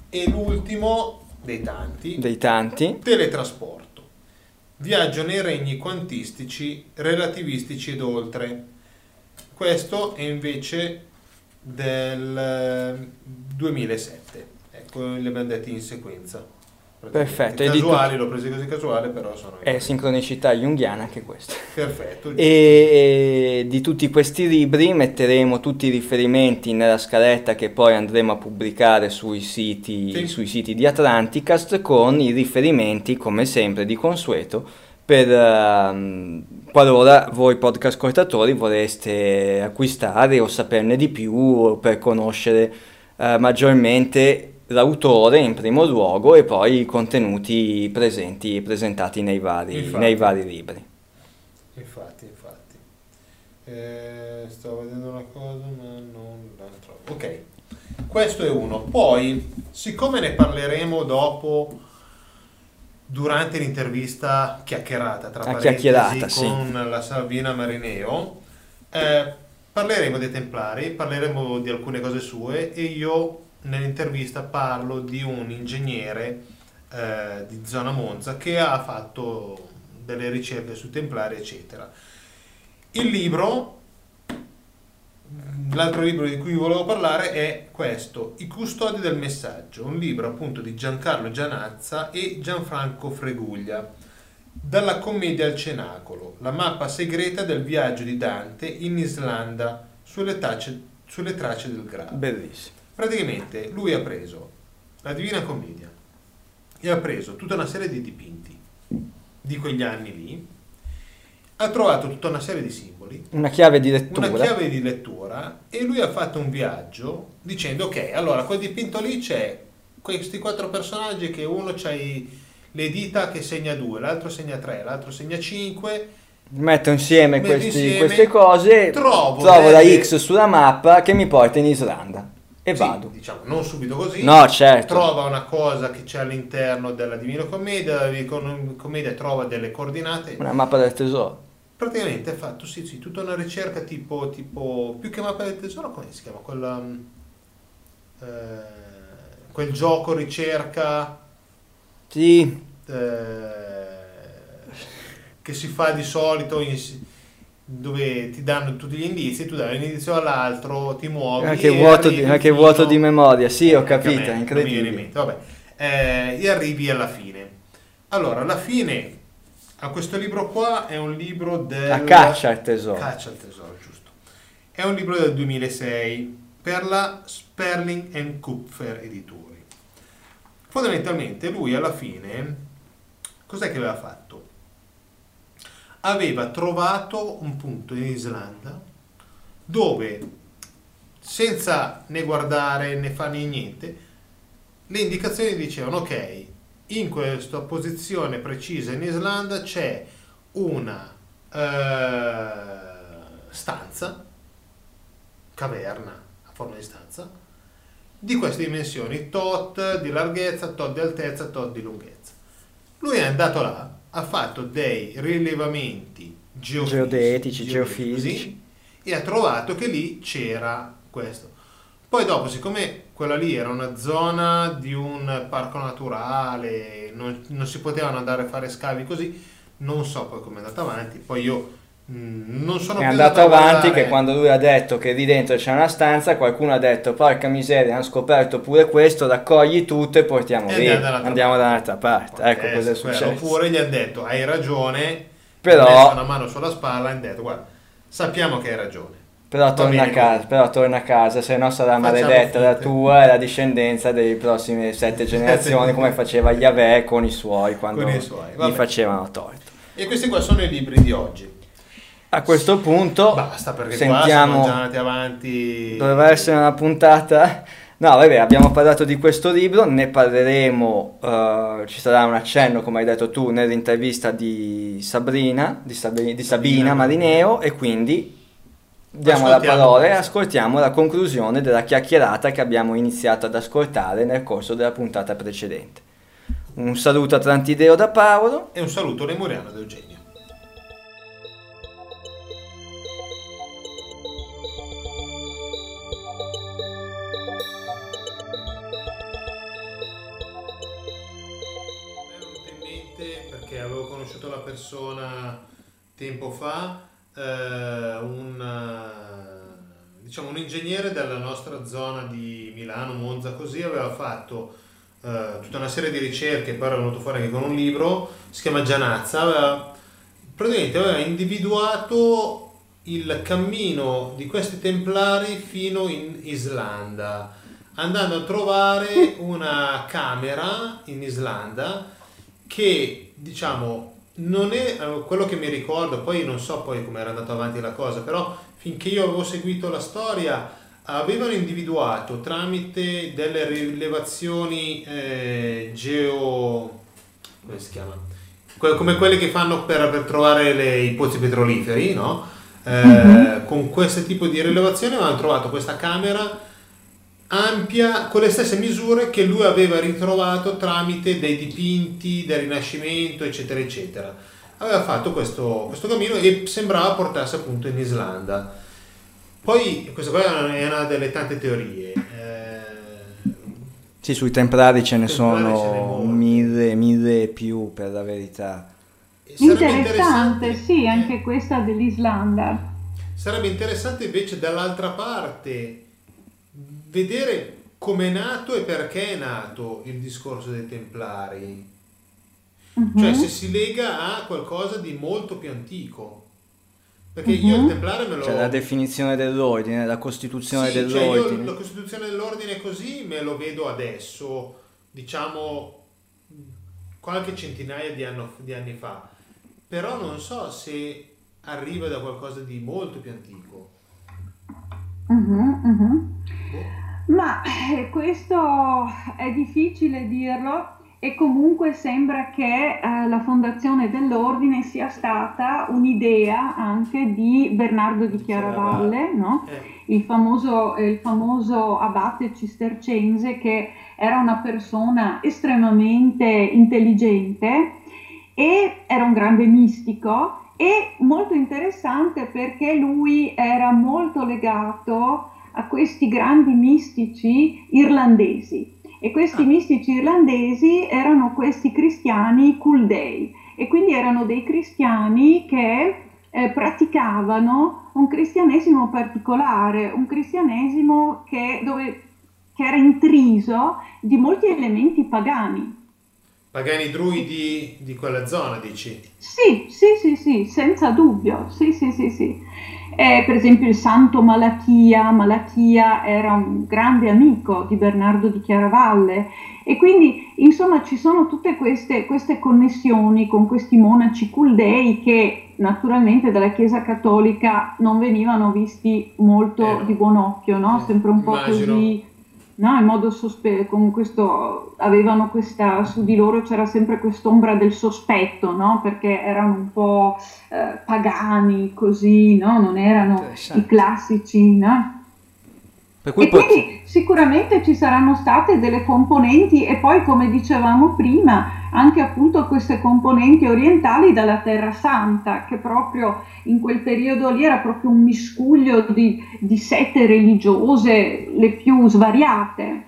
E l'ultimo dei tanti, Dei tanti. teletrasporto. Viaggio nei regni quantistici, relativistici ed oltre. Questo è invece del eh, 2007. Ecco, li abbiamo detti in sequenza. Perfetto, di Casuali, l'ho presi così casuale, però sono... È sincronicità junghiana anche questo. Perfetto. E, e di tutti questi libri metteremo tutti i riferimenti nella scaletta che poi andremo a pubblicare sui siti, Sì. sui siti di Atlanticast con i riferimenti, come sempre, di consueto, per ehm, qualora voi podcast ascoltatori vorreste acquistare o saperne di più per conoscere eh, maggiormente l'autore in primo luogo e poi i contenuti presenti, presentati nei vari, Infatti. nei vari libri. Infatti, infatti. Eh, sto vedendo una cosa ma non la trovo. Ok, questo è uno. Poi, siccome ne parleremo dopo, durante l'intervista chiacchierata, tra La parentesi, chiacchierata, sì. con la Sabina Marineo, eh, parleremo dei Templari, parleremo di alcune cose sue e io nell'intervista parlo di un ingegnere eh, di zona Monza che ha fatto delle ricerche sui Templari, eccetera. Il libro, l'altro libro di cui volevo parlare è questo, I custodi del messaggio, un libro appunto di Giancarlo Gianazza e Gianfranco Freguglia. Dalla commedia al cenacolo, la mappa segreta del viaggio di Dante in Islanda sulle, tacce- sulle tracce del Graal. Bellissimo. Praticamente lui ha preso la Divina Commedia e ha preso tutta una serie di dipinti di quegli anni lì, ha trovato tutta una serie di simboli, Una chiave di lettura. una chiave di lettura e lui ha fatto un viaggio dicendo ok, allora quel dipinto lì c'è questi quattro personaggi che uno c'ha i- le dita che segna 2, l'altro segna 3, l'altro segna 5 Metto insieme, Metto questi- insieme, queste cose, trovo trovo la delle- X sulla mappa che mi porta in Islanda e Sì, vado. diciamo, non subito così. No, certo. Trova una cosa che c'è all'interno della Divina Commedia, la Divina Commedia trova delle coordinate. Una mappa del tesoro. Praticamente ha fatto sì, sì, tutta una ricerca tipo, tipo più che mappa del tesoro, come si chiama? Quella, mm, eh, quel gioco ricerca Sì, eh, che si fa di solito in- dove ti danno tutti gli indizi, tu dai un indizio all'altro, ti muovi. anche vuoto, di, anche vuoto di memoria. Sì, ho capito, è incredibile. Vabbè. Eh, e arrivi alla fine. Allora, alla fine, a questo libro qua è un libro del... A caccia al tesoro. Caccia al tesoro, giusto. È un libro del 2006 per la Sperling and Kupfer Editori. Fondamentalmente lui alla fine, cos'è che aveva fatto? Aveva trovato un punto in Islanda dove senza né guardare né fare niente, le indicazioni dicevano ok, in questa posizione precisa in Islanda c'è una eh, stanza, caverna a forma di stanza, di queste dimensioni, tot di larghezza, tot di altezza, tot di lunghezza. Lui è andato là, ha fatto dei rilevamenti geofisici, Geodetici, geofisici. e ha trovato che lì c'era questo. Poi dopo, siccome quella lì era una zona di un parco naturale, non, non si potevano andare a fare scavi così, non so poi come è andato avanti. Poi io non sono È andato avanti che quando lui ha detto che lì dentro c'è una stanza, qualcuno ha detto porca miseria, hanno scoperto pure questo, raccogli tutto e portiamo E lì, andiamo da un'altra parte. Può Ecco cosa è essere quello. successo. Oppure gli hanno detto hai ragione, Però- una mano sulla spalla e hanno detto guarda, sappiamo che hai ragione. Però torna, a casa, però torna a casa, se no sarà Facciamo maledetta la tua e la discendenza delle prossime sette (laughs) generazioni, come faceva Yahweh con i suoi quando Con i suoi, gli facevano torto. E questi qua sono i libri di oggi. A questo punto Basta perché qua sentiamo... siamo già andati avanti. Doveva essere una puntata. No, vabbè, abbiamo parlato di questo libro, ne parleremo, eh, ci sarà un accenno, come hai detto tu, nell'intervista di Sabrina, di, Sabri- di Sabina Marineo, e quindi diamo la parola e ascoltiamo la conclusione della chiacchierata che abbiamo iniziato ad ascoltare nel corso della puntata precedente. Un saluto a Trantideo da Paolo. E un saluto lemuriano da Eugenio. Persona tempo fa, eh, un, eh, diciamo, un ingegnere della nostra zona di Milano, Monza, così aveva fatto eh, tutta una serie di ricerche, poi era venuto fuori anche con un libro, si chiama Gianazza, aveva, praticamente aveva individuato il cammino di questi templari fino in Islanda, andando a trovare una camera in Islanda che diciamo non è eh, quello che mi ricordo, poi non so poi come era andato avanti la cosa, però finché io avevo seguito la storia avevano individuato tramite delle rilevazioni eh, geo... come si chiama? Que- come quelle che fanno per, per trovare le, i pozzi petroliferi, no? Eh, mm-hmm. Con questo tipo di rilevazione avevano trovato questa camera ampia con le stesse misure che lui aveva ritrovato tramite dei dipinti del Rinascimento, eccetera, eccetera. Aveva fatto questo, questo cammino e sembrava portarsi appunto in Islanda. Poi, questa qua è una delle tante teorie. Eh, sì, sui templari ce ne sono mille, mille e più per la verità. Interessante, interessante, sì, anche questa dell'Islanda. Sarebbe interessante invece dall'altra parte vedere come è nato e perché è nato il discorso dei templari. Uh-huh. Cioè se si lega a qualcosa di molto più antico. Perché uh-huh. io il templare me lo... Cioè la definizione dell'ordine, la costituzione sì, dell'ordine. Cioè io la costituzione dell'ordine così me lo vedo adesso, diciamo qualche centinaia di, anno, di anni fa. Però non so se arriva da qualcosa di molto più antico. Uh-huh. Ma eh, questo è difficile dirlo e comunque sembra che eh, la fondazione dell'ordine sia stata un'idea anche di Bernardo di Chiaravalle, no? Eh. il, famoso, il famoso abate cistercense che era una persona estremamente intelligente e era un grande mistico e molto interessante perché lui era molto legato a questi grandi mistici irlandesi. E questi ah. mistici irlandesi erano questi cristiani Kuldei e quindi erano dei cristiani che eh, praticavano un cristianesimo particolare, un cristianesimo che, dove, che era intriso di molti elementi pagani. Pagani druidi di quella zona, dici? Sì, sì, sì, sì, senza dubbio, sì, sì, sì, sì. Eh, per esempio il santo Malachia, Malachia era un grande amico di Bernardo di Chiaravalle e quindi insomma ci sono tutte queste, queste connessioni con questi monaci culdei che naturalmente dalla Chiesa Cattolica non venivano visti molto eh, di buon occhio, no? Eh, sempre un po' immagino. così no? in modo sospeso, con questo, avevano questa, su di loro c'era sempre quest'ombra del sospetto, no? perché erano un po' eh, pagani così, no? non erano i classici. No? E pot- quindi sicuramente ci saranno state delle componenti e poi come dicevamo prima anche appunto queste componenti orientali dalla Terra Santa che proprio in quel periodo lì era proprio un miscuglio di, di sette religiose le più svariate.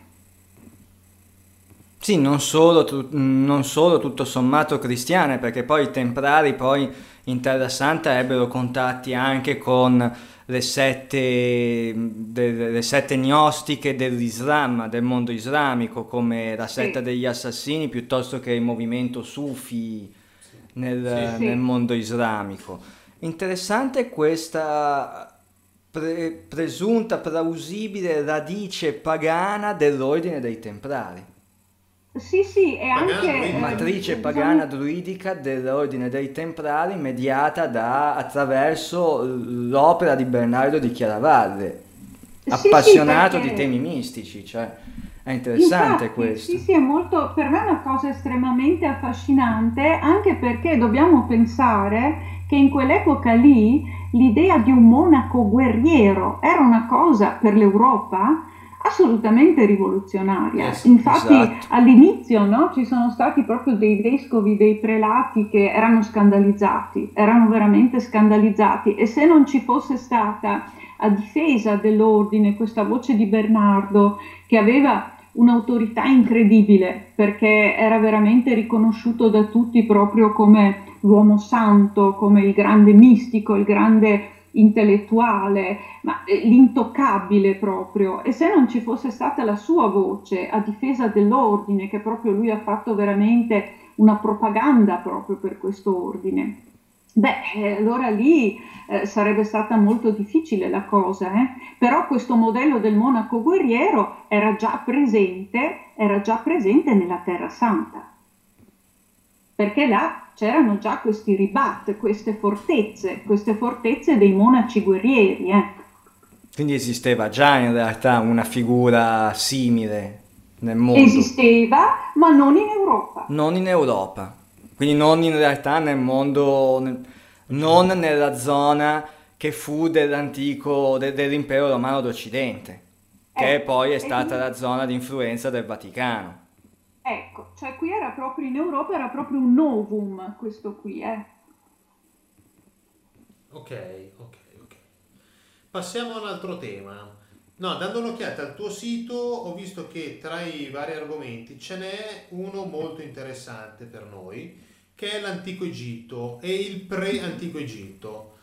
Sì, non solo, non solo tutto sommato cristiane perché poi i templari poi in Terra Santa ebbero contatti anche con le sette, de, le sette gnostiche dell'Islam, del mondo islamico, come la setta sì. degli assassini, piuttosto che il movimento Sufi nel, sì, sì. nel mondo islamico. Interessante questa pre, presunta, plausibile radice pagana dell'ordine dei Templari. Sì, sì, e anche... Eh, matrice eh, pagana druidica dell'ordine dei Templari mediata da, attraverso l'opera di Bernardo di Chiaravalle, appassionato sì, sì, perché... di temi mistici, cioè è interessante Infatti, questo. Sì, sì, è molto, per me è una cosa estremamente affascinante, anche perché dobbiamo pensare che in quell'epoca lì l'idea di un monaco guerriero era una cosa per l'Europa assolutamente rivoluzionaria. Yes, Infatti esatto. all'inizio no, ci sono stati proprio dei vescovi, dei prelati che erano scandalizzati, erano veramente scandalizzati e se non ci fosse stata a difesa dell'ordine questa voce di Bernardo che aveva un'autorità incredibile perché era veramente riconosciuto da tutti proprio come l'uomo santo, come il grande mistico, il grande intellettuale, ma eh, l'intoccabile proprio. E se non ci fosse stata la sua voce a difesa dell'ordine, che proprio lui ha fatto veramente una propaganda proprio per questo ordine, beh, eh, allora lì eh, sarebbe stata molto difficile la cosa, eh? però questo modello del monaco guerriero era già presente, era già presente nella Terra Santa, perché là c'erano già questi ribat, queste fortezze, queste fortezze dei monaci guerrieri. Eh. Quindi esisteva già in realtà una figura simile nel mondo. Esisteva, ma non in Europa. Non in Europa. Quindi non in realtà nel mondo, nel- non nella zona che fu dell'antico, de- dell'impero romano d'Occidente, che Eh, poi è stata quindi- la zona di influenza del Vaticano. Ecco, cioè qui era proprio in Europa, era proprio un novum questo qui, eh. Ok, ok, ok. Passiamo a un altro tema. No, dando un'occhiata al tuo sito ho visto che tra i vari argomenti ce n'è uno molto interessante per noi, che è l'antico Egitto e il pre-antico Egitto.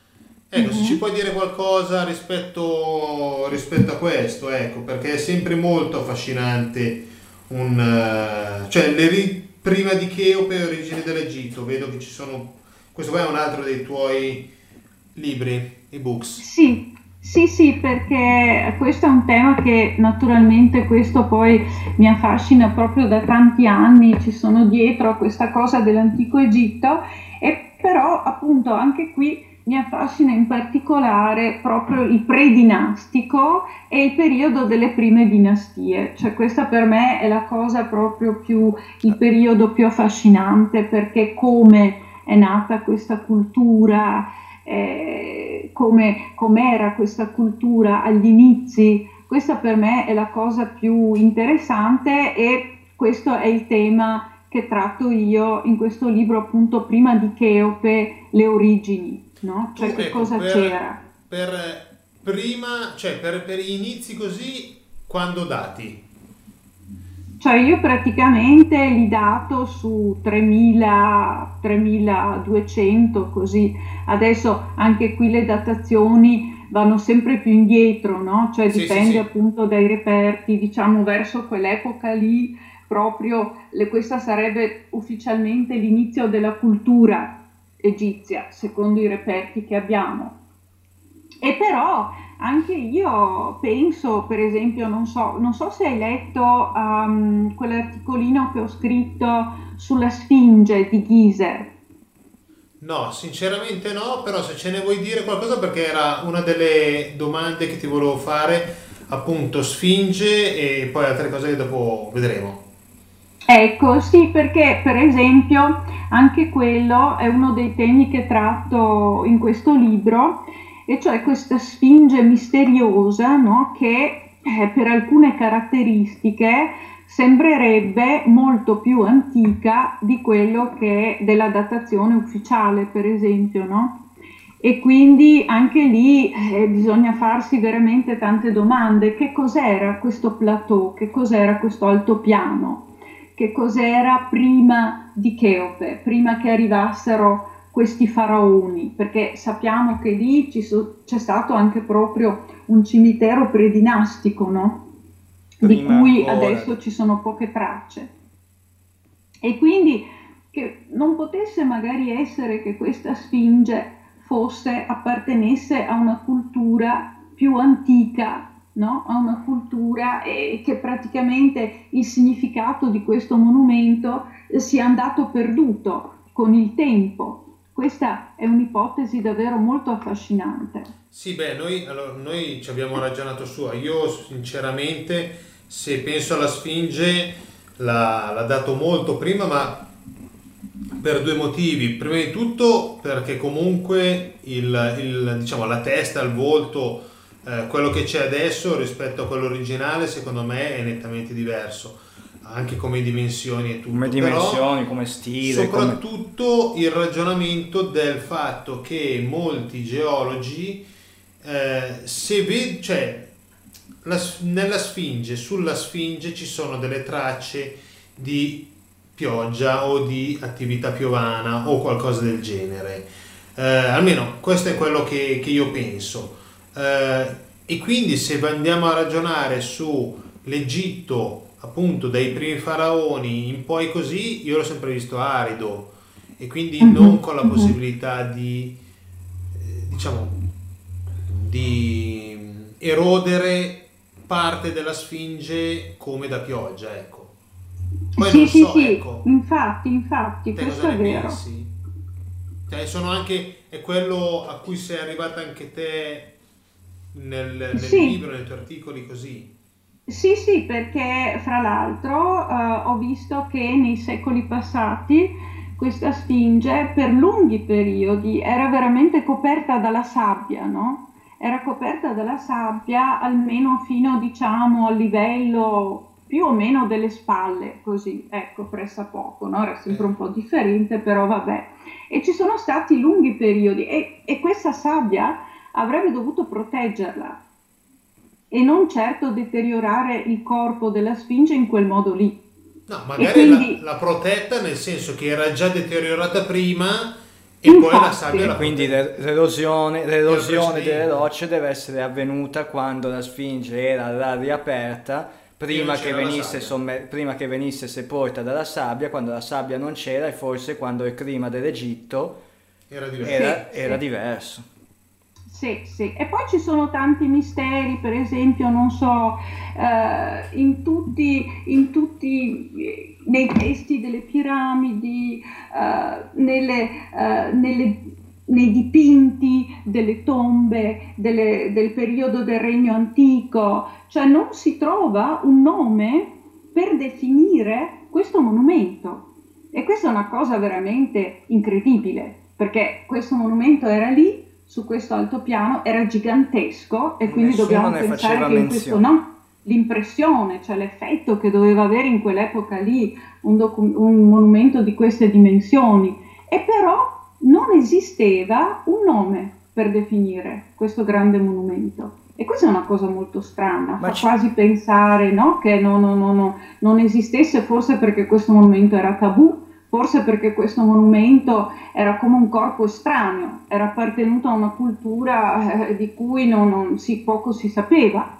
Ecco, se ci puoi dire qualcosa rispetto, rispetto a questo, ecco, perché è sempre molto affascinante un, eh, cioè ri- prima di Cheope origini dell'Egitto, vedo che ci sono, questo qua è un altro dei tuoi libri, i books. Sì, sì, sì, perché questo è un tema che naturalmente questo poi mi affascina proprio da tanti anni, ci sono dietro a questa cosa dell'antico Egitto e però appunto anche qui mi affascina in particolare proprio il predinastico e il periodo delle prime dinastie, cioè questa per me è la cosa proprio più, il periodo più affascinante perché come è nata questa cultura, eh, come com'era questa cultura agli inizi, questa per me è la cosa più interessante e questo è il tema che tratto io in questo libro appunto prima di Cheope, le origini, no? Cioè Tu, che ecco, cosa per- c'era. Per prima, cioè per, per gli inizi così, quando dati? Cioè io praticamente li dato su 3000, 3200 così, adesso anche qui le datazioni vanno sempre più indietro, no? Cioè Sì, sì, dipende sì. appunto dai reperti, diciamo verso quell'epoca lì proprio, le- questa sarebbe ufficialmente l'inizio della cultura egizia, secondo i reperti che abbiamo. E però anche io penso, per esempio, non so, non so se hai letto um, quell'articolino che ho scritto sulla Sfinge di Ghiser. No, sinceramente no, però se ce ne vuoi dire qualcosa perché era una delle domande che ti volevo fare, appunto Sfinge e poi altre cose che dopo vedremo. Ecco, sì, perché per esempio anche quello è uno dei temi che tratto in questo libro, e cioè questa sfinge misteriosa, no? Che eh, per alcune caratteristiche sembrerebbe molto più antica di quello che è della datazione ufficiale, per esempio, no? E quindi anche lì eh, bisogna farsi veramente tante domande. Che cos'era questo plateau? Che cos'era questo altopiano? Che cos'era prima di Cheope, prima che arrivassero questi faraoni? Perché sappiamo che lì so- c'è stato anche proprio un cimitero predinastico, no? Di cui ancora. adesso ci sono poche tracce. E quindi che non potesse magari essere che questa sfinge fosse, appartenesse a una cultura più antica, no? a una cultura e che praticamente il significato di questo monumento eh, sia andato perduto con il tempo. Questa è un'ipotesi davvero molto affascinante. Sì, beh, noi, allora, noi ci abbiamo ragionato su. Io sinceramente, se penso alla Sfinge, l'ha, l'ha dato molto prima, ma per due motivi. Prima di tutto perché comunque il, il- diciamo, la testa, il volto, eh, quello che c'è adesso rispetto a quello originale, secondo me è nettamente diverso, anche come dimensioni e tutto. Come Però- dimensioni, come stile, come... Soprattutto il ragionamento del fatto che molti geologi, eh, se ved- cioè, la nella Sfinge, sulla Sfinge ci sono delle tracce di pioggia o di attività piovana o qualcosa del genere. Eh, almeno questo è quello che, che io penso. Eh, e quindi se andiamo a ragionare sull'Egitto, appunto dai primi faraoni in poi così, io l'ho sempre visto arido e quindi Mhm, non con la mhm. possibilità di, eh, diciamo, di erodere parte della Sfinge come da pioggia, ecco. Poi sì, non sì, so, sì, ecco, infatti, infatti, te questo è vero. pensi? Cioè, sono anche, è quello a cui sei arrivata anche te nel, nel Sì. libro, nei tuoi articoli così. Sì, sì, perché fra l'altro eh, ho visto che nei secoli passati questa sfinge per lunghi periodi era veramente coperta dalla sabbia, no? Era coperta dalla sabbia almeno fino, diciamo, al livello più o meno delle spalle, così, ecco, pressappoco, no? Era sempre un po' differente, però vabbè. E ci sono stati lunghi periodi e, e questa sabbia avrebbe dovuto proteggerla e non certo deteriorare il corpo della Sfinge in quel modo lì. No, magari quindi- la, la protetta nel senso che era già deteriorata prima e poi la Infatti. sabbia la Quindi l'erosione, l'erosione delle rocce deve essere avvenuta quando la Sfinge era all'aria aperta, prima che, venisse sommer- prima che venisse sepolta dalla sabbia, quando la sabbia non c'era e forse quando il clima dell'Egitto Era diversa. era, Sì, era sì. diverso. Sì, sì. E poi ci sono tanti misteri, per esempio, non so, eh, in tutti, in tutti, eh, nei testi delle piramidi, eh, nelle, eh, nelle- nei dipinti delle tombe delle- del periodo del Regno Antico, cioè non si trova un nome per definire questo monumento. E questa è una cosa veramente incredibile, perché questo monumento era lì, su questo altopiano, era gigantesco e quindi Nessuno dobbiamo pensare che in questo menzione. no, l'impressione, cioè l'effetto che doveva avere in quell'epoca lì un, docu- un monumento di queste dimensioni. E però non esisteva un nome per definire questo grande monumento. E questa è una cosa molto strana, Ma fa ci- quasi pensare no, che no, no, no, no, non esistesse forse perché questo monumento era tabù, forse perché questo monumento era come un corpo estraneo, era appartenuto a una cultura eh, di cui non, non si, poco si sapeva.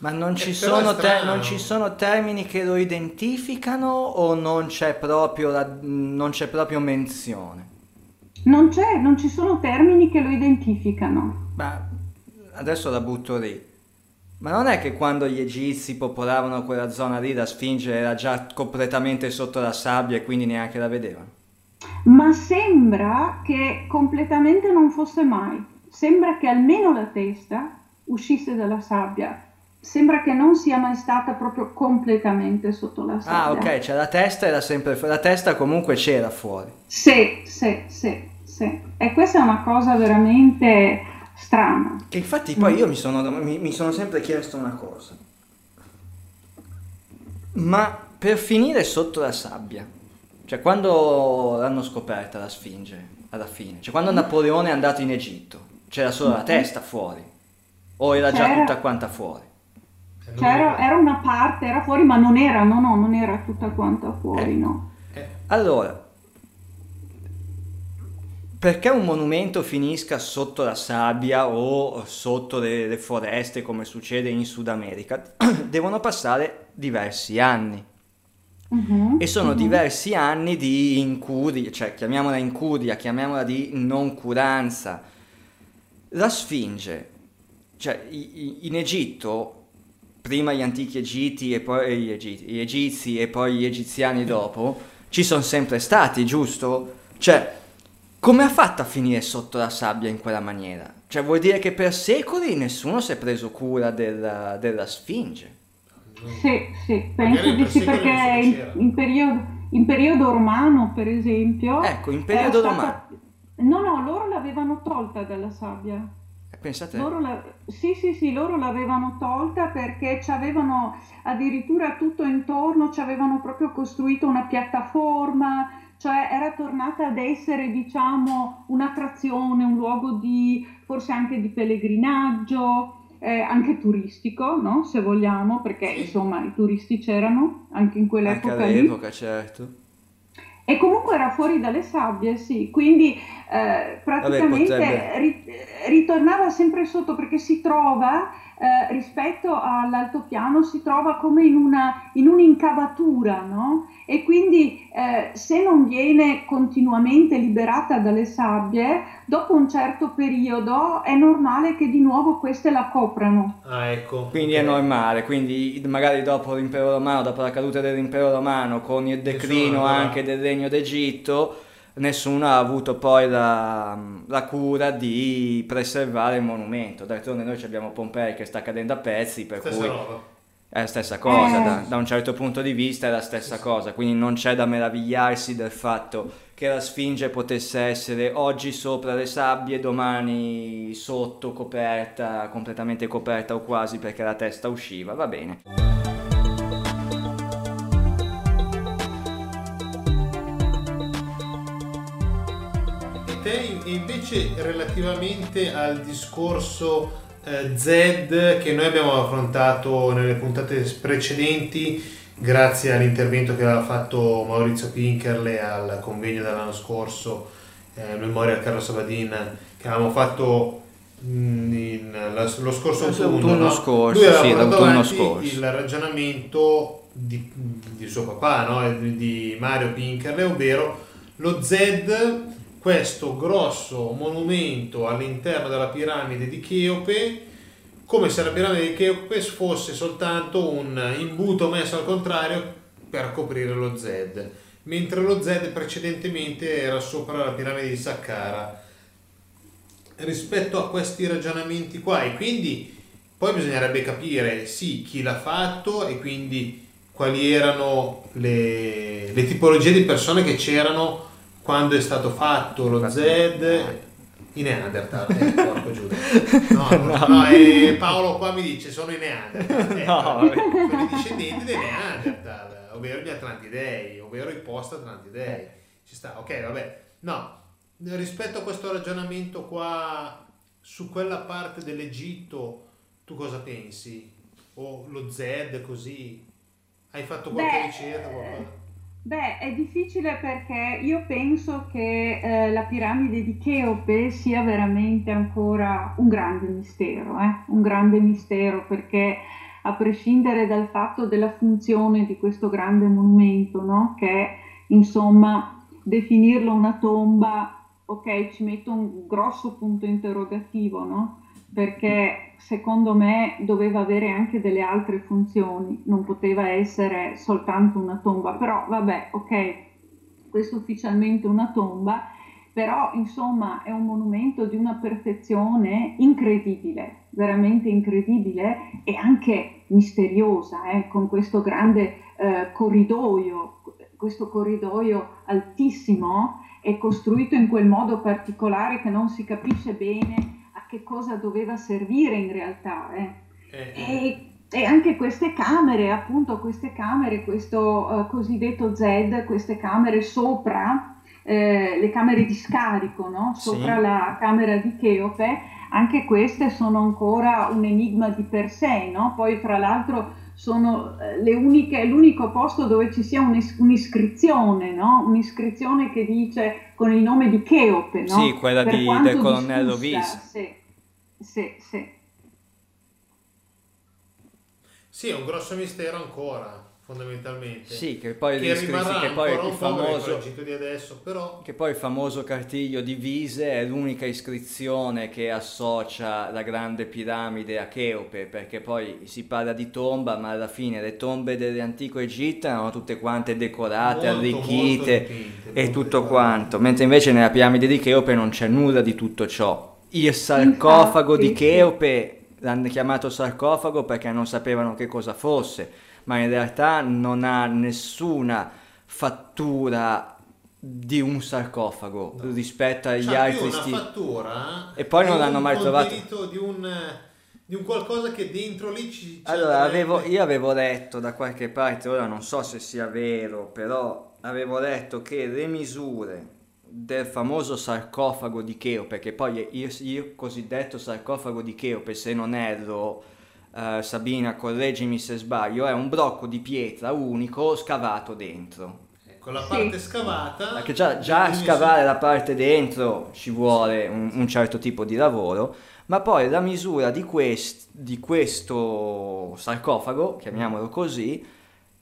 Ma non ci, Eh, sono te- non ci sono termini che lo identificano o non c'è proprio, la- non c'è proprio menzione? Non, c'è, non ci sono termini che lo identificano. Ma adesso la butto lì. Ma non è che quando gli egizi popolavano quella zona lì la Sfinge era già completamente sotto la sabbia e quindi neanche la vedevano? Ma sembra che completamente non fosse mai. Sembra che almeno la testa uscisse dalla sabbia. Sembra che non sia mai stata proprio completamente sotto la Ah, sabbia. ok, cioè la testa era sempre fu- la testa comunque c'era fuori. Sì, sì, sì, sì. E questa è una cosa veramente strana. Che infatti poi io mi sono, mi- mi sono sempre chiesto una cosa. Ma per finire sotto la sabbia, cioè quando l'hanno scoperta la Sfinge, alla fine, cioè quando Napoleone è andato in Egitto, c'era solo la testa fuori, o era già C'era. tutta quanta fuori? Eh, non Cioè era, mi- era una parte, era fuori, ma non era, no, no, non era tutta quanta fuori, Eh. no. eh, Allora, perché un monumento finisca sotto la sabbia o sotto le, le foreste come succede in Sud America, (clears throat) devono passare diversi anni. Mhm, E sono mhm. diversi anni di incuria, cioè chiamiamola incuria, chiamiamola di noncuranza. La Sfinge, cioè in Egitto, prima gli antichi Egiti e poi gli, Egi- gli egizi e poi gli egiziani dopo, ci sono sempre stati, giusto? Cioè, come ha fatto a finire sotto la sabbia in quella maniera? Cioè, vuol dire che per secoli nessuno si è preso cura della, della Sfinge. Sì, sì, penso di sì, perché in, in periodo, in periodo romano, per esempio... Ecco, in periodo stata- romano. No, no, loro l'avevano tolta dalla sabbia. Eh, Pensate, Loro la- Sì, sì, sì, loro l'avevano tolta perché ci avevano addirittura tutto intorno, ci avevano proprio costruito una piattaforma, cioè era tornata ad essere, diciamo, un'attrazione, un luogo di forse anche di pellegrinaggio, eh, anche turistico, no? Se vogliamo, perché insomma i turisti c'erano anche in anche quell'epoca lì. all'epoca, certo. E comunque era fuori dalle sabbie, sì, quindi eh, praticamente potrebbe- ri- ritornava sempre sotto perché si trova eh, rispetto all'altopiano, si trova come in, una, in un'incavatura, no? E quindi eh, se non viene continuamente liberata dalle sabbie, dopo un certo periodo è normale che di nuovo queste la coprano. Ah, ecco. Quindi ok. è normale, quindi magari dopo l'impero romano, dopo la caduta dell'impero romano, con il declino anche del regno d'Egitto, nessuno ha avuto poi la, la, cura di preservare il monumento. D'altronde noi abbiamo Pompei che sta cadendo a pezzi, per Stessa cui roba. è la stessa cosa, Eh. da, da un certo punto di vista è la stessa cosa, quindi non c'è da meravigliarsi del fatto che la Sfinge potesse essere oggi sopra le sabbie, domani sotto coperta, completamente coperta o quasi perché la testa usciva, va bene. Te e invece relativamente al discorso eh, Z che noi abbiamo affrontato nelle puntate precedenti, grazie all'intervento che aveva fatto Maurizio Pinkerle al convegno dell'anno scorso, eh, Memoria Carlo Sabadin, che avevamo fatto mh, in- la- lo scorso autunno, no? scorso, Lui sì, l'autunno scorso. il ragionamento di, di suo papà, no? Di- di Mario Pinkerle, ovvero lo Z, questo grosso monumento all'interno della piramide di Cheope, come se la piramide di Cheope fosse soltanto un imbuto messo al contrario per coprire lo Z, mentre lo Z precedentemente era sopra la piramide di Saqqara. Rispetto a questi ragionamenti qua, e quindi poi bisognerebbe capire sì chi l'ha fatto e quindi quali erano le, le tipologie di persone che c'erano quando è stato fatto lo Z i Neanderthal, eh, (laughs) porco Giuda. No, no, no, eh, Paolo qua mi dice sono i Neanderthal. Eh, (laughs) No, sono i discendenti dei Neanderthal, ovvero gli Atlantidei, ovvero i post-Atlantidei. Ci sta, ok, vabbè. No, rispetto a questo ragionamento qua su quella parte dell'Egitto, tu cosa pensi? O lo Z così? Hai fatto qualche Beh, ricerca? qualcosa? Beh, è difficile perché io penso che eh, la piramide di Cheope sia veramente ancora un grande mistero, eh? un grande mistero perché a prescindere dal fatto della funzione di questo grande monumento, no? Che insomma definirlo una tomba, ok, ci metto un grosso punto interrogativo, no? Perché secondo me doveva avere anche delle altre funzioni, non poteva essere soltanto una tomba, però vabbè, ok, questo è ufficialmente una tomba, però insomma è un monumento di una perfezione incredibile, veramente incredibile e anche misteriosa, eh, con questo grande eh, corridoio, questo corridoio altissimo è costruito in quel modo particolare che non si capisce bene che cosa doveva servire in realtà. eh. Eh, E, e anche queste camere, appunto queste camere, questo eh, cosiddetto Z, queste camere sopra, eh, le camere di scarico, no? Sì. sopra la camera di Cheope, anche queste sono ancora un enigma di per sé, no? Poi fra l'altro sono eh, le uniche, l'unico posto dove ci sia un'is- un'iscrizione, no? Un'iscrizione che dice con il nome di Cheope, no? Sì, quella di- del colonnello Vis. Sì, sì, sì. Sì, è un grosso mistero ancora, fondamentalmente. Sì, che poi, che rimarrà che poi il famoso... l'Egitto di adesso, però Che poi il famoso cartiglio di Vise è l'unica iscrizione che associa la grande piramide a Cheope, perché poi si parla di tomba, ma alla fine le tombe dell'antico Egitto erano tutte quante decorate, Molto, arricchite molto dipinte, e tutto quanto, mentre invece nella piramide di Cheope non c'è nulla di tutto ciò. Il sarcofago di Infatti, sì. Cheope l'hanno chiamato sarcofago perché non sapevano che cosa fosse, ma in realtà non ha nessuna fattura di un sarcofago No. rispetto agli più altri una stili. fattura E poi di non l'hanno mai trovato. Di un, di un qualcosa che dentro lì ci... Allora, avevo- io avevo letto da qualche parte, ora non so se sia vero, però avevo letto che le misure del famoso sarcofago di Cheope, che poi il, il cosiddetto sarcofago di Cheope, se non erro, eh, Sabina, correggimi se sbaglio, è un blocco di pietra unico scavato dentro. Ecco, la Sì. parte scavata... Perché già, già scavare la parte dentro ci vuole un, un certo tipo di lavoro, ma poi la misura di, quest- di questo sarcofago, chiamiamolo così,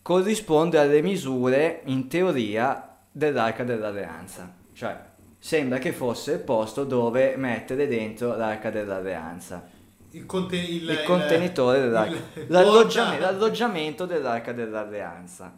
corrisponde alle misure, in teoria, dell'Arca dell'Alleanza. Cioè, sembra che fosse il posto dove mettere dentro l'Arca dell'Alleanza. Il, conte- il, Il contenitore dell'Arca. il- L'alloggiame- porta- l'alloggiamento dell'Arca dell'Alleanza.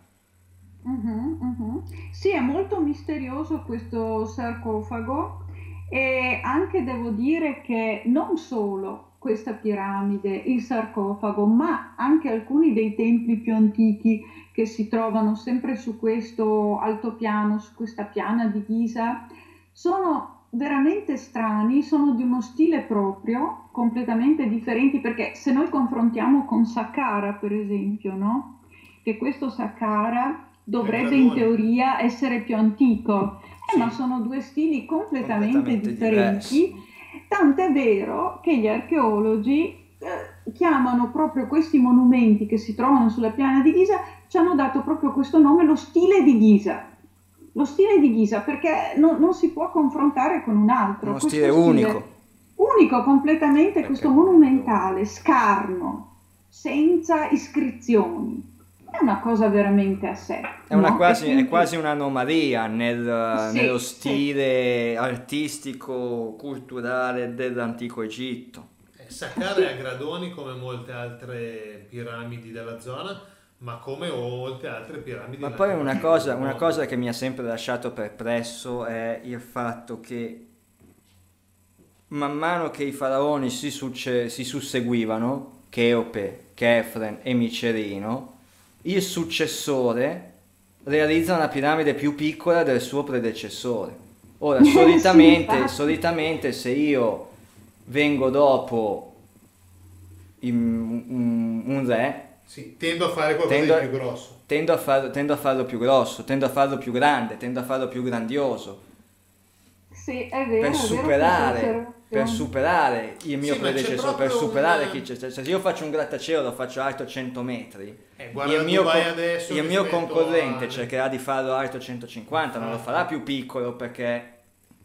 Mhm, mhm. Sì, è molto misterioso questo sarcofago e anche devo dire che non solo questa piramide, il sarcofago, ma anche alcuni dei templi più antichi che si trovano sempre su questo altopiano, su questa piana di Ghisa, sono veramente strani, sono di uno stile proprio, completamente differenti, perché se noi confrontiamo con Saqqara, per esempio, no? Che questo Saqqara dovrebbe in teoria essere più antico, eh, sì. ma sono due stili completamente, completamente differenti. Diversi. Tant'è vero che gli archeologi eh, chiamano proprio questi monumenti che si trovano sulla piana di Ghisa, ci hanno dato proprio questo nome, lo stile di Ghisa. Lo stile di Ghisa perché no, non si può confrontare con un altro. Uno stile, stile unico. Unico completamente, perché questo monumentale, scarno, senza iscrizioni è una cosa veramente a sé. È, no? quasi, quindi... è quasi, un'anomalia nel, sì, nello stile sì. artistico, culturale dell'antico Egitto. Saqqara è a gradoni come molte altre piramidi della zona, ma come molte altre piramidi. Ma poi una cosa, una cosa che mi ha sempre lasciato perplesso è il fatto che man mano che i faraoni si, succe, si susseguivano, Cheope, Chefren e Micerino, il successore realizza una piramide più piccola del suo predecessore. Ora, (laughs) solitamente, solitamente se io vengo dopo in, un, un, re, sì, tendo a fare qualcosa tendo, di più grosso. Tendo a, far, tendo a farlo più grosso, tendo a farlo più grande, tendo a farlo più grandioso. Sì, è vero. Per superare, per superare il mio sì, predecessore, per superare una... chi c'è. Cioè, se io faccio un grattacielo lo faccio alto 100 metri, eh, il mio, il mio concorrente a... cercherà di farlo alto 150, non lo farà più piccolo perché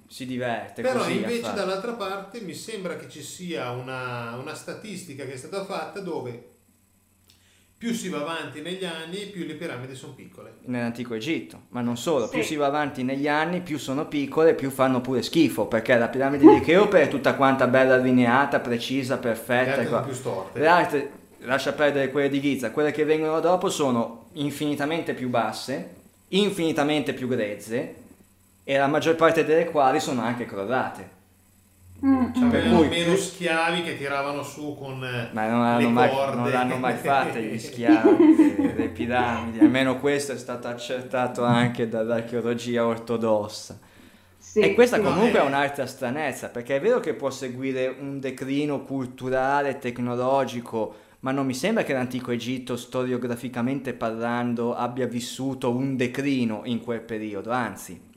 si diverte. Però invece dall'altra parte mi sembra che ci sia una, una statistica che è stata fatta dove più si va avanti negli anni, più le piramidi sono piccole. Nell'antico Egitto, ma non solo, sì. più si va avanti negli anni, più sono piccole, più fanno pure schifo, perché la piramide di Cheope è tutta quanta bella allineata, precisa, perfetta. Le altre più storte. Le altre, lascia perdere quelle di Giza, quelle che vengono dopo sono infinitamente più basse, infinitamente più grezze, e la maggior parte delle quali sono anche crollate. Mm, cioè, avevano meno schiavi che tiravano su con ma non l'hanno, mai, (laughs) non l'hanno mai fatta gli schiavi le piramidi. Almeno questo è stato accertato anche dall'archeologia ortodossa. Sì, e questa sì, comunque è un'altra stranezza perché è vero che può seguire un declino culturale tecnologico ma non mi sembra che l'antico Egitto storiograficamente parlando abbia vissuto un declino in quel periodo anzi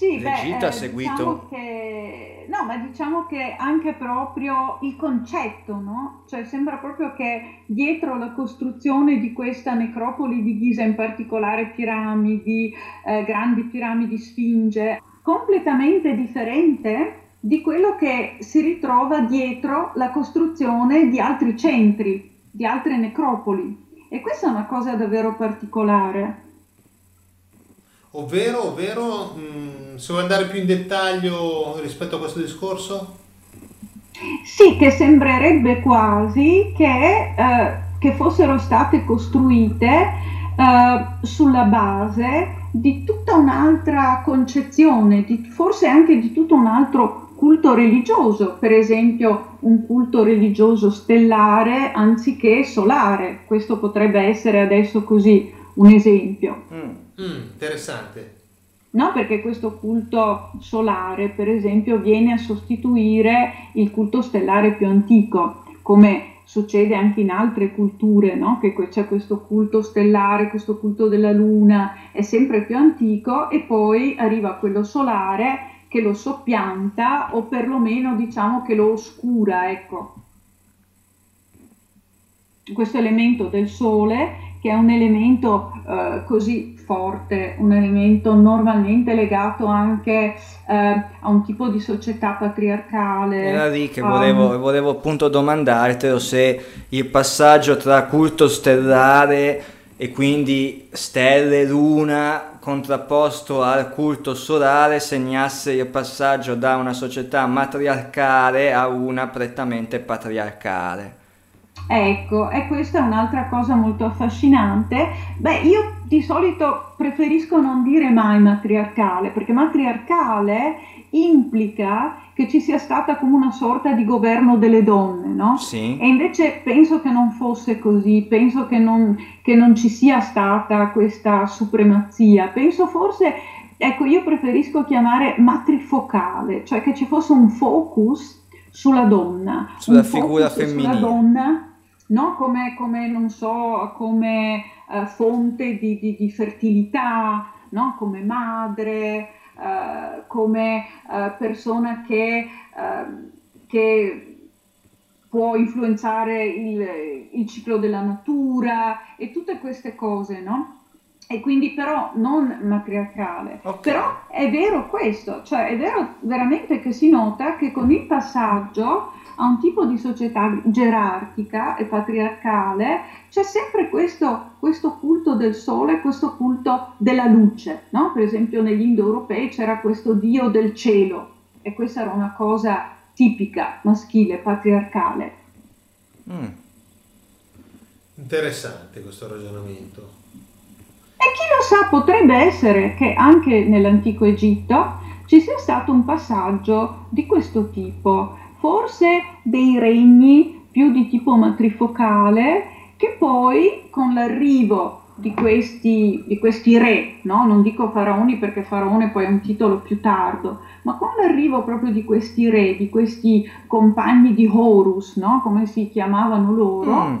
sì, L'Egitto beh, ha seguito... Diciamo che, no, ma diciamo che anche proprio il concetto, no? Cioè sembra proprio che dietro la costruzione di questa necropoli di Ghisa, in particolare piramidi, eh, grandi piramidi sfinge, completamente differente di quello che si ritrova dietro la costruzione di altri centri, di altre necropoli. E questa è una cosa davvero particolare. Ovvero, ovvero mh, mm, se vuoi andare più in dettaglio rispetto a questo discorso? Sì, che sembrerebbe quasi che, eh, che fossero state costruite eh, sulla base di tutta un'altra concezione, di, forse anche di tutto un altro culto religioso, per esempio un culto religioso stellare anziché solare. Questo potrebbe essere adesso così un esempio. Mm. Mm, interessante. No, perché questo culto solare, per esempio, viene a sostituire il culto stellare più antico, come succede anche in altre culture, no? che c'è questo culto stellare, questo culto della luna, è sempre più antico e poi arriva quello solare che lo soppianta o perlomeno diciamo che lo oscura, ecco. Questo elemento del sole che è un elemento eh, così forte, un elemento normalmente legato anche eh, a un tipo di società patriarcale. Era lì che volevo, um, volevo appunto domandartelo se il passaggio tra culto stellare e quindi stelle, luna contrapposto al culto solare segnasse il passaggio da una società matriarcale a una prettamente patriarcale. Ecco, e questa è un'altra cosa molto affascinante. Beh, io di solito preferisco non dire mai matriarcale, perché matriarcale implica che ci sia stata come una sorta di governo delle donne, no? Sì. E invece penso che non fosse così, penso che non, che non ci sia stata questa supremazia, penso forse, ecco, io preferisco chiamare matrifocale, cioè che ci fosse un focus sulla donna, Sulla figura femminile. Sulla donna, no? Come, come, non so, come eh, fonte di, di- di fertilità, no? Come madre, eh, come eh, persona che, ehm, che può influenzare il, il ciclo della natura e tutte queste cose, no? E quindi però non matriarcale. Ok. Però è vero questo, cioè è vero veramente che si nota che con il passaggio a un tipo di società gerarchica e patriarcale c'è sempre questo, questo culto del sole, questo culto della luce, no? Per esempio negli indoeuropei c'era questo dio del cielo e questa era una cosa tipica, maschile, patriarcale. Mm. Interessante questo ragionamento. E chi lo sa, potrebbe essere che anche nell'antico Egitto ci sia stato un passaggio di questo tipo, forse dei regni più di tipo matrifocale, che poi con l'arrivo di questi, di questi re, no? non dico faraoni perché faraone poi è un titolo più tardo, ma con l'arrivo proprio di questi re, di questi compagni di Horus, no? come si chiamavano loro, Mm.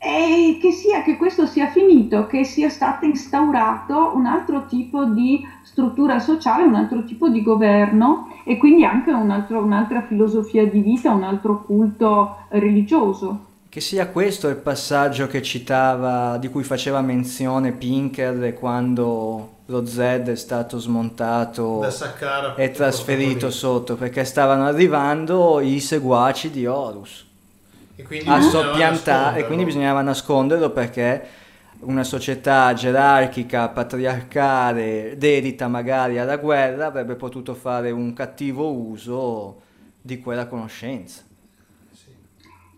e che sia che questo sia finito, che sia stato instaurato un altro tipo di struttura sociale, un altro tipo di governo e quindi anche un altro- un'altra filosofia di vita, un altro culto religioso. Che sia questo il passaggio che citava, di cui faceva menzione Pinker quando lo Z è stato smontato Da Saqqara e trasferito sotto, perché stavano arrivando i seguaci di Horus. E quindi a bisognava soppiantare, e quindi bisognava nasconderlo perché una società gerarchica, patriarcale, dedita magari alla guerra, avrebbe potuto fare un cattivo uso di quella conoscenza.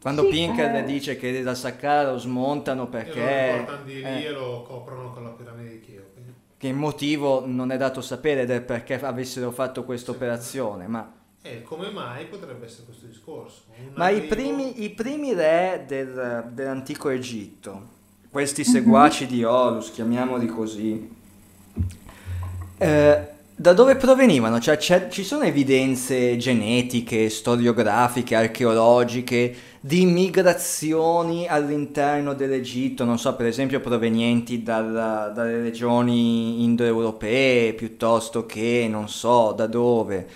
Quando Sì, Pinker eh. dice che da Saqqara lo smontano E lo perché riportano di lì eh, e lo coprono con la piramide di Cheope. che il motivo non è dato sapere del perché avessero fatto questa operazione, ma, E come mai potrebbe essere questo discorso? Un ma i, arrivo- primi, i primi re del- dell'antico Egitto, questi seguaci di Horus, chiamiamoli così, eh, da dove provenivano? Cioè, ci sono evidenze genetiche, storiografiche, archeologiche di migrazioni all'interno dell'Egitto, non so, per esempio provenienti dalla- dalle regioni indoeuropee piuttosto che non so da dove.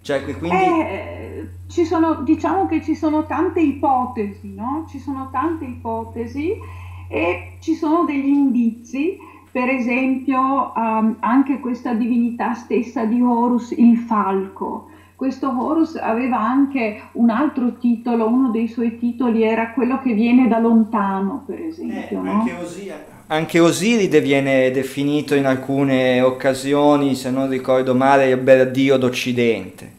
Cioè, quindi Eh, ci sono, diciamo che ci sono tante ipotesi, no? Ci sono tante ipotesi e ci sono degli indizi, per esempio ehm, anche questa divinità stessa di Horus, il falco. Questo Horus aveva anche un altro titolo, uno dei suoi titoli era quello che viene da lontano, per esempio, no? Anche Osiride viene definito in alcune occasioni, se non ricordo male, il bel dio d'Occidente.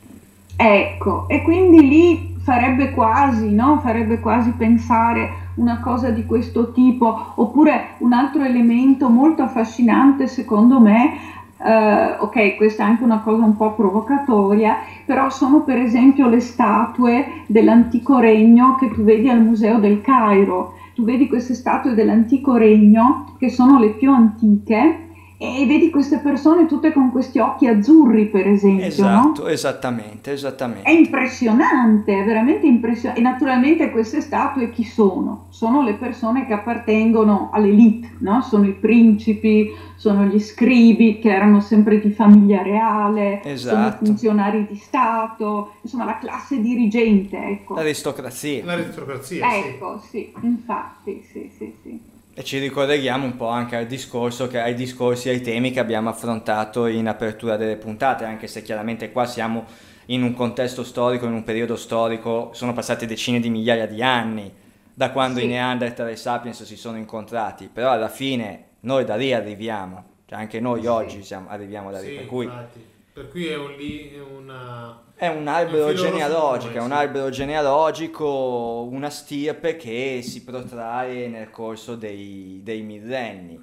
Ecco, e quindi lì farebbe quasi, no? Farebbe quasi pensare una cosa di questo tipo, oppure un altro elemento molto affascinante secondo me, eh, ok, questa è anche una cosa un po' provocatoria, però sono per esempio le statue dell'antico regno che tu vedi al Museo del Cairo. Tu vedi queste statue dell'antico regno che sono le più antiche e vedi queste persone tutte con questi occhi azzurri, per esempio, no? Esatto, esattamente, È esattamente. impressionante, è veramente impressionante. E naturalmente queste statue chi sono? Sono le persone che appartengono all'elite, no? Sono i principi, sono gli scribi che erano sempre di famiglia reale, sono i Esatto. funzionari di Stato, insomma la classe dirigente, ecco. L'aristocrazia. L'aristocrazia, sì. Ecco, sì, infatti, sì, sì, sì. E ci ricolleghiamo un po' anche al discorso, che, ai discorsi, ai temi che abbiamo affrontato in apertura delle puntate, anche se chiaramente qua siamo in un contesto storico, in un periodo storico, sono passate decine di migliaia di anni da quando Sì. i Neanderthal e i Sapiens si sono incontrati, però alla fine noi da lì arriviamo, cioè anche noi Sì. oggi siamo- arriviamo da lì, Sì, per cui infatti. Per cui è, un lì, è una... È un albero genealogico, è un albero genealogico, una stirpe che si protrae nel corso dei, dei millenni.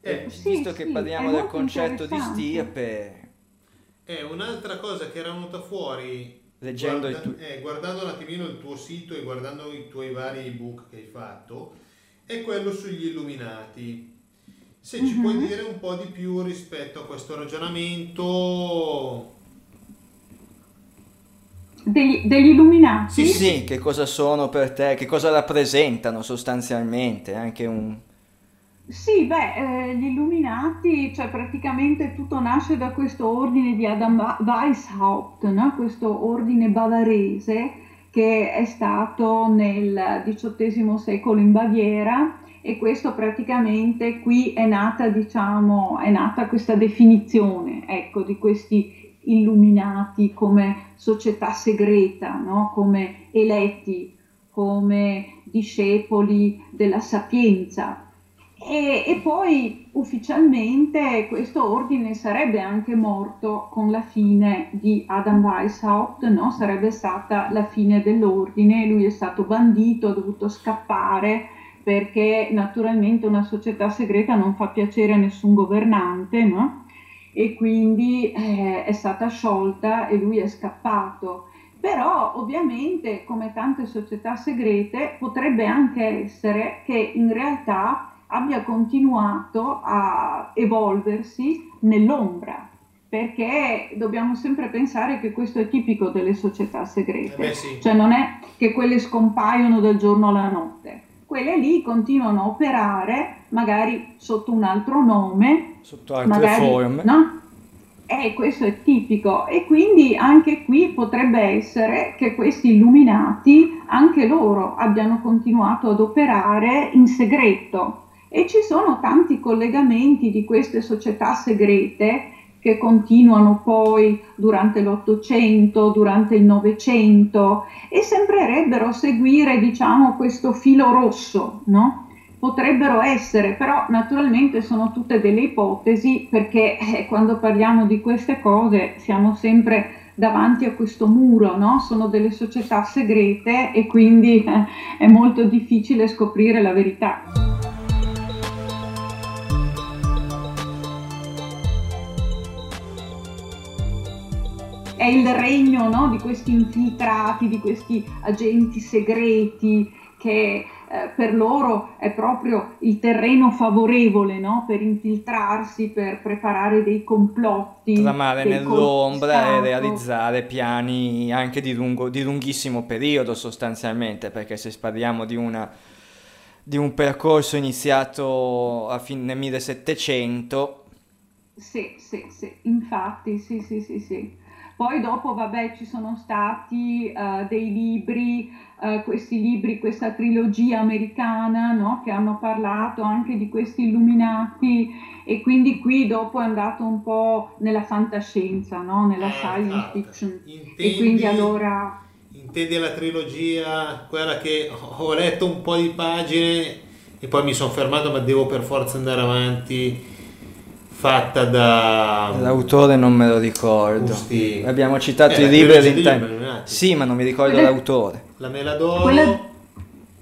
Eh, Sì, Visto che sì, parliamo è del concetto di stirpe, È un'altra cosa che era venuta fuori Leggendo guarda- tu- eh, guardando un attimino il tuo sito e guardando i tuoi vari ebook che hai fatto, è quello sugli illuminati. Se ci Mhm. puoi dire un po' di più rispetto a questo ragionamento, Degli, degli illuminati? sì, sì, che cosa sono per te, che cosa rappresentano sostanzialmente, anche un... Sì, beh, eh, gli Illuminati, cioè praticamente tutto nasce da questo ordine di Adam Weishaupt, no? Questo ordine bavarese che è stato nel XVIII secolo in Baviera e questo praticamente qui è nata, diciamo, è nata questa definizione, ecco, di questi illuminati come società segreta, no? Come eletti, come discepoli della sapienza. E, e poi ufficialmente questo ordine sarebbe anche morto con la fine di Adam Weishaupt, no? sarebbe stata la fine dell'ordine, lui è stato bandito, ha dovuto scappare perché naturalmente una società segreta non fa piacere a nessun governante, no? e quindi eh, è stata sciolta e lui è scappato. Però ovviamente, come tante società segrete, potrebbe anche essere che in realtà abbia continuato a evolversi nell'ombra, perché dobbiamo sempre pensare che questo è tipico delle società eh segrete, beh sì, cioè non è che quelle scompaiono dal giorno alla notte, quelle lì continuano a operare magari sotto un altro nome, sotto altre magari, forme. no? Eh, questo è tipico e quindi anche qui potrebbe essere che questi illuminati, anche loro, abbiano continuato ad operare in segreto e ci sono tanti collegamenti di queste società segrete che continuano poi durante l'Ottocento, durante il Novecento e sembrerebbero seguire, diciamo, questo filo rosso, no? Potrebbero essere, però naturalmente sono tutte delle ipotesi perché eh, quando parliamo di queste cose siamo sempre davanti a questo muro, no? Sono delle società segrete e quindi eh, è molto difficile scoprire la verità. È il regno no, di questi infiltrati, di questi agenti segreti che eh, per loro è proprio il terreno favorevole no, per infiltrarsi, per preparare dei complotti. tramare nell'ombra e realizzare piani anche di, lungo- di lunghissimo periodo sostanzialmente, perché se parliamo di, una- di un percorso iniziato a fine 1700, Sì, sì, sì, infatti, sì, sì, sì, sì. Poi dopo, vabbè, ci sono stati eh, dei libri, eh, questi libri, questa trilogia americana, no? Che hanno parlato anche di questi illuminati e quindi qui dopo è andato un po' nella fantascienza, no? Nella science esatto. fiction. Intendi- E quindi allora... intendi la trilogia, quella che ho letto un po' di pagine e poi mi sono fermato ma devo per forza andare avanti, fatta da... l'autore non me lo ricordo. Gusti. Abbiamo citato Eh, i libri all'interno. Sì, ma non mi ricordo Quelle- l'autore. La Meladoro... Quella,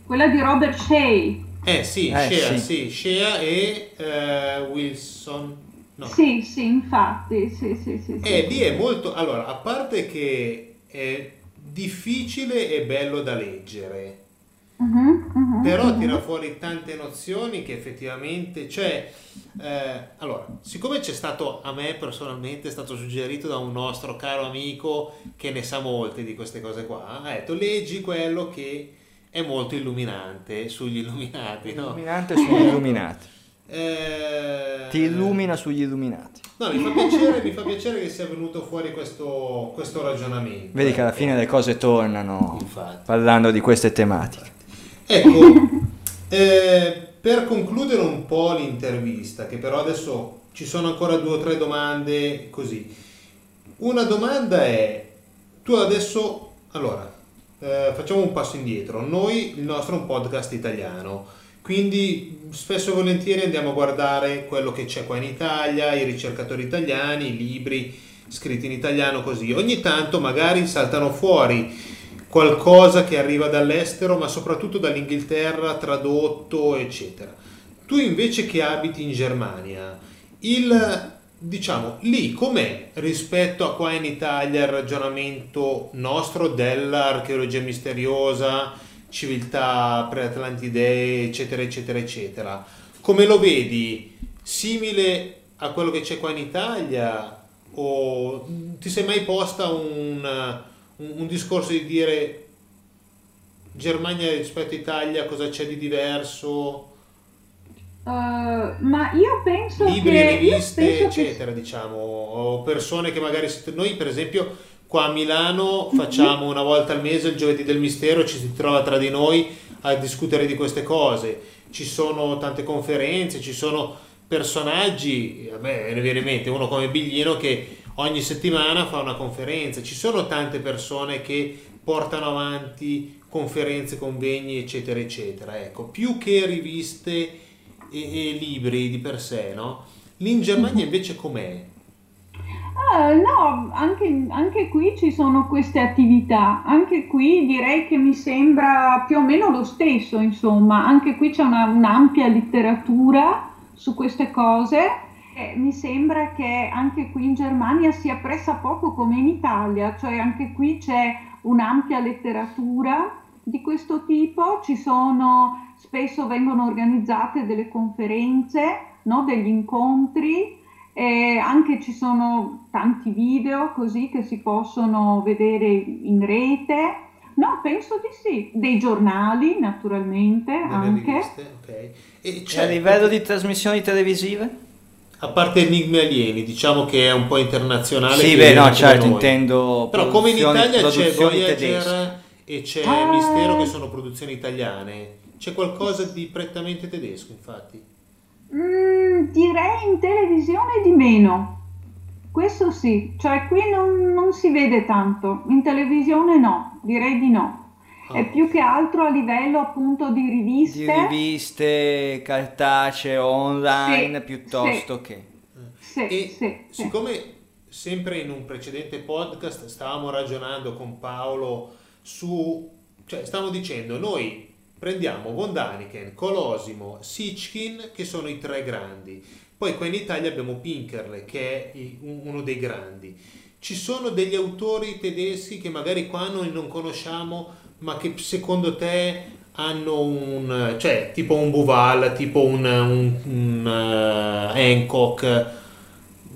quella di Robert Shea. Eh sì, Eh, Shea, sì. sì, Shea e eh, Wilson. No. Sì, sì, infatti, sì, sì, sì. sì. E lì è molto... Allora, a parte che è difficile e bello da leggere, Mhm, mhm, però mhm. tira fuori tante nozioni che effettivamente cioè eh, allora siccome c'è stato a me personalmente è stato suggerito da un nostro caro amico che ne sa molte di queste cose qua ha detto leggi quello che è molto illuminante sugli illuminati no? Illuminante sugli illuminati. Eh, Ti illumina sugli illuminati. no mi fa piacere, mi fa piacere che sia venuto fuori questo, questo ragionamento Vedi che alla fine le cose tornano Infatti. parlando di queste tematiche. Ecco, eh, per concludere un po' l'intervista, che però adesso ci sono ancora due o tre domande così. Una domanda è, tu adesso, allora, eh, facciamo un passo indietro. Noi, il nostro è un podcast italiano, quindi spesso e volentieri andiamo a guardare quello che c'è qua in Italia, i ricercatori italiani, i libri. scritti in italiano così. Ogni tanto magari saltano fuori qualcosa che arriva dall'estero, ma soprattutto dall'Inghilterra, tradotto, eccetera. Tu invece che abiti in Germania, il diciamo lì com'è rispetto a qua in Italia il ragionamento nostro dell'archeologia misteriosa, civiltà preatlantidee, eccetera, eccetera, eccetera. Come lo vedi? Simile a quello che c'è qua in Italia? O ti sei mai posta un, un, un discorso di dire Germania rispetto a Italia cosa c'è di diverso? Uh, ma io penso libri che riviste eccetera diciamo o persone che magari noi per esempio qua a Milano facciamo una volta al mese il giovedì del mistero ci si trova tra di noi a discutere di queste cose. Ci sono tante conferenze ci sono personaggi a me ne viene in mente uno come Biglino che ogni settimana fa una conferenza ci sono tante persone che portano avanti conferenze convegni eccetera eccetera ecco più che riviste e, e libri di per sé, no? Lì in Germania mhm. invece com'è? Uh, no, anche, anche, qui ci sono queste attività, anche qui direi che mi sembra più o meno lo stesso, insomma, anche qui c'è una, un'ampia letteratura su queste cose. E mi sembra che anche qui in Germania sia pressa poco come in Italia, cioè anche qui c'è un'ampia letteratura di questo tipo, ci sono spesso vengono organizzate delle conferenze, no? degli incontri, e anche ci sono tanti video così che si possono vedere in rete. No, penso di sì, dei giornali naturalmente Delle anche. Riviste, okay. e, e a livello di trasmissioni televisive? A parte Enigmi Alieni, diciamo che è un po' internazionale. Sì, beh, no, certo, intendo. Però come in Italia c'è Voyager tedesche. e c'è ah. Mistero che sono produzioni italiane c'è qualcosa di prettamente tedesco, infatti. Mm, direi in televisione di meno. Questo sì, cioè qui non, non, si vede tanto, in televisione no, direi di no. Oh. È più che altro a livello appunto di riviste. Di riviste cartacee online sì, piuttosto sì. che... Sì, e sì, siccome sempre in un precedente podcast stavamo ragionando con Paolo su... cioè stavamo dicendo noi prendiamo von Daniken, Colosimo, Sitchkin che sono i tre grandi. Poi qua in Italia abbiamo Pinkerle che è uno dei grandi. Ci sono degli autori tedeschi che magari qua noi non conosciamo, ma che secondo te hanno un, cioè tipo un Buval, tipo un, un, un uh, Hancock.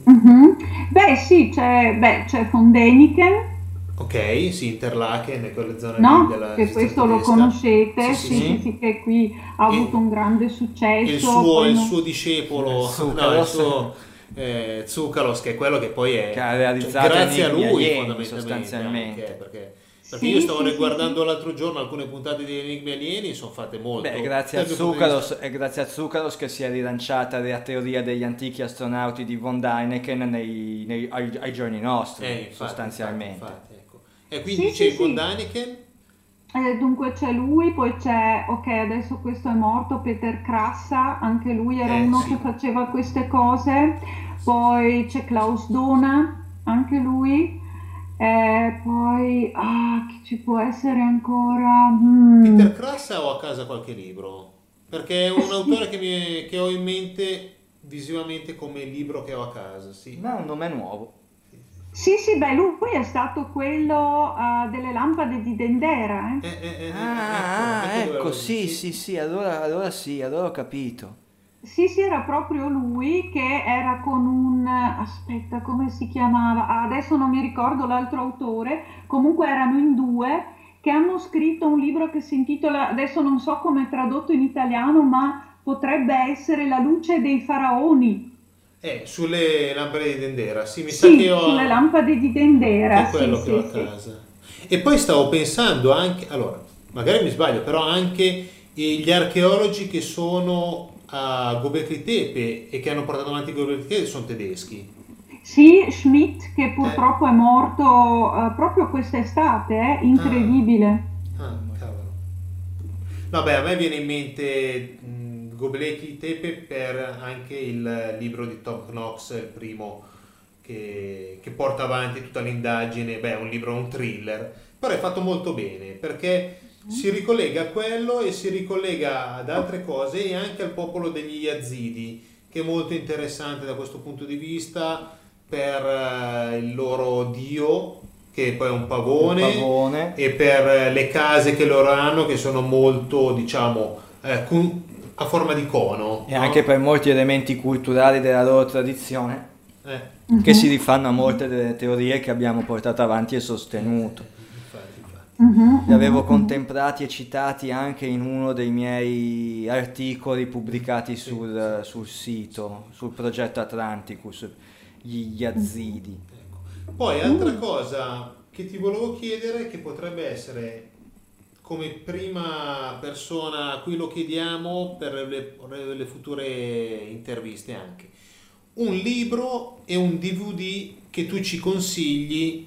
Mm-hmm. Beh sì, c'è, beh, c'è von Däniken Ok, sì, Interlaken, quelle zone no, della che questo lo conoscete, sì, sì, sì, sì, che qui ha avuto un grande successo. Il suo, il suo discepolo, Zuccalos, no, il suo eh, Zuccalos, che è quello che poi è... Che ha realizzato cioè, grazie a lui sostanzialmente. Anche, perché, perché io stavo riguardando l'altro giorno alcune puntate di Enigmi Alieni, sono fatte molto. Beh, grazie a, Zuccalos, è grazie a Zuccalos che si è rilanciata la teoria degli antichi astronauti di von Däniken nei, nei, ai, ai, giorni nostri, eh, infatti, sostanzialmente. Infatti, infatti. E quindi sì, c'è sì, Von Daniken? Eh, dunque c'è lui, poi c'è, ok adesso questo è morto, Peter Crassa, anche lui era eh, uno sì. che faceva queste cose, poi c'è Klaus Dona, anche lui, eh, poi ah, chi ci può essere ancora? Mm. Peter Crassa o a casa qualche libro? Perché è un eh, (laughs) autore che, mi, che ho in mente visivamente come libro che ho a casa, sì. Ma è un nome nuovo. Sì, sì, beh, lui è stato quello uh, delle lampade di Dendera. Eh? Eh, eh, eh ah, ecco, ecco, ecco sì, sì, sì, allora, allora sì, allora ho capito. Sì, sì, era proprio lui che era con un... aspetta, come si chiamava? Ah, adesso non mi ricordo l'altro autore, comunque erano in due che hanno scritto un libro che si intitola, adesso non so come è tradotto in italiano, ma potrebbe essere La luce dei faraoni. Eh, sulle lampade di Dendera, sì, mi sì, sa che ho... sulle lampade di Dendera, è quello sì, che ho a casa. E poi stavo pensando anche, allora, magari mi sbaglio, però anche gli archeologi che sono a Göbekli Tepe e che hanno portato avanti Göbekli Tepe sono tedeschi. Sì, Schmidt che purtroppo eh. è morto uh, proprio quest'estate, eh? incredibile. Ah, ah cavolo. Vabbè, a me viene in mente Gobeleki Tepe per anche il libro di Tom Knox, il primo che, che porta avanti tutta l'indagine, beh è un libro, un thriller, però è fatto molto bene perché si ricollega a quello e si ricollega ad altre cose e anche al popolo degli Yazidi, che è molto interessante da questo punto di vista per eh, il loro dio, che poi è un pavone, Un pavone. e per eh, le case che loro hanno, che sono molto, diciamo, eh, a forma di cono. E no? anche per molti elementi culturali della loro tradizione Eh, che si rifanno a molte delle teorie che abbiamo portato avanti e sostenuto. Mhm, Li avevo mhm, contemplati e citati anche in uno dei miei articoli pubblicati sul, sul sito, sul progetto Atlanticus, gli Yazidi. Ecco. Poi altra cosa che ti volevo chiedere, che potrebbe essere come prima persona a cui lo chiediamo per le, le future interviste anche, un libro e un DVD che tu ci consigli,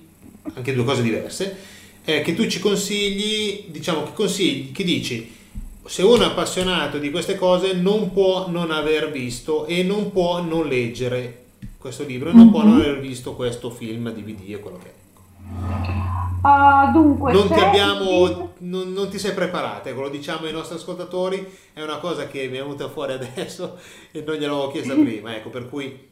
anche due cose diverse, eh, che tu ci consigli, diciamo che consigli, che dici, se uno è appassionato di queste cose non può non aver visto e non può non leggere questo libro e non può non aver visto questo film, DVD e quello che è. Ah, dunque, Non ti abbiamo, non, non ti sei preparata, ecco, lo diciamo ai nostri ascoltatori, è una cosa che mi è venuta fuori (laughs) adesso e non gliel'avevo chiesta prima, ecco, per cui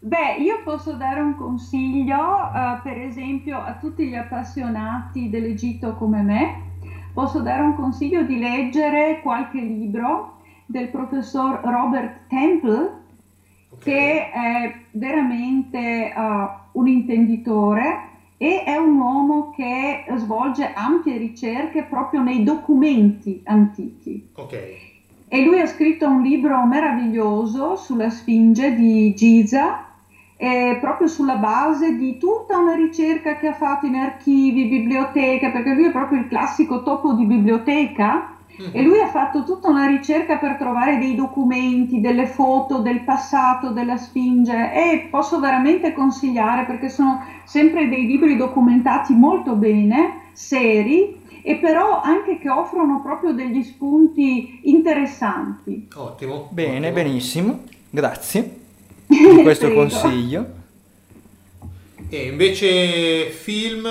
Beh, io posso dare un consiglio, eh, per esempio, a tutti gli appassionati dell'Egitto come me. Posso dare un consiglio di leggere qualche libro del professor Robert Temple, ok, che è veramente eh, un intenditore e è un uomo che svolge ampie ricerche proprio nei documenti antichi. ok, E lui ha scritto un libro meraviglioso sulla Sfinge di Giza, eh, proprio sulla base di tutta una ricerca che ha fatto in archivi, biblioteche, perché lui è proprio il classico topo di biblioteca. E lui ha fatto tutta una ricerca per trovare dei documenti, delle foto del passato della Sfinge e posso veramente consigliare perché sono sempre dei libri documentati molto bene, seri e però anche che offrono proprio degli spunti interessanti. ottimo. Bene, ottimo. benissimo, grazie di (laughs) questo consiglio. E invece film,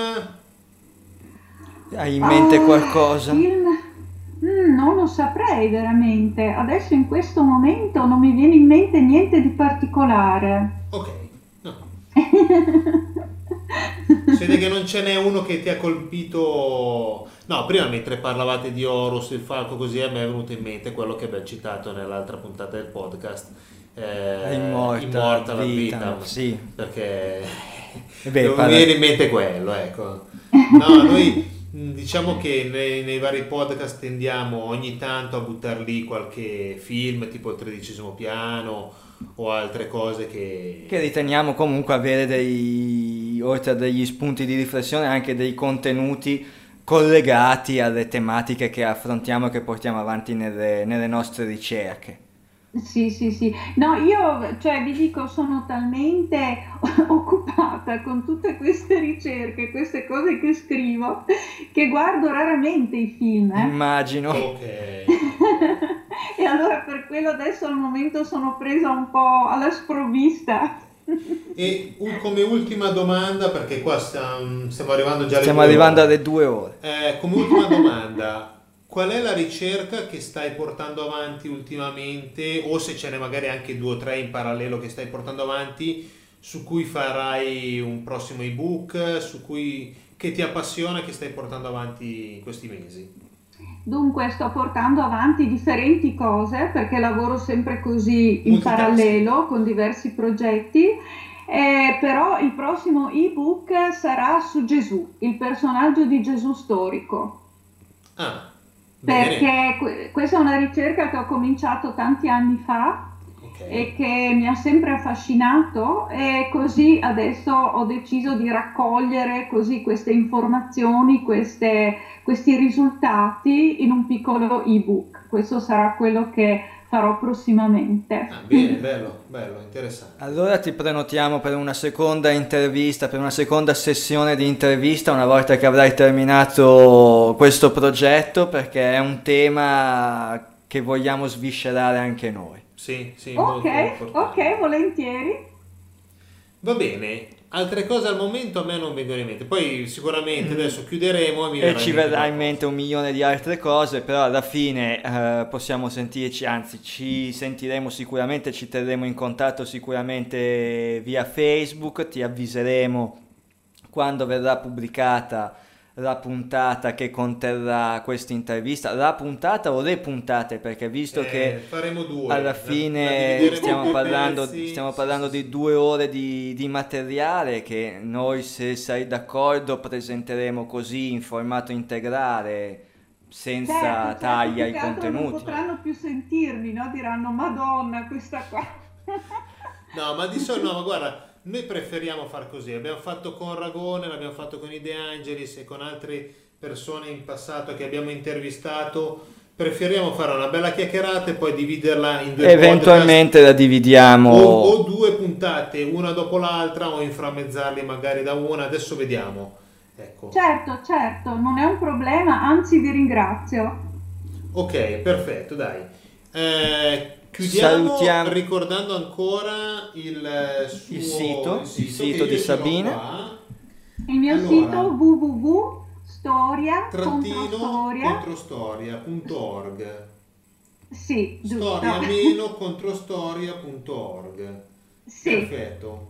Hai in mente Ah, qualcosa? film? Mm, non lo saprei veramente. Adesso in questo momento non mi viene in mente niente di particolare. ok, no. (laughs) Si vede che non ce n'è uno che ti ha colpito. No, prima mentre parlavate di Horus, il falco, così a me è venuto in mente quello che abbiamo citato nell'altra puntata del podcast. Eh, Immortal Immortal Vitam, Vitam, sì. Perché Eh beh, non parla- viene in mente quello, ecco. No, noi mh, diciamo che nei, nei vari podcast tendiamo ogni tanto a buttare lì qualche film, tipo il tredicesimo piano o altre cose che... che riteniamo comunque avere dei, oltre a degli spunti di riflessione, anche dei contenuti collegati alle tematiche che affrontiamo e che portiamo avanti nelle, nelle nostre ricerche. Sì, sì, sì. No, io, cioè, vi dico, sono talmente (laughs) occupata con tutte queste ricerche, queste cose che scrivo, che guardo raramente i film. eh. Immagino. Ok. (laughs) E allora per quello adesso al momento sono presa un po' alla sprovvista. E un- come ultima domanda, perché qua stiamo, stiamo arrivando già alle Stiamo due arrivando ore. alle due ore. Eh, come ultima domanda, qual è la ricerca che stai portando avanti ultimamente, o se ce n'è magari anche due o tre in parallelo che stai portando avanti, su cui farai un prossimo ebook, su cui che ti appassiona, che stai portando avanti in questi mesi? Dunque sto portando avanti differenti cose perché lavoro sempre così in parallelo con diversi progetti. Eh, però il prossimo ebook sarà su Gesù, il personaggio di Gesù storico. Ah. Perché que- questa è una ricerca che ho cominciato tanti anni fa Ok. e che mi ha sempre affascinato e così adesso ho deciso di raccogliere così queste informazioni, queste- questi risultati in un piccolo ebook. Questo sarà quello che farò prossimamente. Ah, bene, bello, bello, interessante. Allora ti prenotiamo per una seconda intervista, per una seconda sessione di intervista una volta che avrai terminato questo progetto perché è un tema che vogliamo sviscerare anche noi. Sì, sì, molto Ok, ok, volentieri. Va bene, altre cose al momento a me non vengono in mente. Poi sicuramente Mm. adesso chiuderemo e E ci verrà in mente un milione di altre cose, però alla fine eh, possiamo sentirci, anzi ci sentiremo sicuramente, ci terremo in contatto sicuramente via Facebook, ti avviseremo quando verrà pubblicata la puntata che conterrà questa intervista, la puntata o le puntate, perché visto Eh, che faremo due. alla La- la fine in stiamo parlando, pezzi. stiamo parlando sì, di due ore di, di materiale che noi, se sei d'accordo, presenteremo così in formato integrale, senza Certo, certo, tagli più ai che altro Non contenuti. potranno più sentirmi, no? Diranno, Madonna, questa qua. No, ma di solito, no, ma guarda, noi preferiamo far così. Abbiamo fatto con Ragone, l'abbiamo fatto con i De Angelis e con altre persone in passato che abbiamo intervistato. Preferiamo fare una bella chiacchierata e poi dividerla in due Eventualmente la podcast dividiamo. o, o due puntate, una dopo l'altra, o inframmezzarli magari da una. Adesso vediamo. Ecco. Certo, certo, non è un problema, anzi vi ringrazio. Ok, perfetto, dai. Eh, chiudiamo Salutiamo. ricordando ancora il, eh, suo, Il sito, il sito di io ce l'ho Sabina. qua. Il mio Allora. sito www.storia trattino controstoria controstoria.org sì, giusto. storia meno controstoria.org sì, perfetto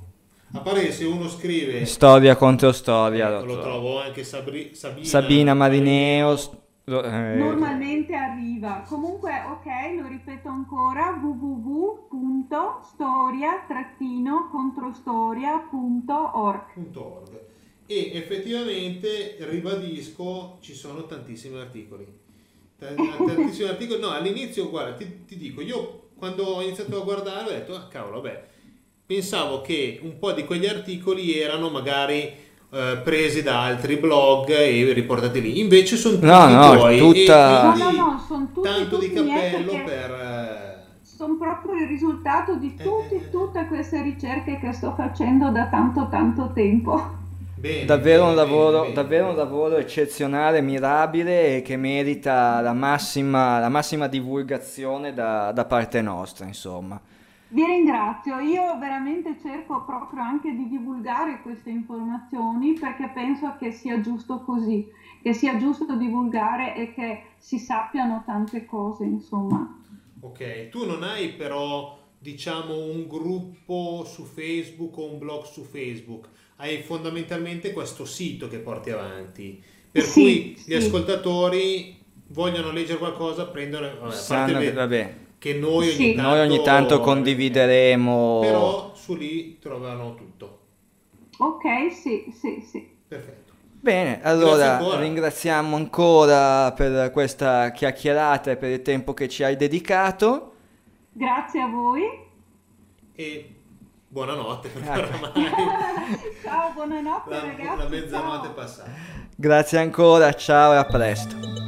a parte se uno scrive Storia contro storia. ecco, lo trovo. anche Sabri- Sabina, Sabina Marineo. st- lo- eh, normalmente arriva. Comunque, ok, lo ripeto ancora, www.storia-controstoria.org .org. e effettivamente ribadisco ci sono tantissimi articoli T- tantissimi articoli no all'inizio guarda ti, ti dico io quando ho iniziato a guardare ho detto ah cavolo beh pensavo che un po' di quegli articoli erano magari eh, presi da altri blog e riportati lì invece sono tutti No, no, tuoi tutta- e quindi No, no, no, sono tutti- tanto di tutti miei cappello per Sono proprio il risultato di Eh, tutti, eh, eh. tutte queste ricerche che sto facendo da tanto tanto tempo. bene, Davvero un, bene, bene, lavoro, bene. davvero un lavoro eccezionale, mirabile e che merita la massima, la massima divulgazione da, da parte nostra, insomma. Vi ringrazio, io veramente cerco proprio anche di divulgare queste informazioni perché penso che sia giusto così, che sia giusto divulgare e che si sappiano tante cose, insomma. Ok, tu non hai però diciamo un gruppo su Facebook o un blog su Facebook, hai fondamentalmente questo sito che porti avanti, per Sì, cui sì. gli ascoltatori vogliono leggere qualcosa, prendono, vabbè, Sanno vabbè, che noi ogni Sì. tanto, noi ogni tanto condivideremo... però su lì trovano tutto. Ok, sì, sì, sì. Perfetto. Bene, allora ancora. ringraziamo ancora per questa chiacchierata e per il tempo che ci hai dedicato. Grazie a voi. E buonanotte, perché oramai (laughs) Ciao, buonanotte la, ragazzi. la mezzanotte è ciao. passata. Grazie ancora, ciao e a presto.